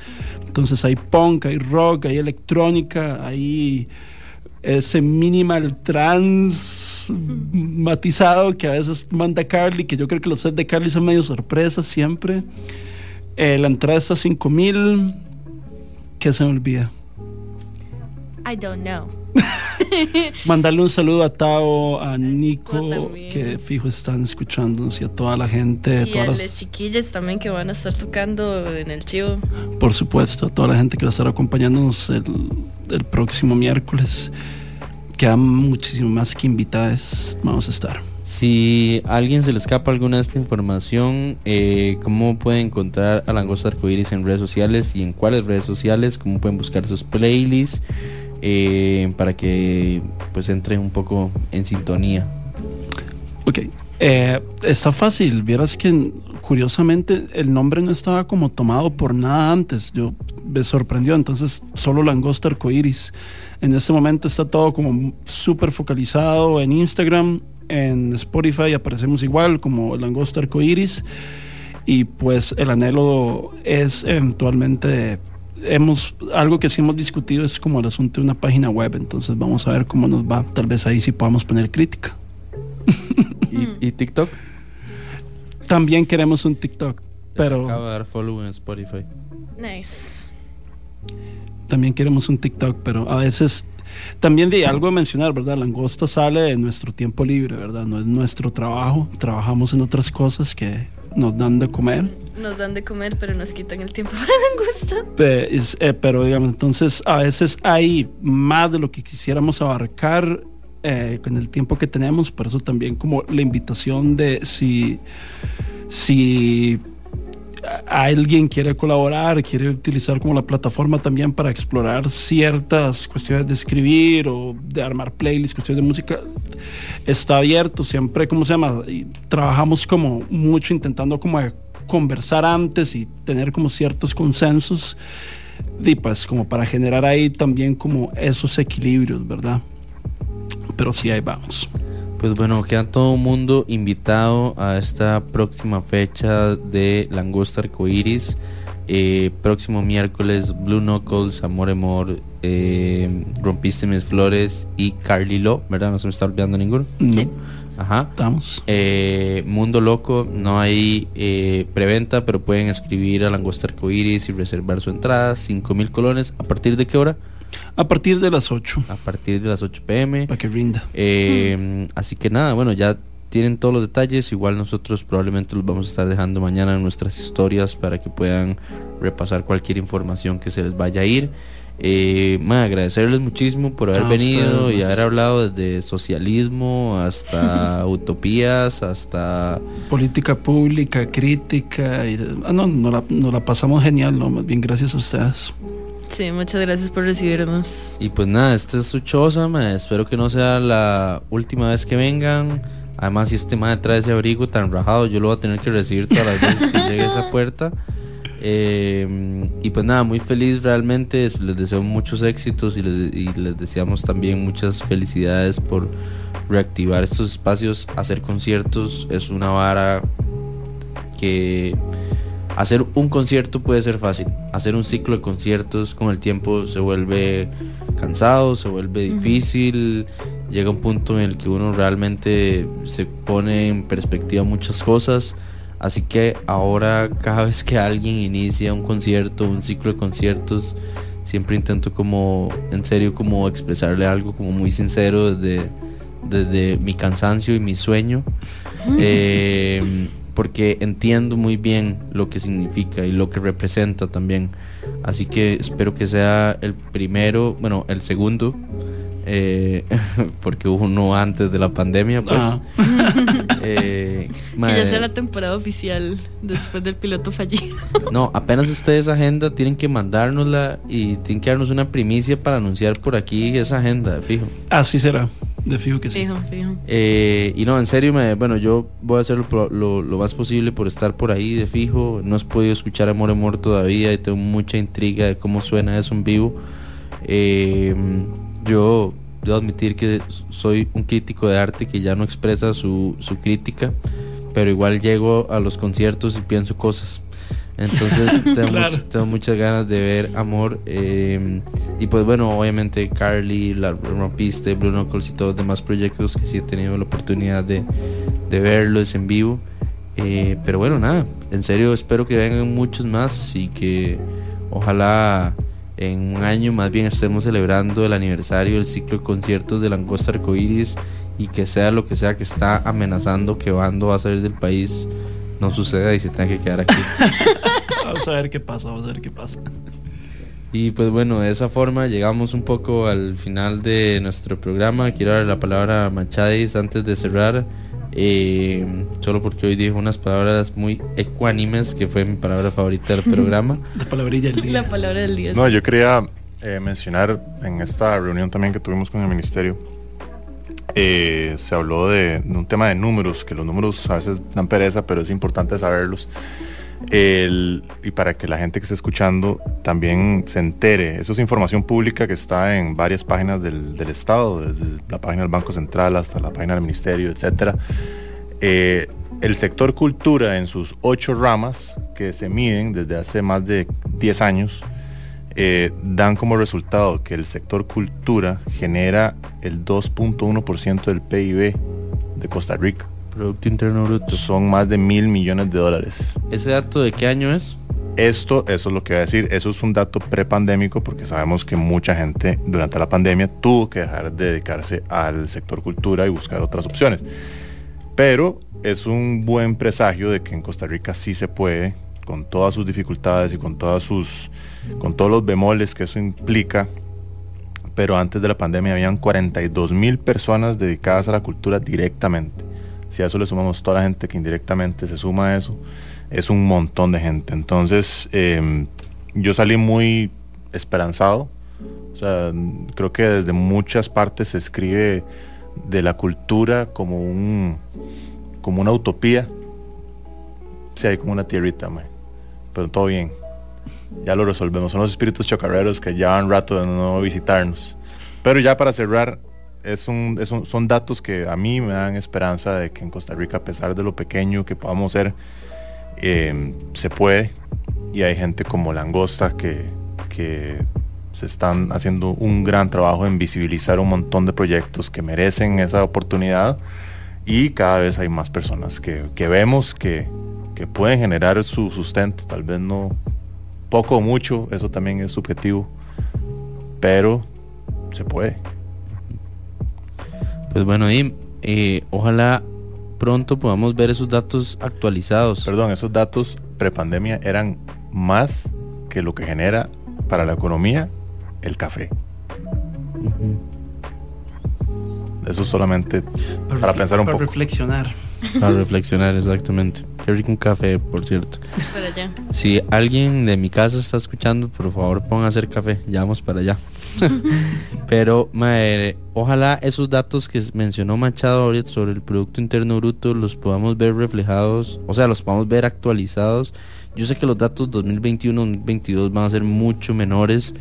Entonces hay punk, hay rock, hay electrónica, hay ese minimal trans matizado que a veces manda Carly, que yo creo que los sets de Carly son medio sorpresas siempre. Eh, la entrada está a 5 mil. ¿Qué se me olvida? I don't know. [LAUGHS] Mandarle un saludo a Tao, a Nico, que fijo están escuchándonos y a toda la gente, Y todas las las- chiquillas también que van a estar tocando en el chivo. por supuesto, a toda la gente que va a estar acompañándonos el, el próximo miércoles. Quedan muchísimo más que invitadas. Vamos a estar. Si a alguien se le escapa alguna de esta información, eh, ¿cómo pueden encontrar a Langosta Arcoiris en redes sociales y en cuáles redes sociales? ¿Cómo pueden buscar sus playlists? Eh, para que pues entre un poco en sintonía. Ok. Eh, está fácil. Vieras que curiosamente el nombre no estaba como tomado por nada antes. Yo me sorprendió. Entonces solo Langosta Arcoiris. En este momento está todo como súper focalizado en Instagram. En Spotify aparecemos igual como Langosta Arcoiris. Y pues el anhelo es eventualmente hemos algo que sí hemos discutido es como el asunto de una página web entonces vamos a ver cómo nos va tal vez ahí sí podamos poner crítica ¿Y, y TikTok? también queremos un TikTok pero Acabo de dar follow en Spotify. Nice. también queremos un TikTok pero a veces también de algo a mencionar verdad langosta sale de nuestro tiempo libre verdad no es nuestro trabajo trabajamos en otras cosas que nos dan de comer Nos dan de comer, pero nos quitan el tiempo [LAUGHS] para la langosta. Pe- es, eh, pero digamos, entonces a veces hay más de lo que quisiéramos abarcar eh, con el tiempo que tenemos, por eso también como la invitación de si, si alguien quiere colaborar, quiere utilizar como la plataforma también para explorar ciertas cuestiones de escribir o de armar playlists, cuestiones de música, está abierto, siempre, ¿cómo se llama? Y trabajamos como mucho intentando como conversar antes y tener como ciertos consensos y pues como para generar ahí también como esos equilibrios, ¿verdad? Pero sí, ahí vamos. Pues bueno, queda todo el mundo invitado a esta próxima fecha de Langosta Arcoiris. Eh, próximo miércoles, Blue Knuckles, Amor Amor, eh, Rompiste mis flores y Carly Lo, ¿verdad? No se me está olvidando ninguno. Sí. Ajá. Estamos. Eh, Mundo Loco, no hay eh, preventa, pero pueden escribir a Langosta Arcoiris y reservar su entrada, 5 mil colones. ¿A partir de qué hora? A partir de las 8. A partir de las 8 pm. Para que rinda. Eh, Así que nada, bueno, ya tienen todos los detalles. Igual nosotros probablemente los vamos a estar dejando mañana en nuestras historias para que puedan repasar cualquier información que se les vaya a ir. Eh, agradecerles muchísimo por haber venido y haber hablado desde socialismo hasta [LAUGHS] utopías, hasta Política pública, crítica. Y, ah, no, nos la, nos la pasamos genial, ¿no? Más bien gracias a ustedes. Sí, muchas gracias por recibirnos. Y pues nada, esta es su choza, ma, espero que no sea la última vez que vengan. Además, si este madre trae ese abrigo tan rajado, yo lo voy a tener que recibir todas las veces que llegue a esa puerta. Eh, y pues nada, muy feliz realmente. es- Les deseo muchos éxitos y les deseamos también muchas felicidades por reactivar estos espacios. Hacer conciertos es una vara que hacer un concierto puede ser fácil. Hacer un ciclo de conciertos con el tiempo se vuelve cansado, se vuelve difícil. Llega un punto en el que uno realmente se pone en perspectiva muchas cosas. Así que ahora [LAUGHS] cada vez que alguien inicia un concierto, un ciclo de conciertos, siempre intento como en serio como expresarle algo como muy sincero desde, desde mi cansancio y mi sueño. Eh, porque entiendo muy bien lo que significa y lo que representa también. Así que espero que sea el primero, bueno, el segundo, eh, [LAUGHS] porque hubo uno antes de la pandemia, pues. Ah. [LAUGHS] Eh, Que ya sea la temporada oficial después del piloto fallido. [LAUGHS] no, apenas esté esa agenda, tienen que mandárnosla y tienen que darnos una primicia para anunciar por aquí esa agenda, fijo. Así será. De fijo que sí. Fijo, fijo. Eh, y no, en serio, me, bueno, yo voy a hacer lo- lo más posible por estar por ahí de fijo. No he podido escuchar Amor Amor todavía y tengo mucha intriga de cómo suena eso en vivo. Eh, yo debo admitir que soy un crítico de arte que ya no expresa su, su crítica, pero igual llego a los conciertos y pienso cosas. Entonces [LAUGHS] tengo, Claro. much- tengo muchas ganas de ver Amor. eh, y pues bueno, obviamente Carly, La Rompiste, Blue Knuckles y todos los demás proyectos que sí he tenido la oportunidad de, de verlos en vivo. Eh, pero bueno, nada, en serio espero que vengan muchos más y que ojalá en un año más bien estemos celebrando el aniversario del ciclo de conciertos de Langosta Arcoiris y que sea lo que sea que está amenazando que Bando va a salir del país no suceda y se tenga que quedar aquí. [LAUGHS] Vamos a ver qué pasa, vamos a ver qué pasa. Y pues bueno, de esa forma llegamos un poco al final de nuestro programa. Quiero dar la palabra a Machadis antes de cerrar. eh, solo porque hoy dijo unas palabras muy ecuánimes, que fue mi palabra favorita del programa. [LAUGHS] La palabrilla del La palabra del día. No, yo quería eh, mencionar en esta reunión también que tuvimos con el ministerio, eh, se habló de, un tema de números, que los números a veces dan pereza, pero es importante saberlos. Y para que la gente que esté escuchando también se entere. Eso es información pública que está en varias páginas del, Estado, desde la página del Banco Central hasta la página del Ministerio, etcétera. Eh, el sector cultura en sus ocho ramas que se miden desde hace más de 10 años eh, dan como resultado que el sector cultura genera el 2.1% del PIB de Costa Rica. Producto Interno Bruto. Son más de mil millones de dólares. ¿Ese dato de qué año es? Esto, eso es lo que voy a decir, eso es un dato prepandémico porque sabemos que mucha gente durante la pandemia tuvo que dejar de dedicarse al sector cultura y buscar otras opciones. Pero es un buen presagio de que en Costa Rica sí se puede, con todas sus dificultades y con todas sus, con todos los bemoles que eso implica. Pero antes de la pandemia habían 42 mil personas dedicadas a la cultura directamente. Si a eso le sumamos toda la gente que indirectamente se suma a eso, es un montón de gente. Entonces, eh, yo salí muy esperanzado. O sea, creo que desde muchas partes se escribe de la cultura como un como una utopía. Sí, hay como una tierrita, mae. pero todo bien. Ya lo resolvemos. Son los espíritus chocarreros que llevan rato de no visitarnos. Pero ya para cerrar, es un, son datos que a mí me dan esperanza de que en Costa Rica, a pesar de lo pequeño que podamos ser, eh, se puede. Y hay gente como Langosta que, que se están haciendo un gran trabajo en visibilizar un montón de proyectos que merecen esa oportunidad y cada vez hay más personas que, que vemos que, que pueden generar su sustento, tal vez no poco o mucho, eso también es subjetivo, pero se puede. Pues bueno, y eh, ojalá pronto podamos ver esos datos actualizados. Perdón, esos datos prepandemia eran más que lo que genera para la economía el café. Eso solamente para, pensar un para poco. reflexionar. Para reflexionar, exactamente. Qué rico un café, por cierto. Allá. Si alguien de mi casa está escuchando, por favor ponga a hacer café. Ya vamos para allá. [LAUGHS] Pero mae, ojalá esos datos que mencionó Machado ahorita sobre el Producto Interno Bruto los podamos ver reflejados, o sea, los podamos ver actualizados. Yo sé que los datos 2021-2022 van a ser mucho menores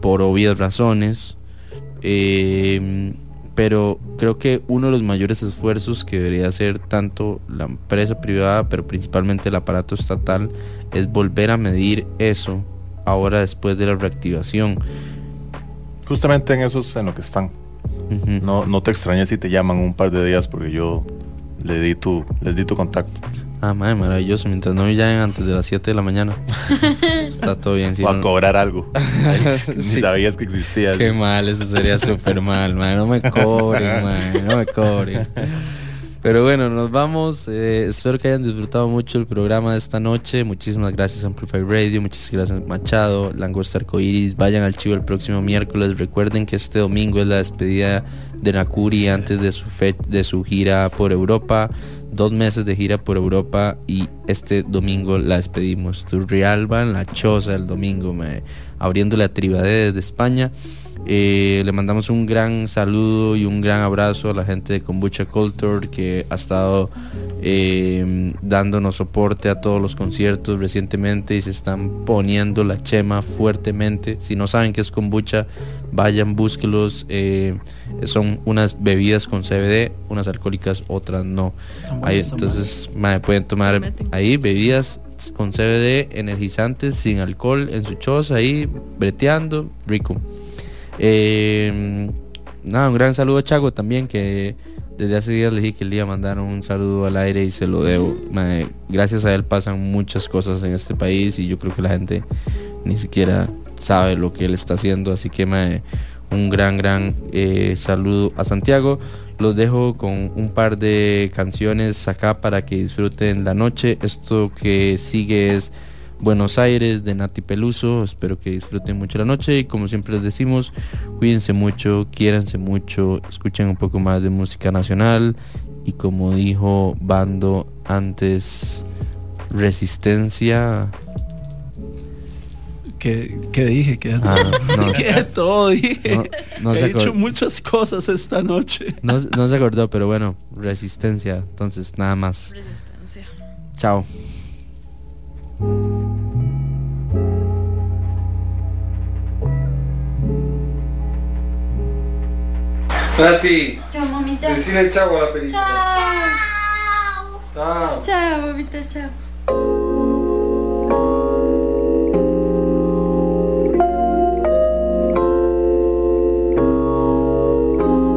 por obvias razones. Eh, pero creo que uno de los mayores esfuerzos que debería hacer tanto la empresa privada, pero principalmente el aparato estatal, es volver a medir eso ahora después de la reactivación. Justamente en eso es en lo que están. no, no te extrañes si te llaman un par de días porque yo le di tu, les di tu contacto. Ah, madre, maravilloso. Mientras no me llamen antes de las 7 de la mañana. [LAUGHS] Está todo bien. si o a no- cobrar algo. [LAUGHS] Ni Sí. sabías que existía. Qué mal, eso sería súper mal, man. No me cobren, [LAUGHS] man. No me cobren. Pero bueno, nos vamos. Eh, espero que hayan disfrutado mucho el programa de esta noche. Muchísimas gracias Amplify Radio, muchas gracias Machado, Langosta Arcoiris. Vayan al chivo el próximo miércoles. Recuerden que este domingo es la despedida de Nakuri antes de su, fe- de su gira por Europa. Dos meses de gira por Europa y este domingo la despedimos. Turrialba en la choza el domingo, me, abriéndole a Tribadé desde España. Eh, le mandamos un gran saludo y un gran abrazo a la gente de Kombucha Culture que ha estado eh, dándonos soporte a todos los conciertos recientemente y se están poniendo la chema fuertemente. Si no saben qué es kombucha, vayan, búsquelos. eh, son unas bebidas con CBD, unas alcohólicas, otras no. Ahí, entonces, mae, pueden tomar ahí bebidas con CBD, energizantes, sin alcohol, en su choza, ahí, breteando, rico. Eh, nada, un gran saludo a Chago también, que desde hace días le dije que le iba a mandar un saludo al aire y se lo debo. Gracias a él pasan muchas cosas en este país y yo creo que la gente ni siquiera sabe lo que él está haciendo. Así que mae, un gran, gran eh, saludo a Santiago. Los dejo con un par de canciones acá para que disfruten la noche. Esto que sigue es Buenos Aires de Nati Peluso. Espero que disfruten mucho la noche y como siempre les decimos, cuídense mucho, quiéranse mucho, escuchen un poco más de música nacional y como dijo Bando antes, resistencia. que, que dije que Ah, no. [LAUGHS] que todo dije. No- no He se dicho muchas cosas esta noche. No, no se acordó, pero bueno, resistencia. Entonces, nada más. Resistencia. Chao. Nati, Chao, mamita. decile chavo a la película. Chao. Chao. Chao, mamita, chao.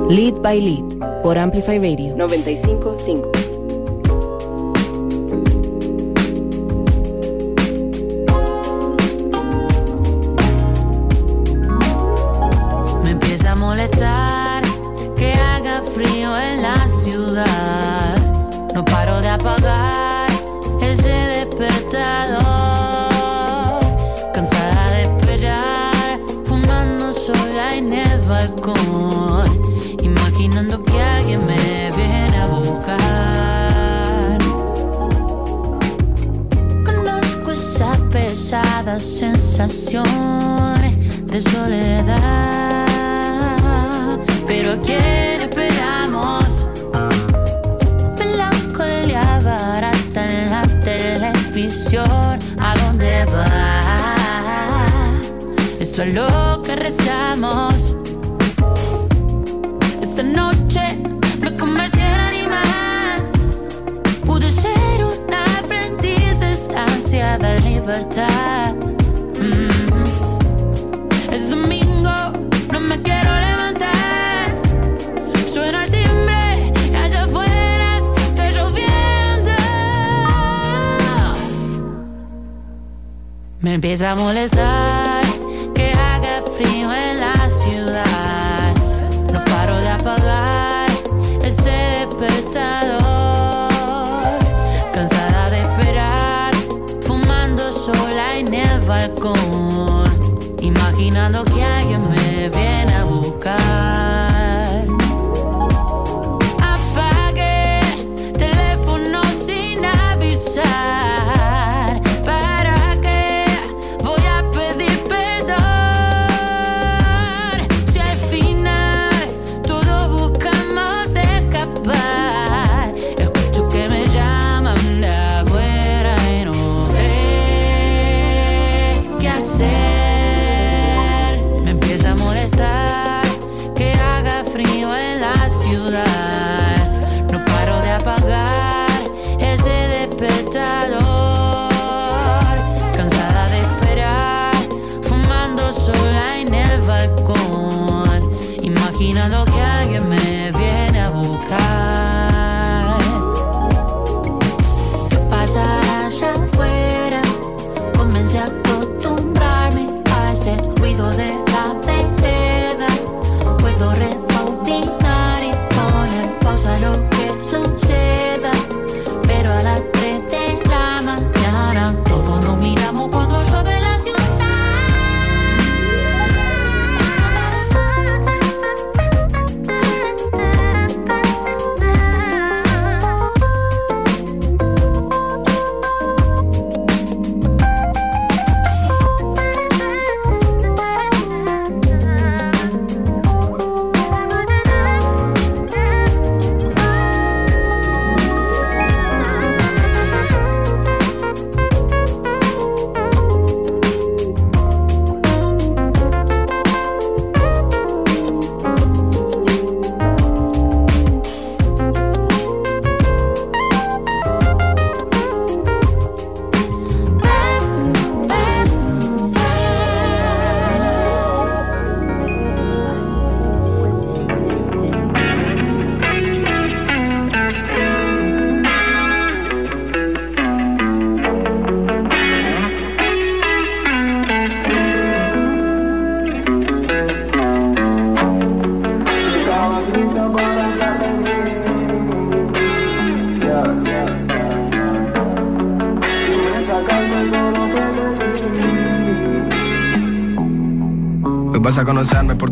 Lead by Lead por Amplify Radio 955. En el balcón. Imaginando que alguien me viene a buscar. Conozco esas pesadas sensaciones de soledad. Pero ¿a quién esperamos? Melancolía barata en la televisión. ¿A dónde va? Es lo esta noche me convertí en animal. Pude ser una aprendiz ansia de libertad. Mm. Es domingo, no me quiero levantar. Suena el timbre, y allá afuera está lloviendo. Me empieza a molestar.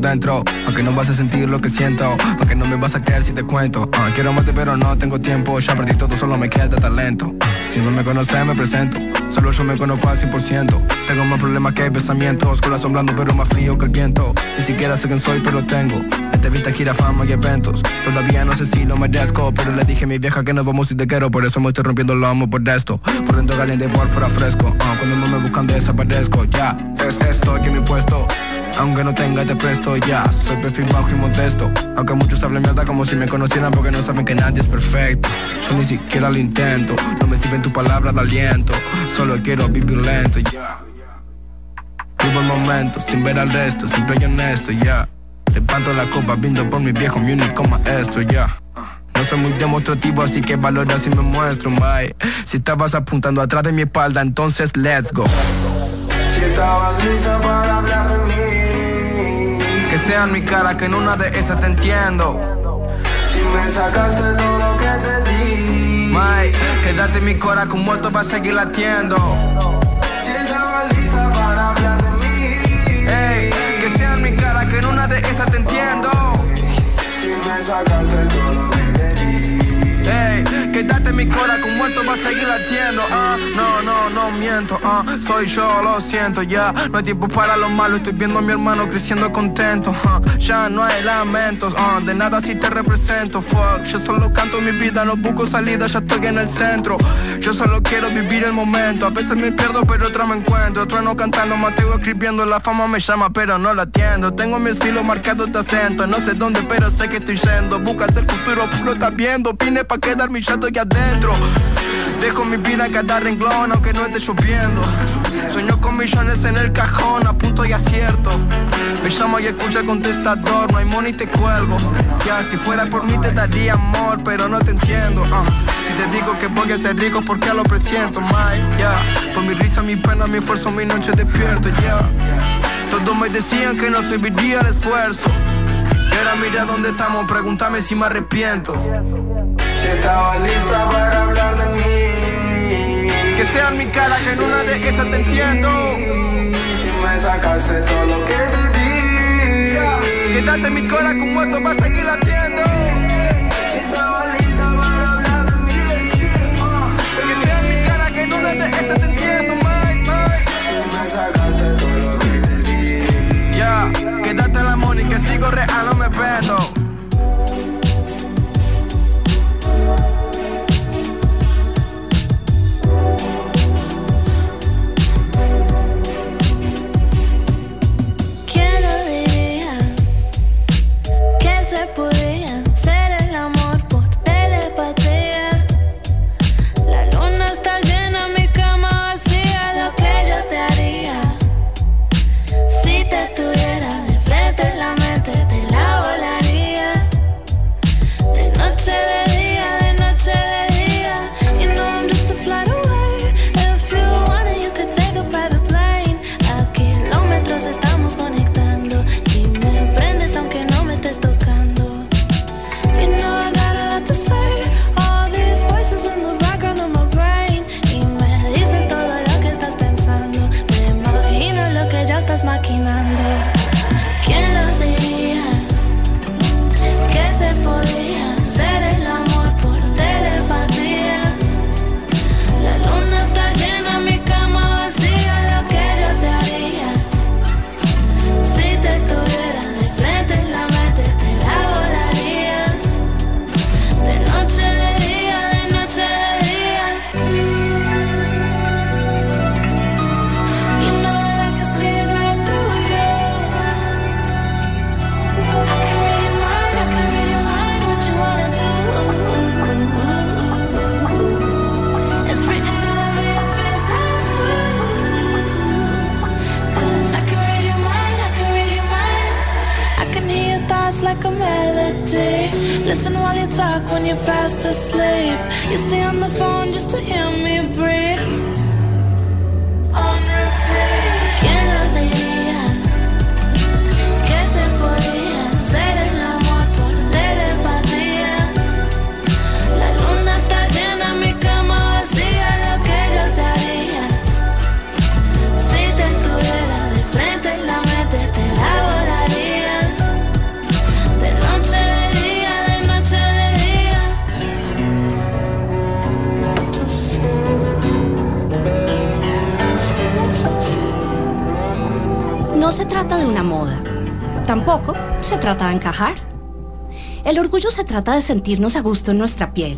Dentro, aunque no vas a sentir lo que siento, aunque no me vas a creer si te cuento. Ah, quiero amarte pero no tengo tiempo, ya perdí todo, solo me queda talento. Ah, si no me conoces me presento, solo yo me conozco al 100%. Tengo más problemas que pensamientos, corazón blando pero más frío que el viento. Ni siquiera sé quién soy pero tengo, este vista gira fama y eventos. Todavía no sé si lo merezco, pero le dije a mi vieja que nos vamos y te quiero, por eso me estoy rompiendo el lomo por esto. Por dentro caliente, por fuera fresco. Ah, cuando no me buscan desaparezco, ya. Es esto que mi puesto. Aunque no tenga te presto ya. Soy perfil bajo y modesto. Aunque muchos hablen mierda como si me conocieran Porque no saben que nadie es perfecto. Yo ni siquiera lo intento. No me sirven tus palabras de aliento. Solo quiero vivir lento ya. Vivo el momento sin ver al resto. Siempre y honesto ya. Levanto la copa viendo por mi viejo Mi único maestro ya. No soy muy demostrativo, así que valora si me muestro, my. Si estabas apuntando atrás de mi espalda, entonces let's go. Si estabas lista para hablar de mí Que sea en mi cara, que en una de esas te entiendo. Si me sacaste todo lo que te di May, quédate en mi cora, que muerto va a seguir latiendo. Si estabas lista para hablar de mí Ey, que sea en mi cara, que en una de esas te entiendo. Si me sacaste todo lo que te di quédate en mi cora, que un muerto va a seguir latiendo. Ah, no, no, no miento. Ah, soy yo, lo siento ya. No hay tiempo para lo malo, estoy viendo a mi hermano creciendo contento. Ah, ya no hay lamentos. De nada si te represento. Fuck, yo solo canto mi vida, no busco salida, ya estoy en el centro. Yo solo quiero vivir el momento. A veces me pierdo, pero otra me encuentro. Trueno cantando, Mateo escribiendo. La fama me llama, pero no la atiendo. Tengo mi estilo marcado de acento. No sé dónde, pero sé que estoy yendo. Buscas el futuro, puro estás viendo. Vine pa' quedar mi chato aquí adentro. Dejo mi vida en cada renglón aunque no esté lloviendo. Sueño con millones en el cajón, a punto y acierto. Me llamo y escucha el contestador, no hay money te cuelgo. Ya, si fuera por mí te daría amor, pero no te entiendo. ah. Si te digo que voy a ser rico, porque lo presiento, Mike, ya. Por mi risa, mi pena, mi esfuerzo, mi noche despierto, ya. Todos me decían que no serviría el esfuerzo. Y ahora mira dónde estamos, pregúntame si me arrepiento. Si estaba lista para hablar de mí. Que sean mi cara, que en una de esas te entiendo. Si me sacaste todo lo que te di. Quédate en mi cola con muerto va a seguir latiendo. Si trata de sentirnos a gusto en nuestra piel,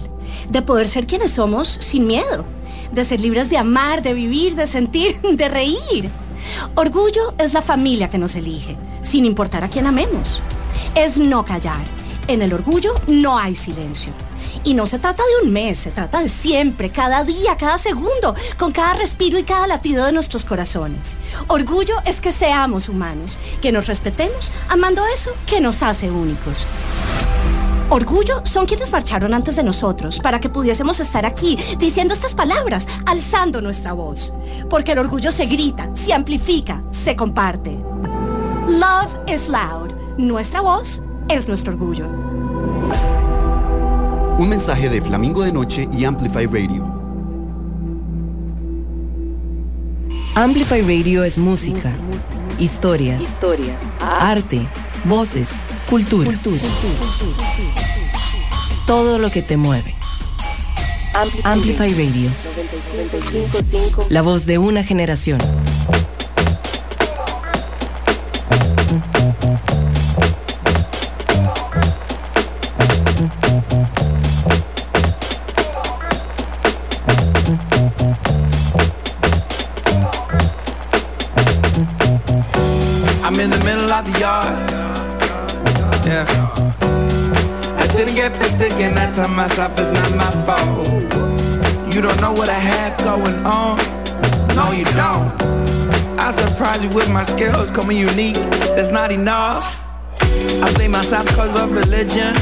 de poder ser quienes somos sin miedo, de ser libres de amar, de vivir, de sentir, [LAUGHS] de reír. Orgullo es la familia que nos elige, sin importar a quién amemos. Es no callar. En el orgullo no hay silencio. Y no se trata de un mes, se trata de siempre, cada día, cada segundo, con cada respiro y cada latido de nuestros corazones. Orgullo es que seamos humanos, que nos respetemos, amando eso que nos hace únicos. Orgullo son quienes marcharon antes de nosotros para que pudiésemos estar aquí diciendo estas palabras, alzando nuestra voz. Porque el orgullo se grita, se amplifica, se comparte. Love is loud. Nuestra voz es nuestro orgullo. Un mensaje de Flamingo de Noche y Amplify Radio. Amplify Radio es música, historias, arte, voces, cultura. Todo lo que te mueve. Amplify Radio. La voz de una generación. I tell myself it's not my fault. You don't know what I have going on. No, you don't. I surprise you with my skills, call me unique. That's not enough. I blame myself cause of religion.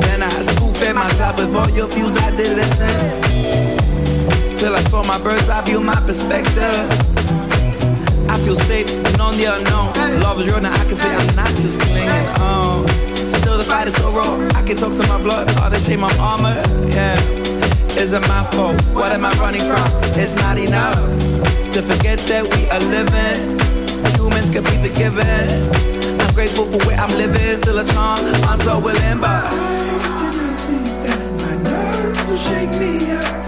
Then I spoon fed myself with all your views, I did listen. Till I saw my bird's eye view, my perspective. I feel safe and on the unknown. Love is real now, I can say I'm not just clinging on. Fight is so raw, I can talk to my blood, all the shame I'm armor, yeah. Is it my fault? What am I running from? It's not enough to forget that we are living. Humans can be forgiven. I'm grateful for where I'm living, still a charm. I'm so willing, but my nerves will shake me up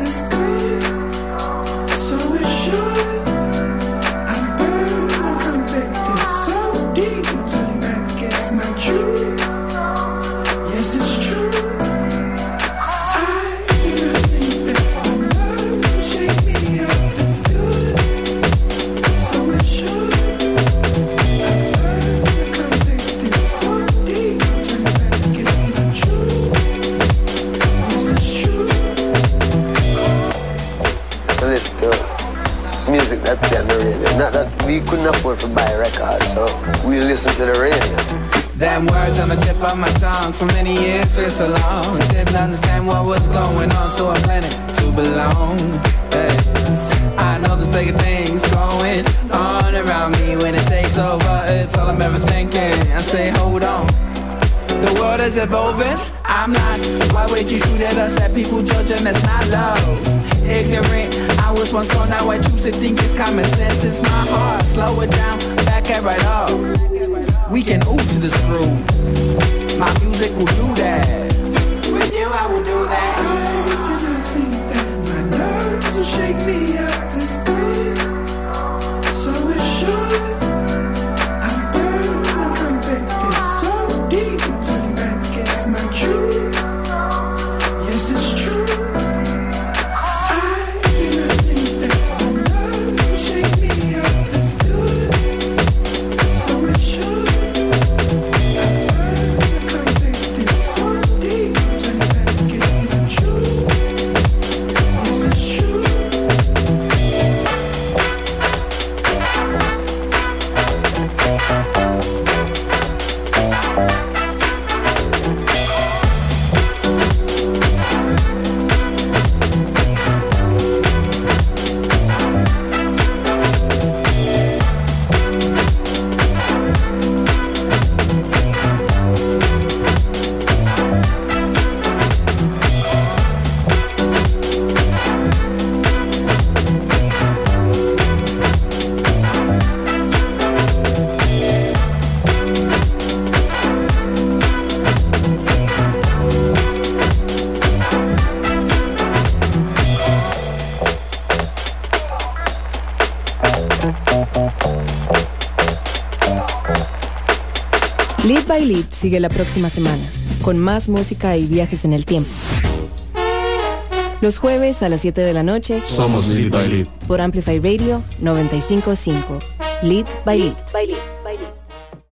we couldn't afford to buy records, so we listen to the radio. Them words on the tip of my tongue for many years feel so long. Didn't understand what was going on, so I planned to belong. Hey. I know there's bigger things going on around me when it takes over. It's all I'm ever thinking. I say, hold on. The world is evolving. I'm lost. Why would you shoot at us? At people judging that's not love. Ignorant. I was once so now I choose to think it's common sense. It's my heart. Slow it down. Back it right up. We can ooh to this groove. My music will do that. With you, I will do that. My nerves will shake me up this good. Sigue la próxima semana, con más música y viajes en el tiempo. Los jueves a las 7 de la noche Somos Lead by Lead. por Amplify Radio 955. Lead by Lead. Baile, baile.